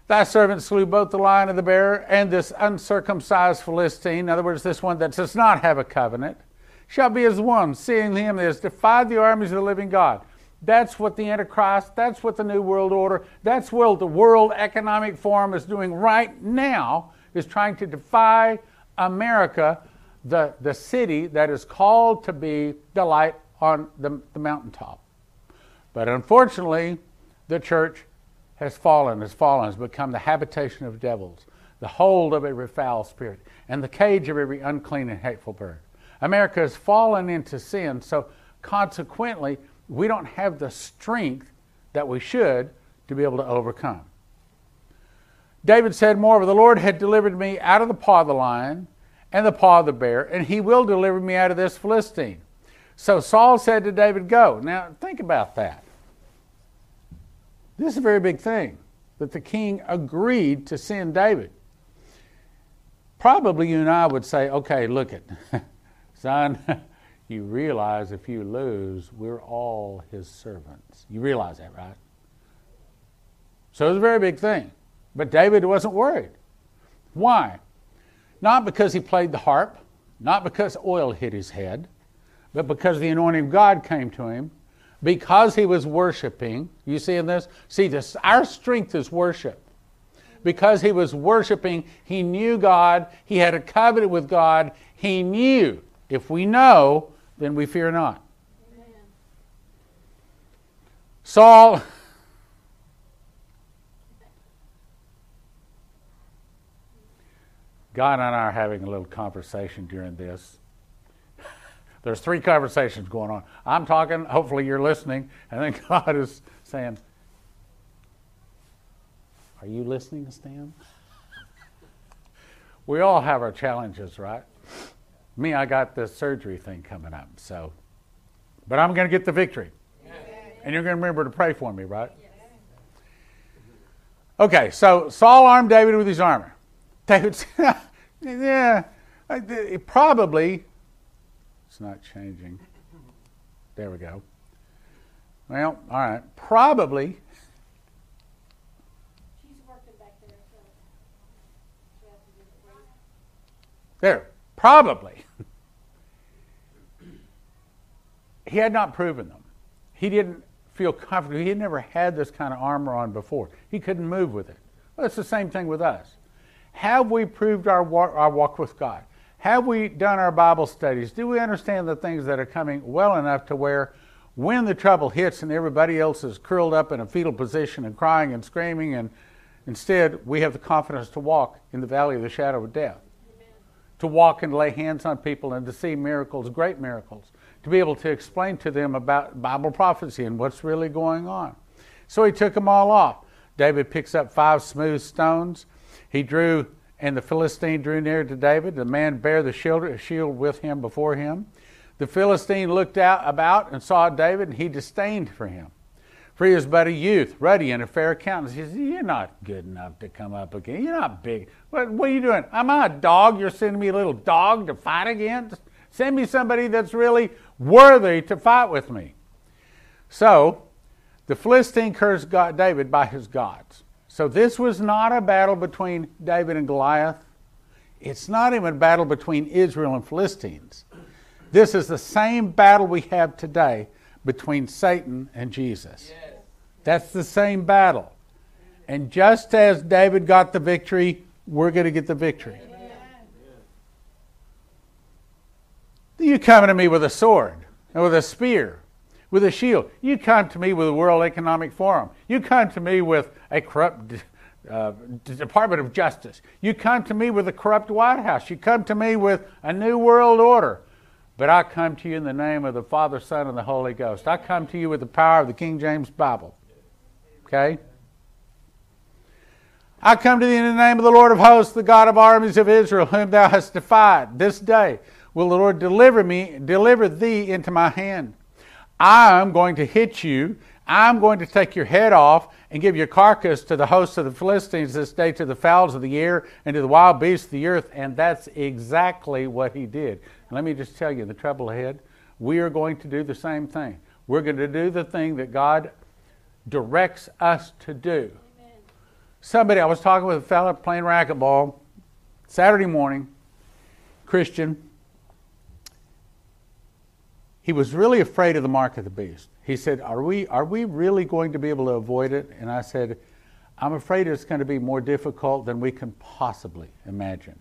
Thy servant slew both the lion and the bear, and this uncircumcised Philistine, in other words, this one that does not have a covenant, shall be as one, seeing him that has defied the armies of the living God. That's what the Antichrist, that's what the New World Order, that's what the World Economic Forum is doing right now, is trying to defy America, the, the city that is called to be the light on the, the mountaintop. But unfortunately, the church has fallen, has fallen, has become the habitation of devils, the hold of every foul spirit, and the cage of every unclean and hateful bird. America has fallen into sin, so consequently, we don't have the strength that we should to be able to overcome. David said, Moreover, the Lord had delivered me out of the paw of the lion and the paw of the bear, and he will deliver me out of this Philistine. So Saul said to David, Go. Now, think about that. This is a very big thing that the king agreed to send David. Probably you and I would say, Okay, look it, son, you realize if you lose, we're all his servants. You realize that, right? So it was a very big thing. But David wasn't worried. Why? Not because he played the harp, not because oil hit his head, but because the anointing of God came to him, because he was worshiping. You see in this? See, this our strength is worship. Because he was worshiping, he knew God, he had a covenant with God, he knew. If we know, then we fear not. Amen. Saul God and I are having a little conversation during this. There's three conversations going on. I'm talking, hopefully you're listening, and then God is saying, Are you listening, Stan? we all have our challenges, right? Me, I got this surgery thing coming up, so. But I'm going to get the victory. And you're going to remember to pray for me, right? Okay, so Saul armed David with his armor. David said, yeah, it probably, it's not changing. There we go. Well, all right. Probably. There, probably. he had not proven them. He didn't feel comfortable. He had never had this kind of armor on before. He couldn't move with it. Well, it's the same thing with us. Have we proved our our walk with God? Have we done our Bible studies? Do we understand the things that are coming well enough to where when the trouble hits and everybody else is curled up in a fetal position and crying and screaming, and instead we have the confidence to walk in the valley of the shadow of death? To walk and lay hands on people and to see miracles, great miracles, to be able to explain to them about Bible prophecy and what's really going on. So he took them all off. David picks up five smooth stones he drew, and the Philistine drew near to David. The man bare the shield, shield with him before him. The Philistine looked out about and saw David, and he disdained for him. Was but a youth, ruddy and a fair countenance. He said, You're not good enough to come up again. You're not big. What, what are you doing? I'm I a dog? You're sending me a little dog to fight against? Send me somebody that's really worthy to fight with me. So the Philistine cursed God, David by his gods. So this was not a battle between David and Goliath. It's not even a battle between Israel and Philistines. This is the same battle we have today between Satan and Jesus. Yes. That's the same battle. And just as David got the victory, we're going to get the victory. Amen. You come to me with a sword and with a spear with a shield. You come to me with the World Economic Forum. You come to me with a corrupt uh, Department of Justice. You come to me with a corrupt White House. You come to me with a new world order. But I come to you in the name of the Father, Son, and the Holy Ghost. I come to you with the power of the King James Bible. Okay? I come to thee in the name of the Lord of hosts, the God of armies of Israel, whom thou hast defied. This day will the Lord deliver me, deliver thee into my hand. I'm going to hit you. I'm going to take your head off and give your carcass to the hosts of the Philistines this day, to the fowls of the air, and to the wild beasts of the earth. And that's exactly what he did. And let me just tell you the trouble ahead. We are going to do the same thing. We're going to do the thing that God directs us to do. Amen. Somebody, I was talking with a fellow playing racquetball Saturday morning, Christian, he was really afraid of the mark of the beast. He said, Are we, are we really going to be able to avoid it? And I said, I'm afraid it's going to be more difficult than we can possibly imagine.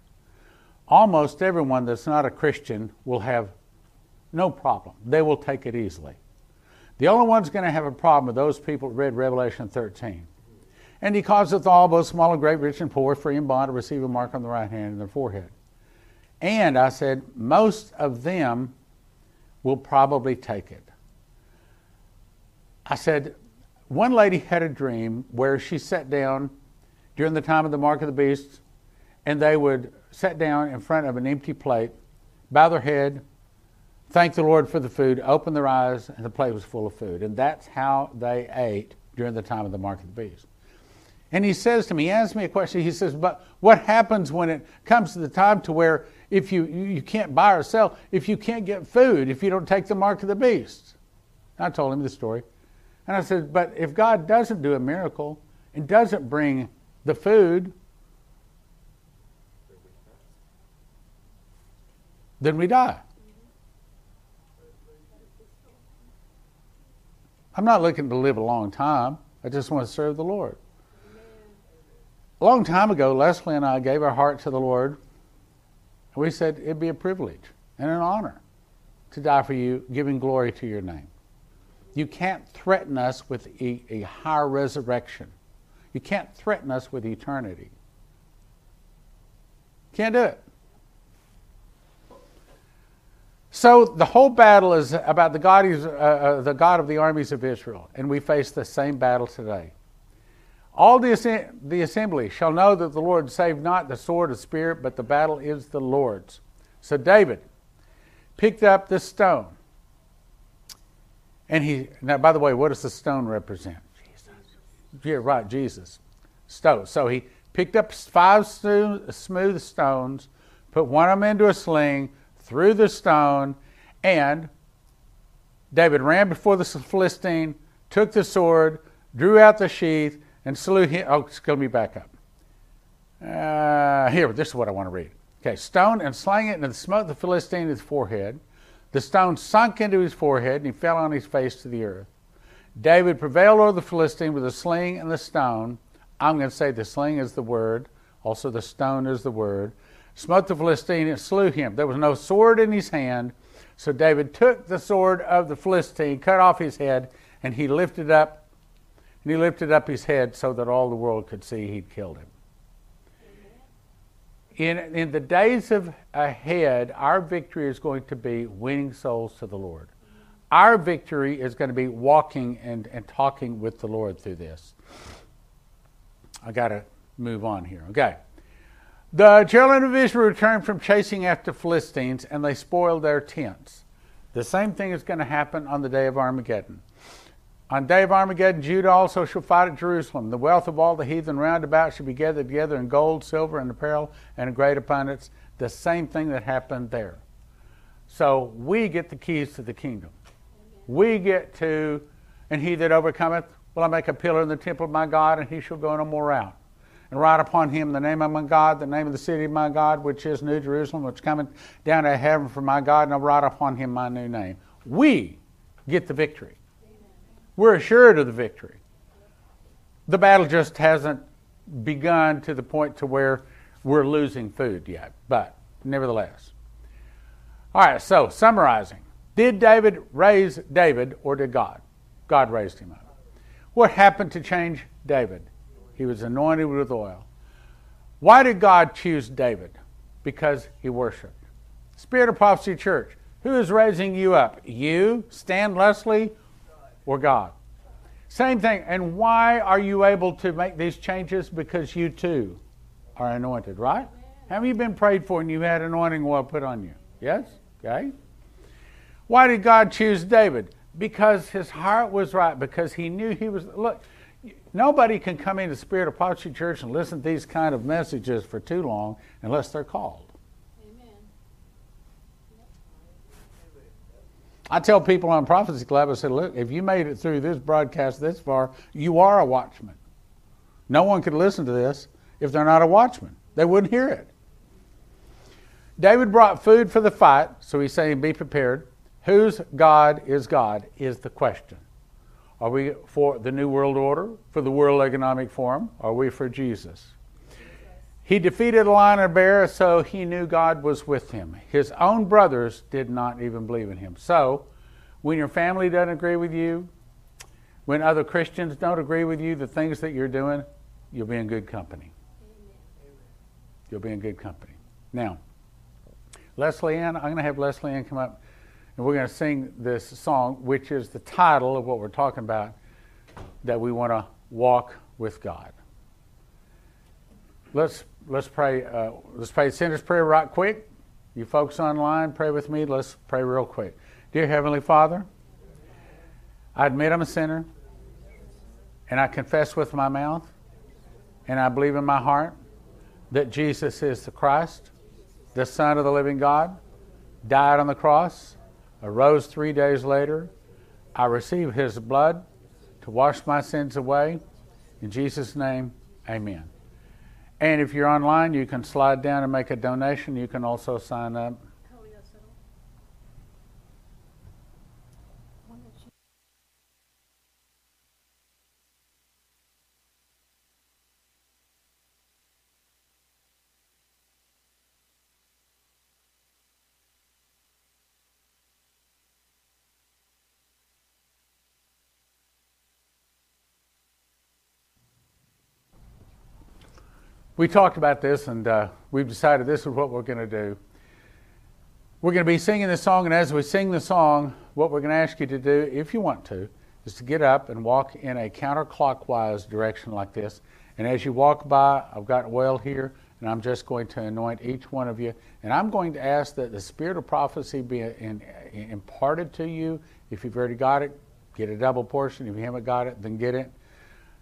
Almost everyone that's not a Christian will have no problem. They will take it easily. The only one's going to have a problem are those people who read Revelation 13. And he causeth all, both small and great, rich and poor, free and bond, to receive a mark on the right hand and their forehead. And I said, most of them will probably take it. I said, one lady had a dream where she sat down during the time of the mark of the beast, and they would sit down in front of an empty plate, bow their head, thank the Lord for the food, open their eyes, and the plate was full of food. And that's how they ate during the time of the mark of the beast. And he says to me, he asks me a question. He says, But what happens when it comes to the time to where if you, you can't buy or sell, if you can't get food, if you don't take the mark of the beast? I told him the story. And I said, But if God doesn't do a miracle and doesn't bring the food, then we die. I'm not looking to live a long time. I just want to serve the Lord. A long time ago, Leslie and I gave our heart to the Lord. And we said it'd be a privilege and an honor to die for you, giving glory to your name. You can't threaten us with a, a higher resurrection. You can't threaten us with eternity. Can't do it. So the whole battle is about the God, uh, uh, the God of the armies of Israel, and we face the same battle today. All the, the assembly shall know that the Lord saved not the sword of spirit, but the battle is the Lord's. So David picked up this stone. And he, now by the way, what does the stone represent? Jesus. Yeah, right, Jesus. Stone. So he picked up five smooth stones, put one of them into a sling, threw the stone, and David ran before the Philistine, took the sword, drew out the sheath, and slew him. Oh, let me back up. Uh, here, this is what I want to read. Okay, stone and slang it and smote the Philistine in his forehead. The stone sunk into his forehead and he fell on his face to the earth. David prevailed over the Philistine with the sling and the stone. I'm going to say the sling is the word, also the stone is the word. Smote the Philistine and slew him. There was no sword in his hand. So David took the sword of the Philistine, cut off his head, and he lifted up and he lifted up his head so that all the world could see he'd killed him. In, in the days of ahead, our victory is going to be winning souls to the Lord. Our victory is going to be walking and, and talking with the Lord through this. I got to move on here. Okay. The children of Israel returned from chasing after Philistines and they spoiled their tents. The same thing is going to happen on the day of Armageddon. On day of Armageddon, Judah also shall fight at Jerusalem. The wealth of all the heathen round about shall be gathered together in gold, silver, and apparel, and a great abundance. The same thing that happened there. So we get the keys to the kingdom. We get to, and he that overcometh will I make a pillar in the temple of my God, and he shall go no more out. And write upon him the name of my God, the name of the city of my God, which is New Jerusalem, which cometh down out of heaven from my God, and I'll write upon him my new name. We get the victory. We're assured of the victory. The battle just hasn't begun to the point to where we're losing food yet, but nevertheless. All right, so summarizing. Did David raise David or did God? God raised him up. What happened to change David? He was anointed with oil. Why did God choose David? Because he worshiped. Spirit of Prophecy Church, who is raising you up? You, Stan Leslie, or God. Same thing. And why are you able to make these changes? Because you too are anointed, right? Have you been prayed for and you had anointing oil put on you? Yes? Okay. Why did God choose David? Because his heart was right, because he knew he was. Look, nobody can come into Spirit of Prophecy Church and listen to these kind of messages for too long unless they're called. Amen. I tell people on Prophecy Club, I said, look, if you made it through this broadcast this far, you are a watchman. No one could listen to this if they're not a watchman. They wouldn't hear it. David brought food for the fight, so he's saying, be prepared. Whose God is God is the question. Are we for the New World Order, for the World Economic Forum? Are we for Jesus? He defeated a lion and a bear, so he knew God was with him. His own brothers did not even believe in him. So, when your family doesn't agree with you, when other Christians don't agree with you, the things that you're doing, you'll be in good company. You'll be in good company. Now, Leslie Ann, I'm going to have Leslie Ann come up and we're going to sing this song, which is the title of what we're talking about that we want to walk with God. Let's, let's pray. Uh, let's pray sinner's prayer right quick. You folks online, pray with me. Let's pray real quick. Dear Heavenly Father, I admit I'm a sinner, and I confess with my mouth, and I believe in my heart that Jesus is the Christ, the Son of the living God, died on the cross, arose three days later. I receive his blood to wash my sins away. In Jesus' name, amen. And if you're online, you can slide down and make a donation. You can also sign up. We talked about this and uh, we've decided this is what we're going to do. We're going to be singing this song, and as we sing the song, what we're going to ask you to do, if you want to, is to get up and walk in a counterclockwise direction like this. And as you walk by, I've got oil here, and I'm just going to anoint each one of you. And I'm going to ask that the spirit of prophecy be in, in, imparted to you. If you've already got it, get a double portion. If you haven't got it, then get it.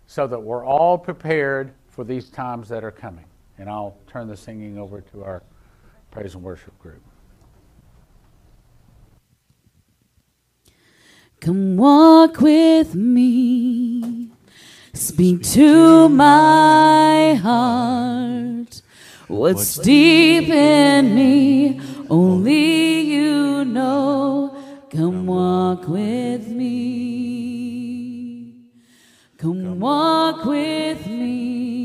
So that we're all prepared for these times that are coming. And I'll turn the singing over to our praise and worship group. Come walk with me, speak to my heart. What's deep in me, only you know. Come walk with me. Come walk with me.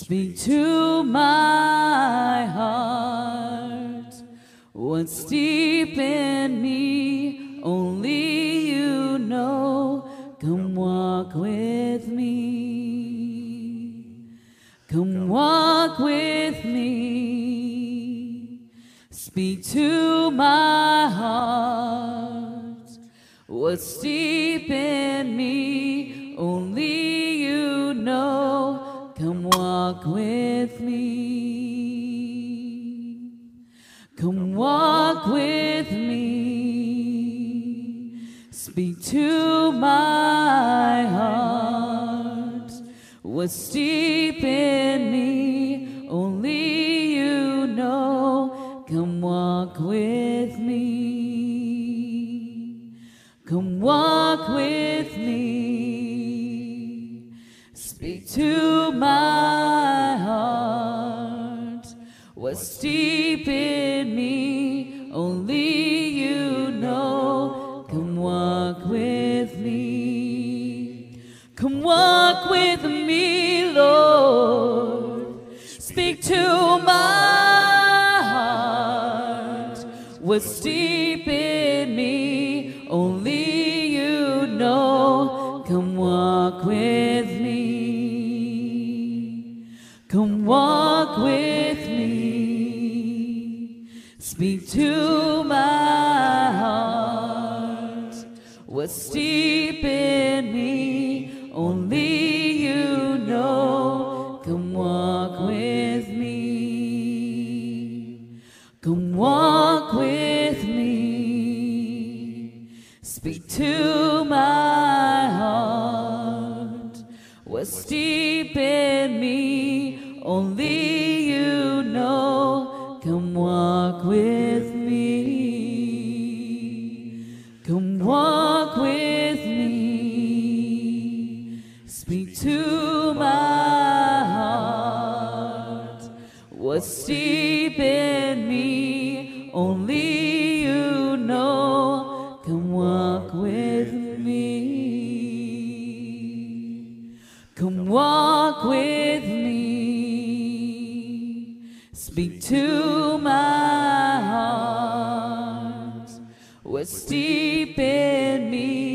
Speak to my heart. What's deep in me, only you know. Come walk with me. Come walk with me. Speak to my heart. What's deep in me, only you know. Come walk with me. Come walk with me. Speak to my heart. What's deep in me, only you know. Come walk with me. Come walk with me. Speak to my heart. What's deep in me, only you know. Come walk with me. Come walk with me, Lord. Speak to my heart. What's deep in me, only you know. Come walk with me. Come walk with me. Speak to my heart. What's deep in me, only you know. Come walk with me. Come walk with me. Speak to my heart. What's deep in me, only you know. Come walk with me. Come walk with me. Speak to my heart. What's deep in me, only you know. Come walk with me. Come walk with To my heart, was deep in me.